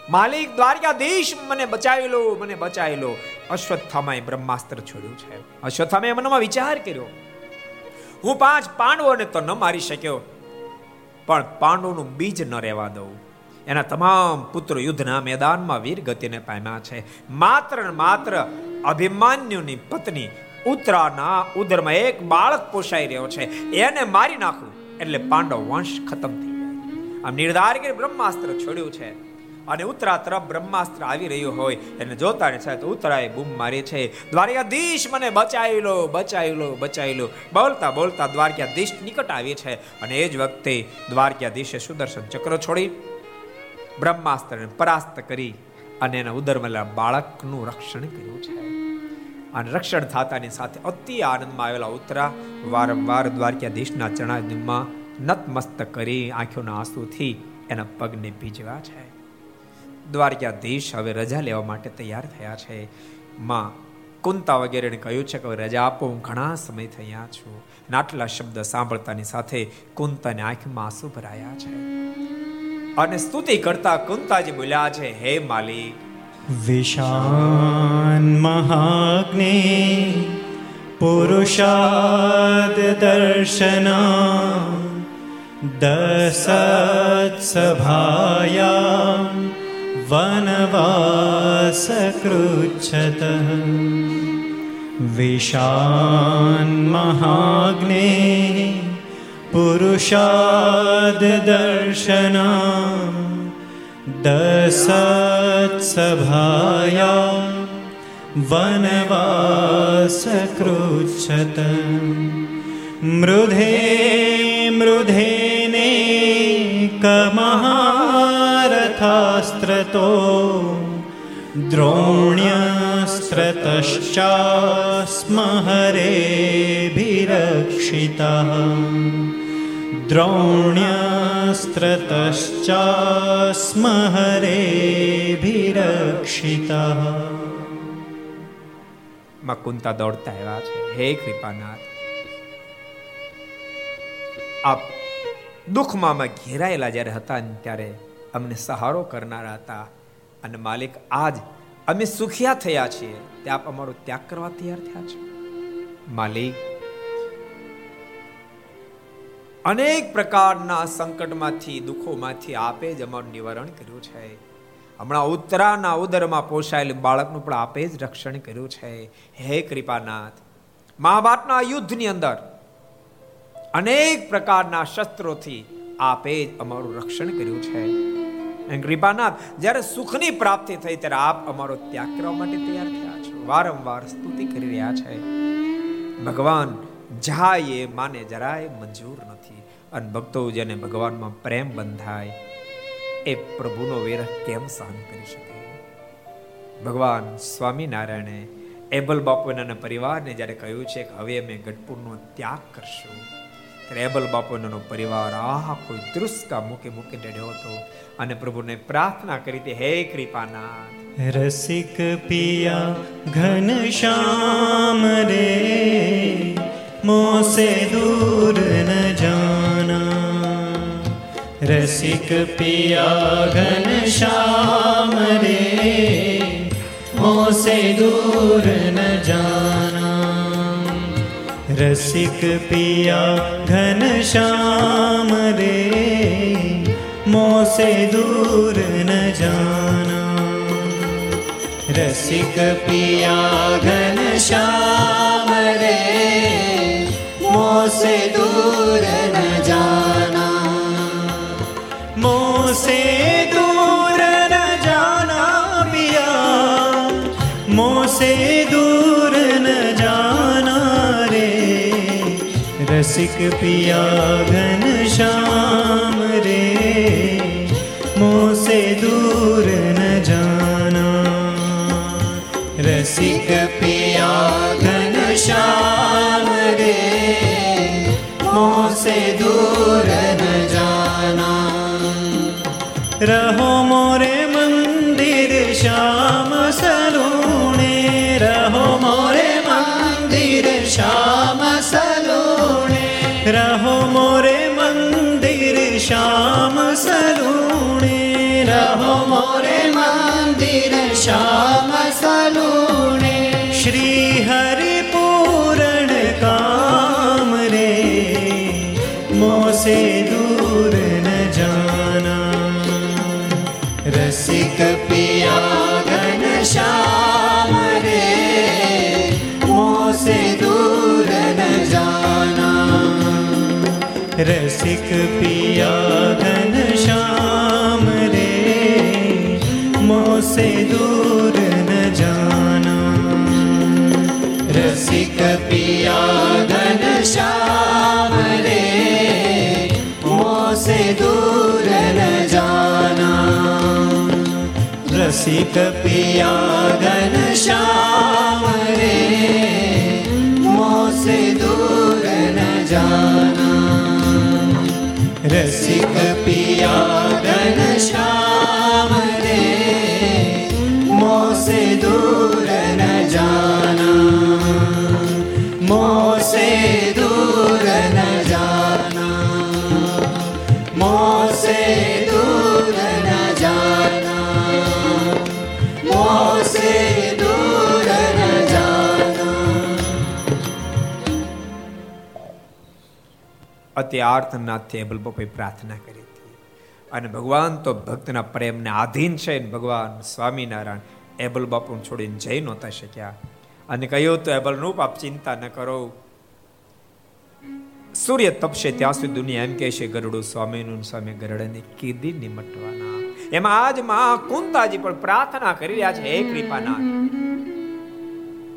માલિક દ્વારકાધીશ મને બચાવી મને બચાવી લો અશ્વત્થામાએ બ્રહ્માસ્ત્ર છોડ્યું છે અશ્વત્થામાએ મનમાં વિચાર કર્યો હું પાંચ પાંડવોને તો ન મારી શક્યો, પણ પાંડવોનું બીજ ન રહેવા દઉં. એના તમામ પુત્રો યુદ્ધના મેદાનમાં વીર ગતિને પામ્યા છે. માત્ર માત્ર અભિમાન્યુની પત્ની ઉત્તરાના ઉદરમાં એક બાળક પોષાઈ રહ્યો છે. એને મારી નાખું એટલે પાંડવ વંશ ખતમ થઈ જાય આમ નિર્ધાર કરી બ્રહ્માસ્ત્ર છોડ્યું છે. અને ઉત્તરા તરફ બ્રહ્માસ્ત્ર આવી રહ્યું હોય. એને જોતા ને સાહેબ ઉત્તરાએ બૂમ મારી છે. દ્વારકાધીશ મને બચાવી લો બચાવી લો બચાવી લો બોલતા બોલતા દ્વારકાધીશ નિકટ આવી છે. અને એ જ વખતે દ્વારકાધીશે સુદર્શન ચક્ર છોડી બ્રહ્માસ્ત્રને પરાસ્ત કરી અને એના ઉદરમાં બાળકનું રક્ષણ કર્યું છે. અને રક્ષણ થતાની સાથે અતિ આનંદમાં આવેલા ઉત્તરા વારંવાર દ્વારકાધીશના ચરણામાં નતમસ્ત કરી આંખોના આંસુથી એના પગને ભીજવા છે. દ્વારકાધીશ હવે રજા લેવા માટે તૈયાર થયા છે. માં કુંતા વગેરેને કહ્યું છે કે રજા આપો, હું ઘણા સમય થયા છું. નાટલા શબ્દ સાંભળતાની સાથે કુંતાની આંખમાં આંસુ ભરાયા છે. અને સ્તુતિ કરતા કુંતાજી બોલ્યા છે, હે માલિક. વિશાન મહાગ્ને, પુરુષાદ દર્શના દસત્સભાયા वनवासकृच्छत विशान् महाग्ने पुरुषाददर्शना दसत्सभाया वनवासकृच्छत मृधे मृधेने कमहारथास्त्रतो द्रोण्यस्त्रतश्चास्महरेभिरक्षितः દ્રોણ્યસ્ત્રતશ્ચાસ્મહરેભિરક્ષિતઃ માં કુંતા દોડતા આવ્યા છે હે કૃપાનાથ આપ દુઃખમાં અમે ઘેરાયેલા જ્યારે હતા ત્યારે અમને સહારો કરનારા હતા. અને માલિક, આજ અમે સુખિયા થયા છીએ. તે આપ અમારો ત્યાગ કરવા તૈયાર થયા છે. માલિક, અનેક પ્રકારના સંકટમાંથી, દુઃખોમાંથી આપે જ અમારું નિવારણ કર્યું છે. હમણાં ઉત્તરાના ઉદરમાં પોષાયેલ બાળકનું પણ આપે જ રક્ષણ કર્યું છે. હે કૃપાનાથ, મહાભારતના યુદ્ધની અંદર અનેક પ્રકારના શસ્ત્રોથી આપે જ અમારું રક્ષણ કર્યું છે. કૃપાનાથ, જ્યારે સુખની પ્રાપ્તિ થઈ ત્યારે આપ અમારો ત્યાગ કરવા માટે તૈયાર થયા છો. વારંવાર સ્તુતિ કરી રહ્યા છે. ભગવાન, જાય માને જરાય મંજૂર નથી. અને ભક્તો જેને ભગવાનમાં પ્રેમ બંધાય, એ પ્રભુનો વિરહ કેમ સહન કરી શકે? ભગવાન સ્વામિનારાયણે એબલ બાપુના પરિવારને જ્યારે કહ્યું છે કે હવે અમે ગઢપુરનો ત્યાગ કરશું રેબલ બાપુનો પરિવાર આ કોઈ દૃષ્કા મૂકી મૂકી ડેડ્યો હતો. અને પ્રભુને પ્રાર્થના કરી હતી, હે કૃપાનાથ. રસિક પિયા, ઘન શ્યામ રે, મોસે દૂર ન જાના. રસિક પિયા, ઘન શ્યામ રે, મોસે દૂર ન જાના. રસિક પિયા ઘન શ્યામ રે મોસે દૂર ન જાના રસિક પિયા ઘન શ્યામ રે મોસે દૂર રસિક પિયા ઘન શ્યામ રે મોસે દૂર ન જાના રસિક પિયા ઘન શ્યામ રે મોસે દૂર ન જાના રહો મોરે મંદિર શ્યામ श्याम सलूणे श्री हरि पूरण काम रे मोसे दूर न जाना रसिक पिया घन श्याम रे मोसे दूर न जाना रसिक पिया घन श्याम से दूर न जाना रसिक पिया घन श्याम रे मोह से दूर न जाना रसिक पिया घन श्याम रे मोह से दूर न जाना रसिक पिया घन श्याम दूर न जाना मोह से दूर न जाना मोह से दूर न जाना मोह से दूर न जाना અતિ આર્તનાથથી એબલ બપોએ પ્રાર્થના કરી હતી અને ભગવાન તો ભક્તના પ્રેમને આધીન છે ને ભગવાન સ્વામિનારાયણ એબલ બાપુ છોડીને જઈ નહોતા શક્યા. અને કહ્યું, તો એબલનું રૂપ ચિંતા ન કરો. સૂર્ય તપશે ત્યાં સુધી દુનિયા એમ કહે છે, ગરુડું સ્વામીનું સ્વામી ગરડને કીધી નિમટવાના. એમાં આજ મહા કુંતાજી પણ પ્રાર્થના કરી રહ્યા છે, હે કૃપાનાથ.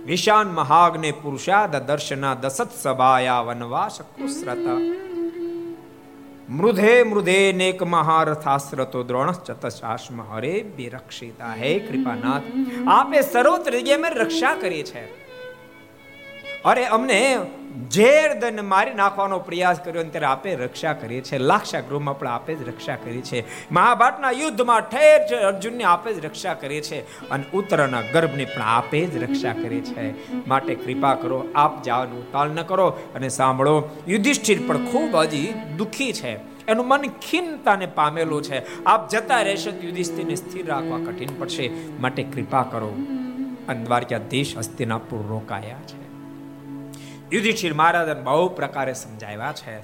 વિશાન મહાગ્ને પુરુષાદ દર્શના દસત સભાયા વનવાસ કુસરતા મૃધે મૃધે નેક મહારથાસ્રતો દ્રોણ ચતશાસ્મ હરે બિરક્ષિતા હે કૃપાનાથ આપે સર્વત્ર મેં રક્ષા કરી છે અરે, અમને ઝેર દન મારી નાખવાનો પ્રયાસ કર્યો અને ત્યારે આપે રક્ષા કરી છે. લાક્ષા ગૃહમાં પણ આપે જ રક્ષા કરી છે. મહાભારતના યુદ્ધમાં ઠેર છે અર્જુનને આપે જ રક્ષા કરી છે અને ઉત્તરના ગર્ભની પણ આપે જ રક્ષા કરી છે. માટે કૃપા કરો, આપ જવાનું તાલ ન કરો અને સાંભળો, યુધિષ્ઠિર પણ ખૂબ હજી દુઃખી છે. એનું મન ખિન્નતાને પામેલું છે. આપ જતા રહેશો યુધિષ્ઠિરને સ્થિર રાખવા કઠિન પડશે. માટે કૃપા કરો. અને દ્વારકાધીશ હસ્તિનાપુર રોકાયા છે. યુધિષ્ઠિર મહારાજને બહુ પ્રકારે સમજાવ્યા છે.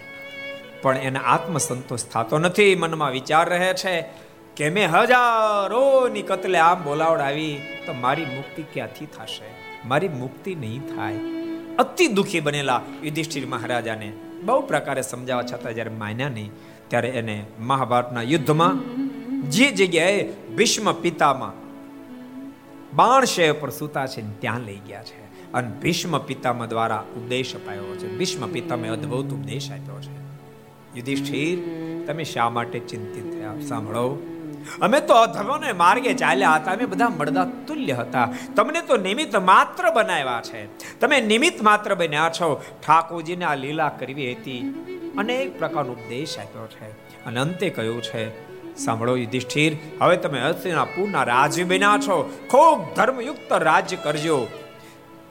પણ એને આત્મસંતોષ થતો નથી, મનમાં વિચાર રહે છે કે મેં હજારોની કતલે આમ બોલાવડાવી તો મારી મુક્તિ ક્યાંથી થશે? મારી મુક્તિ નહીં થાય. અતિ દુઃખી બનેલા યુધિષ્ઠિર મહારાજાને બહુ પ્રકારે સમજાવવા છતાં જ્યારે માન્યા નહીં, ત્યારે એને મહાભારતના યુદ્ધમાં જે જગ્યાએ ભીષ્મ પિતામાં બાણશય પર સૂતા છે ત્યાં લઈ ગયા છે. અને ભીષ્મ પિતામહ દ્વારા ઉપદેશ અપાયો છે. ભીષ્મ પિતામહે અદ્ભુત ઉપદેશ આપ્યો છે. યુધિષ્ઠિર, તમે શા માટે ચિંતિત થયા? સાંભળો. અમે તો અધર્મને માર્ગે ચાલ્યા હતા. અમે બધા મળદા તુલ્ય હતા. તમને તો નિમિત્ત માત્ર બનાવ્યા છે. તમે નિમિત્ત માત્ર બન્યા છો. ઠાકોરજીને આ લીલા કરવી હતી. અનેક પ્રકારનો ઉપદેશ આપ્યો છે. અને અંતે કહ્યું છે, સાંભળો યુધિષ્ઠિર, હવે તમે હસ્તિનાપુરના રાજ્ય બન્યા છો. ખૂબ ધર્મયુક્ત રાજ્ય કરજો.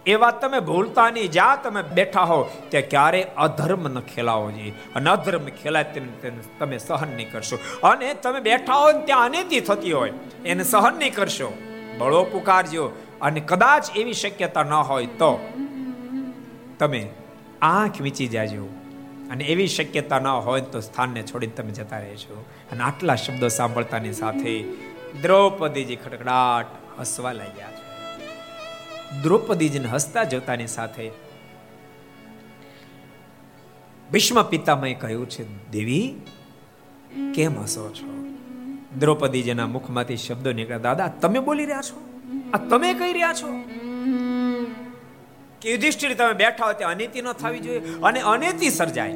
એ વાત તમે ભૂલતા નહીં જ્યાં તમે બેઠા હો ત્યાં ક્યારે અધર્મ ન ખેલાવો જોઈએ અને અધર્મ ખેલાય તમે સહન નહીં કરશો. અને તમે બેઠા હો ત્યાં અનિતિ થતી હોય, એને સહન નહીં કરશો. બળો પુકારજો. અને કદાચ એવી શક્યતા ન હોય તો તમે આંખ વીંચી જાજો. અને એવી શક્યતા ન હોય તો સ્થાનને છોડીને તમે જતા રહેશો. અને આટલા શબ્દો સાંભળતાની સાથે દ્રૌપદીજી ખડખડાટ હસવા લાગ્યા. દ્રૌપદીજીને હસતા જોતાની સાથે ભીષ્મ પિતામહે કહ્યું છે, દેવી, કેમ હસો છો? દ્રૌપદીજીના મુખમાંથી શબ્દો નીકળ્યા, દાદા, તમે બોલી રહ્યા છો? આ તમે કહી રહ્યા છો? કે યુધિષ્ઠિર તમે બેઠા હોય ત્યાં અનિતિ ન થવી જોઈએ અને અનિતિ સર્જાય.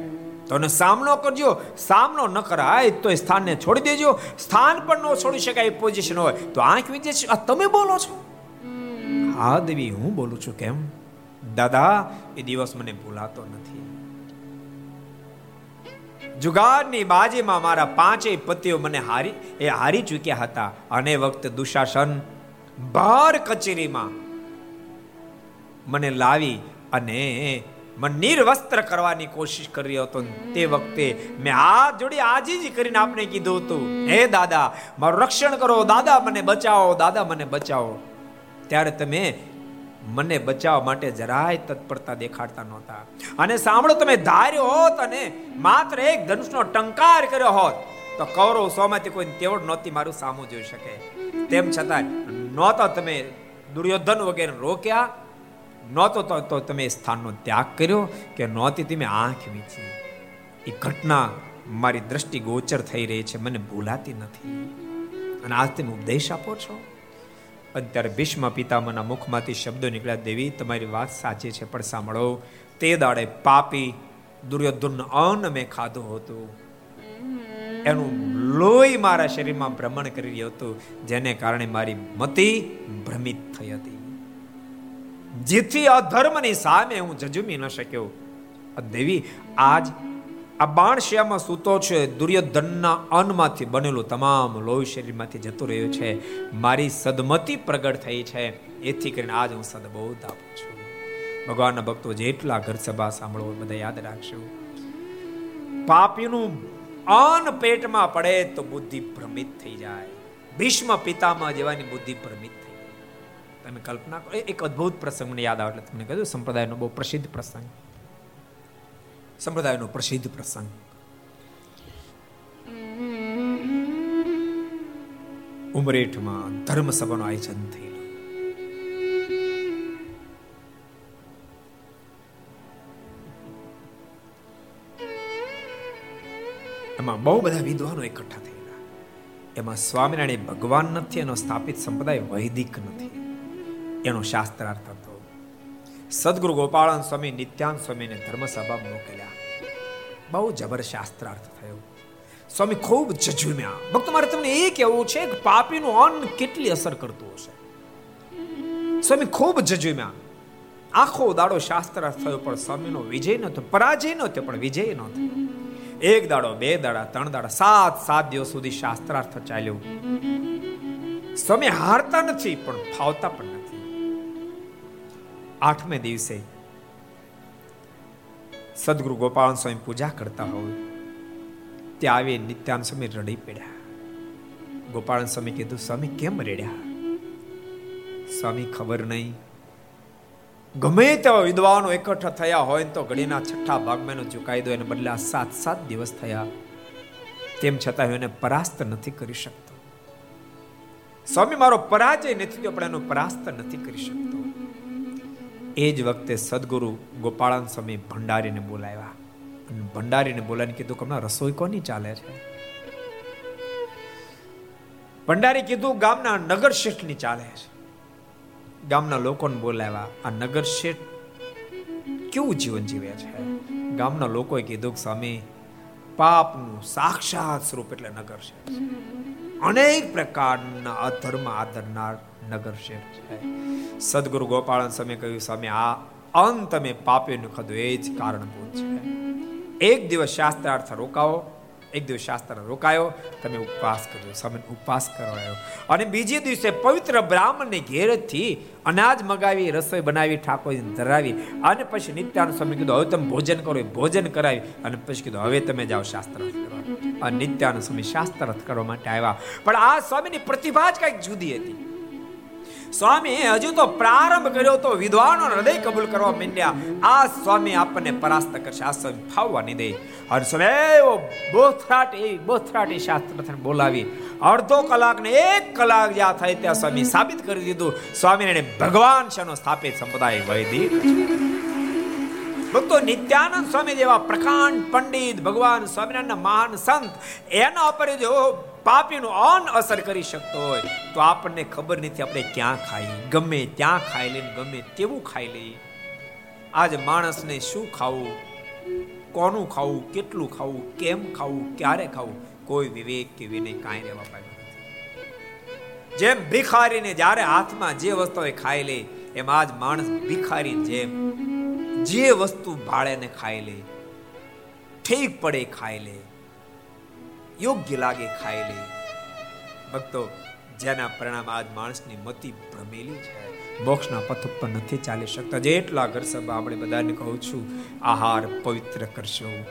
તો સામનો કરજો. સામનો ન કરાય તો એ સ્થાનને છોડી દેજો. સ્થાન પણ ન છોડી શકાય પોઝિશન હોય. તો આંખ વિજે તમે બોલો છો? હા દેવી હું બોલું છું કેમ? દાદા, એ દિવસ મને ભૂલાતો નથી. જુગારની બાજીમાં મારા પાંચેય પતિઓ મને હારી, એ હારી ચૂક્યા હતા. અને વખતે દુશાસન બાર કચેરીમાં મને લાવી અને મને નિર્વસ્ત્ર કરવાની કોશિશ કરી રહ્યો હતો તે વખતે મેં આ જોડી આજીજી કરીને આપને કીધું હતું, હે દાદા, મારું રક્ષણ કરો. દાદા મને બચાવો. દાદા મને બચાવો. ત્યારે તમે મને બચાવવા માટે જરાય તત્પરતા દેખાડતા નહોતા. અને સાંભળો, તમે ધાર્યો હોત અને માત્ર એક ધનુષનો ટંકાર કર્યો હોત, તો કૌરવ સોમાંથી કોઈ તેવડ નહોતી મારું સામું જોઈ શકે. તેમ છતાં નહોતા તમે દુર્યોધન વગેરે રોક્યા, નહોતો તો તો તમે સ્થાનનો ત્યાગ કર્યો કે નહોતી તમે આંખ વીંચી. એ ઘટના મારી દ્રષ્ટિ ગોચર થઈ રહી છે, મને ભૂલાતી નથી. અને આજ તમે ઉપદેશ આપો છો? અત્યારે ભીષ્મ પિતામાના મુખમાંથી શબ્દો નીકળ્યા દેવી તમારી વાત સાચી છે પણ સાંભળો. તે દાડે પાપી દુર્યોધન અન્ન મેં ખાધું હતું. એનું લોહી મારા શરીરમાં ભ્રમણ કરી રહ્યું હતું જેને કારણે મારી મતિ ભ્રમિત થઈ હતી. જેથી અધર્મની સામે હું જજુમી ન શક્યો. દેવી આજ આ બાણ શિયામાં સૂતો છે, દુર્યોધનના અન્નમાંથી બનેલું તમામ લોહી શરીરમાંથી જતું રહ્યું છે. મારી સદમતી પ્રગટ થઈ છે. એથી કરીને આજ હું સદબોધ આપું છું. ભગવાનના ભક્તો જેટલા ઘર સભા સાંભળો બધા યાદ રાખશો પાપીનું અન્ન પેટમાં પડે તો બુદ્ધિ ભ્રમિત થઈ જાય. ભીષ્મ પિતામાં જેવાની બુદ્ધિ ભ્રમિત થઈ તમે કલ્પના કરો એક અદ્ભુત પ્રસંગ મને યાદ આવે એટલે તમને કહ્યું સંપ્રદાયનો બહુ પ્રસિદ્ધ પ્રસંગ. સંપ્રદાયનો પ્રસિદ્ધ પ્રસંગ ઉમરેઠમાં ધર્મ સભાનું આયોજન થયેલું એમાં બહુ બધા વિદ્વાનો એકઠા થયેલા એમાં સ્વામિનારાયણ ભગવાન નથી એનો સ્થાપિત સંપ્રદાય વૈદિક નથી એનો શાસ્ત્રાર્થ હતો સદગુરુ ગોપાળન સ્વામી નિત્યાન સ્વામીને ધર્મસભા મોકલ્યા બહુ જબર શાસ્ત્રાર્થ થયો સ્વામી ખૂબ જજુમ્યા ભક્ત મારે તમને એ કહેવું છે કે પાપીનું અન્ન કેટલી અસર કરતું હશે? સ્વામી ખૂબ જજુમ્યા આખો દાડો શાસ્ત્રાર્થ થયો, પણ સ્વામીનો વિજય નતો પરાજય નતો પણ વિજય નતો એક દાડો, બે દાડા, ત્રણ દાડા, સાત સાત દિવસ સુધી શાસ્ત્રાર્થ ચાલ્યો। સ્વામી હારતા નથી, પણ ફાવતા પણ આઠમે દિવસે સદગુરુ ગોપાલ સ્વામી પૂજા કરતા હોય, ત્યાં આવી નિત્યાન સ્વામી રડી પડ્યા. ગોપાલ સ્વામી કીધું, સ્વામી, કેમ રેડ્યા? સ્વામી, ખબર નહીં. ગમે તેવા વિદ્વાનો એકઠા થયા હોય તો ઘડીના છઠ્ઠા ભાગમાં ચુકાઈ દો, એને બદલે સાત સાત દિવસ થયા. તેમ છતાં એને પરાસ્ત નથી કરી શકતો. સ્વામી, મારો પરાજય નથી થયો, પણ એનો પરાસ્ત નથી કરી શકતો. એ જ વખતે સદગુરુ ગોપાળન સ્વામી ભંડારીને બોલાવ્યા. અને ભંડારીને બોલાવીને કીધું કે હમણાં રસોઈ કોની ચાલે છે? ભંડારી કીધું, ગામના નગર શેઠની ચાલે છે. ગામના લોકોને બોલાવ્યા, આ નગર શેઠ કેવું જીવન જીવે છે? ગામના લોકોએ કીધું કે, સ્વામી, પાપનું સાક્ષાત સ્વરૂપ એટલે નગર શેઠ અનેક પ્રકારના અધર્મ આદરનાર નગર શેઠ છે. સદગુરુ ગોપાળન સ્વામી કહ્યું, સ્વામી, આ અંત તમે પાપીનું ખાધું એ જ કારણભૂત છે. એક દિવસ શાસ્ત્રાર્થ રોકાવો, એક દિવસ શાસ્ત્ર રોકાયો, તમે ઉપવાસ કર્યો સમય ઉપવાસ કરવાયો અને બીજે દિવસે પવિત્ર બ્રાહ્મણને ઘેરથી અનાજ મગાવી, રસોઈ બનાવી, ઠાકોરજીને ધરાવી અને પછી નિત્યાનંદ સ્વામી કીધું, હવે તમે ભોજન કરો. ભોજન કરાવી અને પછી કીધું, હવે તમે જાઓ શાસ્ત્ર કરવા અને નિત્યાનંદ સ્વામી શાસ્ત્ર કરવા માટે આવ્યા. પણ આ સ્વામીની પ્રતિભા જ કંઈક જુદી હતી. સ્વામી હજુ તો પ્રારંભ કર્યો તો વિદ્વાનો હૃદય કબૂલ કરવા માંડ્યા. આ સ્વામી આપણને પરાસ્ત કરશે, આ સ્વામી ફાવવા નહીં દે. અને સ્વામી બોથરાટ એ બોથરાટ એ શાસ્ત્ર બોલાવી. અડધો કલાક ને એક કલાક જ્યાં થાય ત્યાં સ્વામી સાબિત કરી દીધું. સ્વામિનારાયણ ભગવાન શનો સ્થાપિત સંપ્રદાય વૈદિક ભક્તો નિત્યાનંદ સ્વામી જેવા પ્રકાંડ પંડિત, ભગવાન સ્વામિનારાયણના મહાન સંત, એના ઉપર જો પાપીનું અન અસર કરી શકતો હોય, તો આપણને ખબર નથી આપણે ક્યાં ખાઈ ગમે ત્યાં ખાઈ લઈને ગમે તેવું ખાઈ લઈએ. આજ માણસને શું ખાવું? કોનું ખાવું? કેટલું ખાવું? કેમ ખાવું? ક્યારે ખાવું? કોઈ વિવેક કે વિનય કાંઈ રહેવા પામ્યું નથી. જેમ ભિખારીને જ્યારે હાથમાં જે વસ્તુ ખાઈ લે, એમ આજ માણસ ભિખારી જેમ જે વસ્તુ ભાળે ને ખાઈ લે, ઠીક પડે ખાઈ લે. યોગ્ય લાગે ખાઈ લે ભક્તો, જેના પરિણામ આજ માણસની મતિ ભ્રમેલી છે. મોક્ષના પથ ઉપર નથી ચાલી શકતા. જેટલા ઘર સભા આપણે બધાને કહું છું, આહાર પવિત્ર કરશો.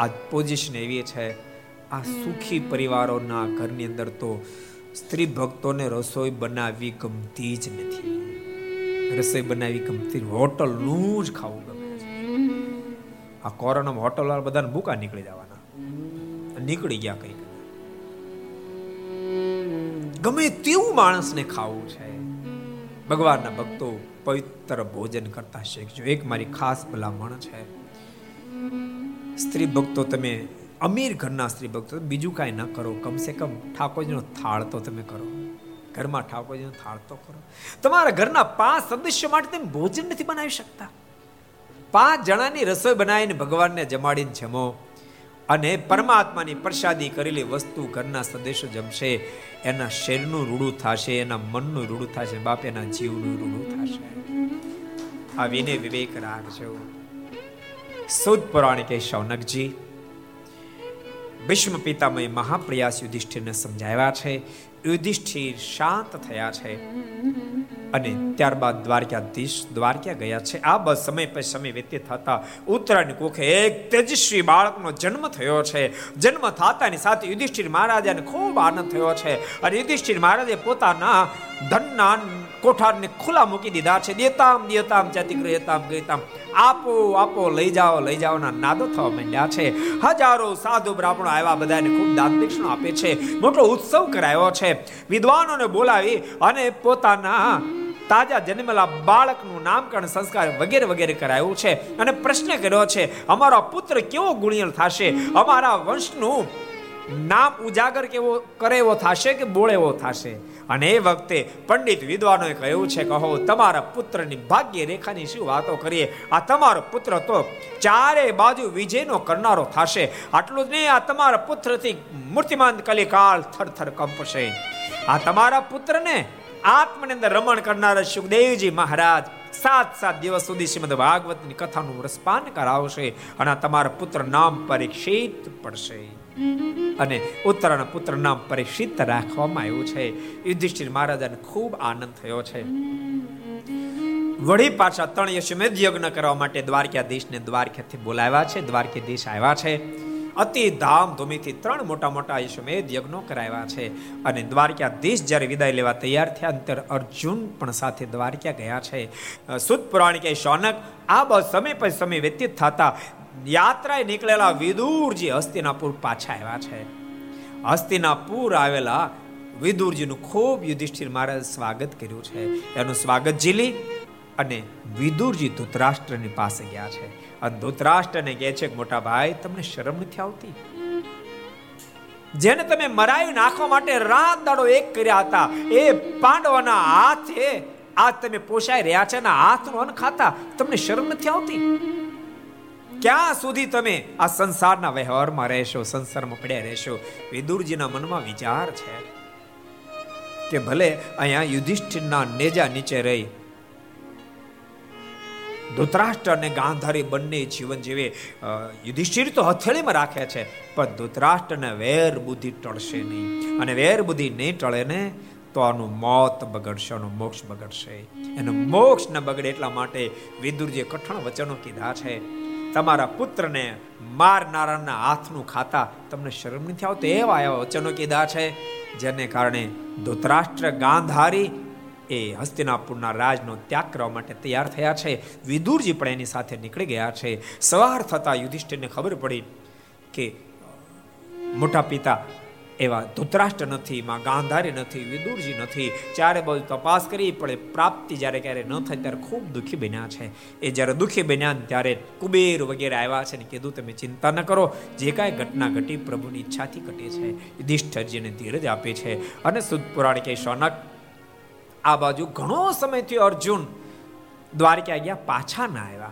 આ પોઝિશન એવી છે, આ સુખી પરિવારોના ઘરની અંદર તો સ્ત્રી ભક્તોને રસોઈ બનાવવી ગમતી જ નથી. રસોઈ બનાવી ગમતી હોટલનું જ ખાવું ગમે છે. આ કોરોનામાં હોટલ વાળા બધાને ભૂકા નીકળી જવાના. નીકળી ગયા કંઈક. ગમે તેવું માણસને ખાવું છે. ભગવાનના ભક્તો પવિત્ર ભોજન કરતા શીખજો. એક મારી ખાસ ભલામણ છે. સ્ત્રી ભક્તો તમે, અમીર ઘરના સ્ત્રી ભક્તો, બીજું કાંઈ ન કરો. કમસે કમ ઠાકોરજીનો થાળ તો તમે કરો. ઘરમાં ઠાકોરજીનો થાળ તો કરો. તમારા ઘરના પાંચ સદસ્યો માટે તમે ભોજન નથી બનાવી શકતા. પાંચ જણાની રસોઈ બનાવીને ભગવાનને જમાડીને જમો. અને પરમાત્માની પ્રસાદી કરેલી વસ્તુ ઘરના સદસ્યો જમશે, એના શરીરનું રૂડું થશે, એના મનનું રૂડું થશે, બાપ એના જીવનું રૂડું થશે. આ વિને વિવેક રાખજો સુદ પૌરાણિક શૌનકજી ભીષ્મ પિતામય મહાપ્રયાસ યુધિષ્ઠિરને સમજાવ્યા છે. યુધિષ્ઠિર શાંત થયા છે. અને ત્યારબાદ દ્વારકાધીશ દ્વારકા ગયા છે. આ બસ સમય પછી સમય વ્યતીત થતા ઉત્તરાયણ કોખે એક તેજસ્વી બાળકનો જન્મ થયો છે. જન્મ થતાની સાથે યુધિષ્ઠિર મહારાજાને ખૂબ આનંદ થયો છે અને યુધિષ્ઠિર મહારાજે પોતાના ધનના કોઠારને ખુલ્લા મૂકી દીધા છે. દેતામ દેતામ જાતિ ગ્રહતામ ગયતામ આપો આપો, લઈ જાઓ, લઈ જાઓના નાદો થવા માંડ્યા છે. હજારો સાધુ બ્રાહ્મણો આવ્યા, બધાને ખૂબ દાન દક્ષિણા આપે છે. મોટો ઉત્સવ કરાયો છે. વિદ્વાનોને બોલાવી અને પોતાના તાજા જન્મેલા બાળકનું નામકરણ સંસ્કાર વગેરે વગેરે કરાયું છે. અને પ્રશ્ન કર્યો છે, અમારો પુત્ર કેવો ગુણિયલ થશે? અમારા વંશનું નામ ઉજાગર કેવો કરે એવો થશે કે બોળે એવો થશે? અને એ વખતે પંડિત વિદ્વાનોએ કહ્યું છે કહો તમારા પુત્રની ભાગ્ય રેખાની શું વાતો કરીએ? આ તમારો પુત્ર તો ચારે બાજુ વિજયનો કરનારો થશે. આટલું જ નહીં, આ તમારા પુત્રથી મૂર્તિમાન કલિકાળ થરથર કંપશે. આ તમારા પુત્રને આત્મની અંદર રમણ કરનારા સુખદેવજી મહારાજ સાત સાત દિવસ સુધી શ્રીમદ ભાગવતની કથાનું રસપાન કરાવશે અને તમારા પુત્ર નામ પરીક્ષિત પડશે. અને ઉત્તરાના પુત્ર નામ પરીક્ષિત રાખવામાં આવ્યું છે. યુધિષ્ઠિર મહારાજાને ખૂબ આનંદ થયો છે. વળી પાછા ત્રણ યશમેધ યજ્ઞ કરવા માટે દ્વારકાધીશને દ્વારકાથી બોલાવ્યા છે. દ્વારકાધીશ આવ્યા છે. અતિ ધામધૂમીથી ત્રણ મોટા મોટા યશમેધ યજ્ઞો કરાવ્યા છે. અને દ્વારકાધીશ જ્યારે વિદાય લેવા તૈયાર થયા, અંતર અર્જુન પણ સાથે દ્વારકા ગયા છે. સુદ પુરાણિક શૌનક, આ બસ સમય પછી સમય વ્યતીત થતા યાત્રાએ નીકળેલા વિદુરજી હસ્તિનાપુર પાછા આવ્યા છે. હસ્તિનાપુર આવેલા વિદુરજીનું ખૂબ યુધિષ્ઠિર મહારાજ સ્વાગત કર્યું છે. એનું સ્વાગત ઝીલી અને વિદુરજી ધૃતરાષ્ટ્રની પાસે ગયા છે. અને ધૃતરાષ્ટ્રને કહે છે મોટા ભાઈ, તમને શરમ નથી આવતી? જેને તમે મરાયું નાખવા માટે રાત દાડો એક કર્યા હતા, એ પાંડવોના હાથે આજ તમે પોષાઈ રહ્યા છે ને હાથનો અન્ન ખાતા, તમને શરમ નથી આવતી? ક્યાં સુધી તમે આ સંસારના વ્યવહારમાં રહેશો, સંસારમાં પડ્યા રહેશો? વિદુરજીના મનમાં વિચાર છે કે ભલે અહીંયા યુધિષ્ઠિરના નેજા નીચે રહી ધૃતરાષ્ટ્ર અને ગાંધારી બંને જીવન જીવે યુધિષ્ઠિર તો હથેળીમાં રાખે છે, પણ ધૂતરાષ્ટ્રને વેર બુદ્ધિ ટળશે નહીં. અને વેર બુદ્ધિ નહીં ટળે ને તો આનું મોત બગડશે, આનું મોક્ષ બગડશે. એનું મોક્ષ ન બગડે એટલા માટે વિદુરજીએ કઠણ વચનો કીધા છે. તમારા પુત્રને મારનારાના હાથનું ખાતા તમને શરમ નથી આવતો? એવા એવા વચનો કીધા છે, જેને કારણે ધૃતરાષ્ટ્ર, ગાંધારી એ હસ્તિનાપુરના રાજનો ત્યાગ કરવા માટે તૈયાર થયા છે. વિદુરજી પણ એની સાથે નીકળી ગયા છે. સવાર થતા યુધિષ્ઠિરને ખબર પડી કે મોટા પિતા એવા ધૃતરાષ્ટ્ર નથી, માં ગાંધારી નથી, વિદુરજી નથી. ચારે બાજુ તપાસ કરી પડે પ્રાપ્તિ જ્યારે ક્યારે ન થાય ત્યારે ખૂબ દુઃખી બન્યા છે. એ જ્યારે દુઃખી બન્યા ત્યારે કુબેર વગેરે આવ્યા છે ને કીધું, તમે ચિંતા ન કરો. જે કાંઈ ઘટના ઘટી પ્રભુની ઈચ્છાથી ઘટી છે. યુધિષ્ઠરજીને ધીરજ આપે છે. અને સુદ પુરાણ કે શૌનક આ બાજુ ઘણો સમયથી અર્જુન દ્વારકા ગયા પાછા ના આવ્યા.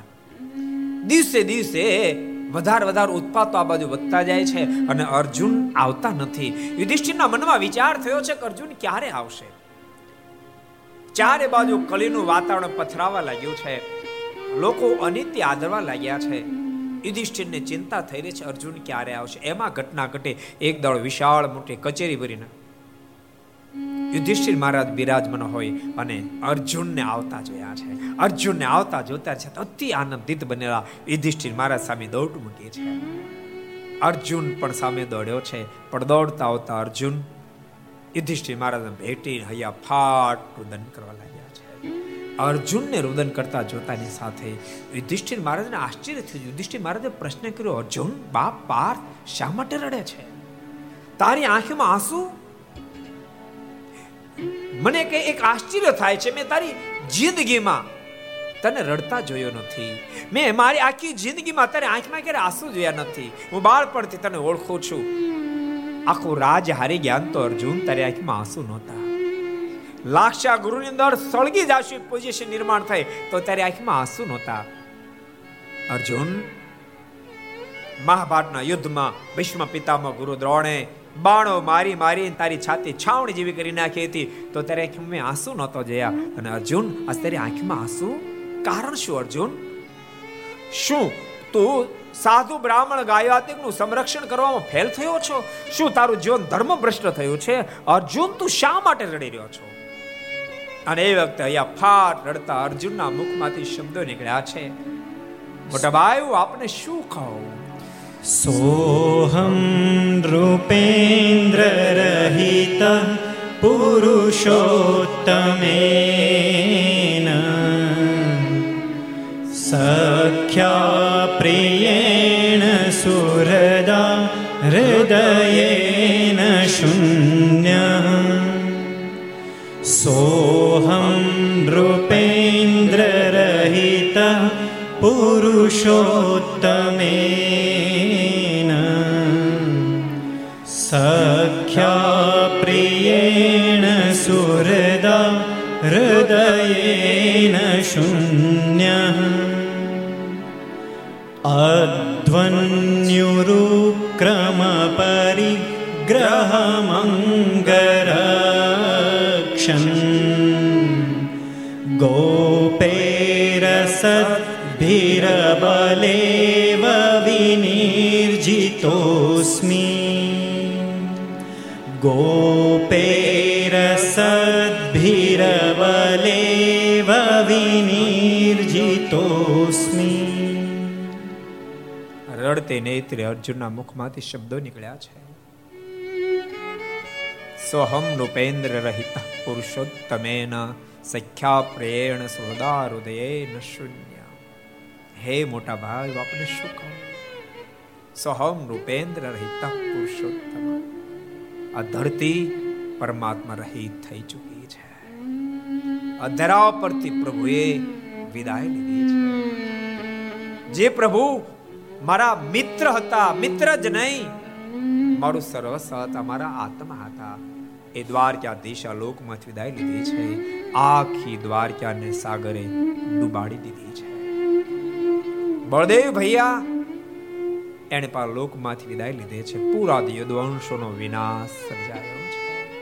દિવસે દિવસે વધારે વધારે ઉત્પાતો આ બાજુ વધતા જાય છે અને અર્જુન આવતા નથી. યુધિષ્ઠિરના મનમાં વિચાર થયો છે કે અર્જુન ક્યારે આવશે? ચારે બાજુ કલીનું વાતાવરણ પથરાવા લાગ્યું છે. લોકો અનિત્ય આદરવા લાગ્યા છે. યુધિષ્ઠિરને ચિંતા થઈ રહી છે અર્જુન ક્યારે આવશે? એમાં ઘટના ઘટે. એક દળ વિશાળ મોટી કચેરી ભરીને યુધિષ્ઠિર મહારાજ બિરાજમાન હોય અને અર્જુનને આવતા જોયા છે. અર્જુનને આવતા જોતા છે અતિ આનંદિત બનેલા યુધિષ્ઠિર મહારાજ સામે દોડ મૂકી છે. અર્જુન પણ સામે દોડ્યો છે, પણ દોડતા આવતા અર્જુન યુધિષ્ઠિર મહારાજને ભેટી હૈયા ફાટ રુદન કરવા લાગ્યા છે. અર્જુનને રુદન કરતા જોતાની સાથે યુધિષ્ઠિર મહારાજને આશ્ચર્ય થયું. યુધિષ્ઠિર મહારાજે પ્રશ્ન કર્યો, અર્જુન, બાપ પાર્થ શા માટે રડે છે? તારી આંખમાં આંસુ મને કે એક આશ્ચર્ય થાય છે, મેં તારી જિંદગીમાં તને રડતા જોયો નથી. મેં મારી આખી જિંદગીમાં તારી આંખમાં ક્યારે આંસુ જોયા નથી. હું બાળપણથી તને ઓળખું છું. આખું રાજ હારી ગયા તો અર્જુન તારી આંખમાં આંસુ નહોતા. લાક્ષા ગુરુની અંદર સળગી જશે પોઝિશન નિર્માણ થાય, તો તારી આંખમાં આંસુ નહોતા. અર્જુન, મહાભારતના યુદ્ધમાં ભીષ્મ પિતામાં ગુરુ દ્રોણે બાણો મારી મારી તારી છાતી છાવણી જેવી કરી નાખી હતી. તો ત્યારે આંખમાં આંસુ નહોતો જયા. અને અર્જુન આ તારી આંખમાં આંસુ? કારણ શું અર્જુન? શું તું સાધુ બ્રાહ્મણ ગાયાતિકનું સંરક્ષણ કરવામાં ફેલ થયો છો? શું તારું જીવન ધર્મ ભ્રષ્ટ થયું છે? અર્જુન, તું શા માટે રડી રહ્યો છો? અને એ વખતે અહીંયા ફાટ રડતા અર્જુનના મુખમાંથી શબ્દો નીકળ્યા છે. મોટા ભાઈ આપને શું કહું? सोऽहं नृपेन्द्ररहितः पुरुषोत्तमेन सख्या प्रियेण सुहृदा हृदयेन शून्यः सोऽहं नृपेन्द्ररहितः पुरुषोत्तमेन सख्या प्रियेण सुहृदा हृदयेन शून्यः अध्वन्युरुक्रमपरिग्रहमङ्गरक्षन् गोपेरसद्भिरबलेव विनिर्जितोऽस्मि गोपेरसद्भिरबलेव विनिर्जितोऽस्मि રડતે નેત્રે અર્જુનના મુખમાંથી શબ્દો નીકળ્યા છે સોહમ નૃપેન્દ્ર રહિત પુરુષોત્તમેન સખ્યા પ્રેણ સુહૃદા હૃદયેન શૂન્ય હે મોટા ભાઈ આપણે શું કહું સોહમ નૃપેન્દ્ર રહિત પુરુષોત્તમ આ ધરતી પરમાત્મા રહિત થઈ ચૂકી છે. અધરા પરથી પ્રભુએ વિદાય લીધી છે. જે પ્રભુ મારા મિત્ર હતા, મિત્ર જ નહીં, મારું સર્વસ્વ હતા મારા આત્મા હતા. એ દ્વારકા દિશા લોકમાંથી વિદાય લીધી છે. આખી દ્વારકાને સાગરે ડૂબાડી દીધી છે. બળદેવ ભૈયા એને પણ લોકમાંથી વિદાય લીધે છે. પૂરા યદવંશોનો વિનાશ સર્જાયો છે.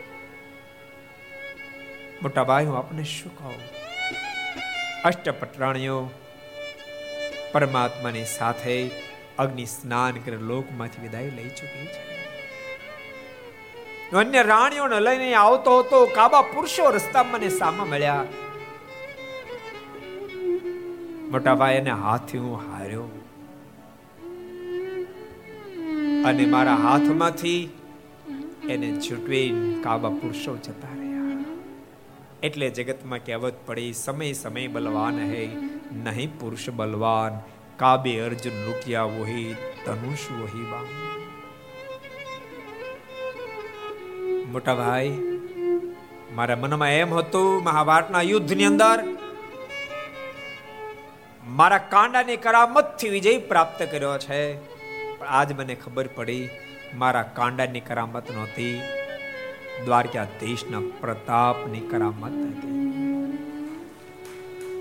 મોટા ભાઈ હું આપને શું કહું? અષ્ટપટરાણીઓ પરમાત્માની સાથે અગ્નિ સ્નાન કરી લોકમાંથી વિદાય લઈ ચૂકી છે. અન્ય રાણીઓને લઈને આવતો હતો, કાબા પુરુષો રસ્તા મને સામા મળ્યા. મોટા ભાઈ એને હાથથી હું હાર્યો. અને મારા હાથમાંથી એને છૂટવી કાબા પુરુષો જતા રહ્યા. એટલે જગતમાં કહેવત પડી, સમય સમય બલવાન હે, નહીં પુરુષ બલવાન, કાબે અર્જુન લૂટિયા વોહી, ધનુષ વોહી બા મોટા ભાઈ, મારા મનમાં એમ હતું, મહાભારતના યુદ્ધની અંદર, મારા કાંડાની કરામતથી વિજય પ્રાપ્ત કર્યો છે. આજ મને ખબર પડી, મારા કાંડાની કરામત નહોતી. દ્વારકાધીશના પ્રતાપની કરામત હતી.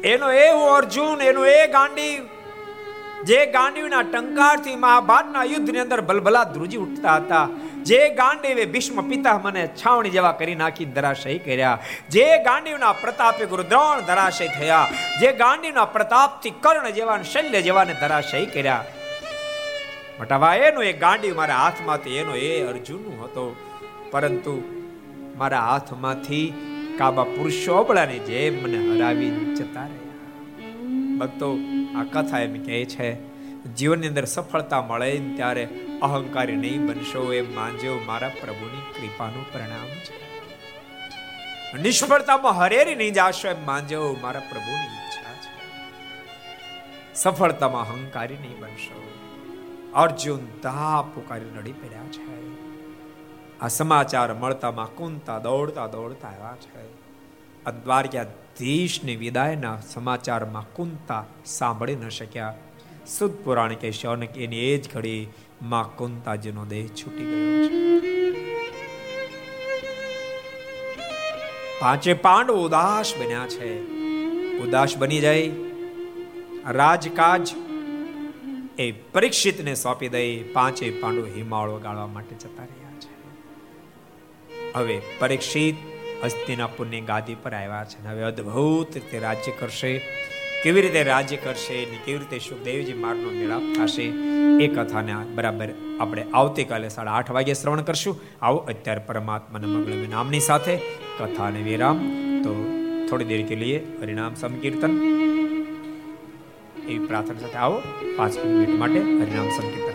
એનો એવો અર્જુન, એનો એ ગાંડી, જે ગાંડીના ટંકારથી મહાભારતના યુદ્ધની અંદર ભલભલા ધ્રુજી ઉઠતા હતા, જે ગાંડીવે ભીષ્મ પિતા મને છાવણી જેવા કરી નાખી, ધરાશય કર્યા. જે ગાંડીવના પ્રતાપે ગુરુ દ્રોણ ધરાશય થયા, જે ગાંડીના પ્રતાપથી કર્ણ જેવા શલ્ય જેવાને ધરાશય કર્યા. મોટાભાઈ એનો એ ગાંડી મારા હાથમાંથી, એનો એ અર્જુનનું હતો. પરંતુ મારા હાથમાંથી કાબા પુરુષોબળાની જેમ મને હરાવી જતા રહ્યા. ભક્તો, આ કથા એમ કહે છે, જીવનની અંદર સફળતા મળે ત્યારે અહંકારી નહીં બનશો એમ માનજો, મારા પ્રભુની કૃપાનું પરિણામ છે. નિષ્ફળતામાં હરેરી નહીં જાશો એમ માનજો, મારા પ્રભુની ઈચ્છા છે. સફળતામાં અહંકારી નહીં બનશો. અર્જુન તા પુકારી રડી પડ્યા છે. આ સમાચાર મળતા માકુંતા દોડતા દોડતા આવ્યા છે. આ દ્વારકાધીશની વિદાયના સમાચાર માકુંતા સાંભળી ન શક્યા. સુદ પુરાણ કે શૌનક એની એ જ ઘડી માકુંતાજીનો દેહ છૂટી ગયો છે. પાંચે પાંડવ ઉદાસ બન્યા છે. ઉદાસ બની જાય. રાજકાજ એ પરીક્ષિતને સોંપી દઈ પાંચે પાંડુ હિમાળો ગાળવા માટે જતા રહ્યા છે. હવે પરીક્ષિત હસ્તિનાપુરની ગાદી પર આવ્યા છે હવે અદ્ભુત રીતે રાજ્ય કરશે, કેવી રીતે રાજ્ય કરશે ને કેવી રીતે સુખદેવજી માર્ગનો મેળાપ થશે એ કથાને બરાબર આપણે આવતીકાલે સાડા આઠ વાગે શ્રવણ કરશું. આવો અત્યારે પરમાત્માના મંગળ નામની સાથે કથાને વિરામ. તો થોડી દેર કે લીએ હરિનામ સંકીર્તન. એવી પ્રાર્થના સાથે આવો. પાંચ મિનિટ માટે હરિનામ સંકીર્તન.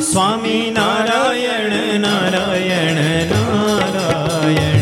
સ્વામી નારાયણ નારાયણ નારાયણ.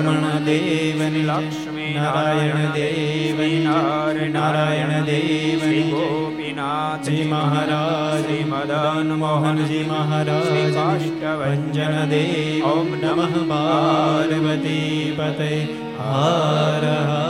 રમણ દેવની લક્ષ્મી નારાયણ દેવ નારાયણ દેવ શ્રી ગોપીનાથજી મહારાજ મદન મોહનજી મહારાજ કાષ્ટભન દેવ ઓમ નમઃ પાર્વતી પતે હર હર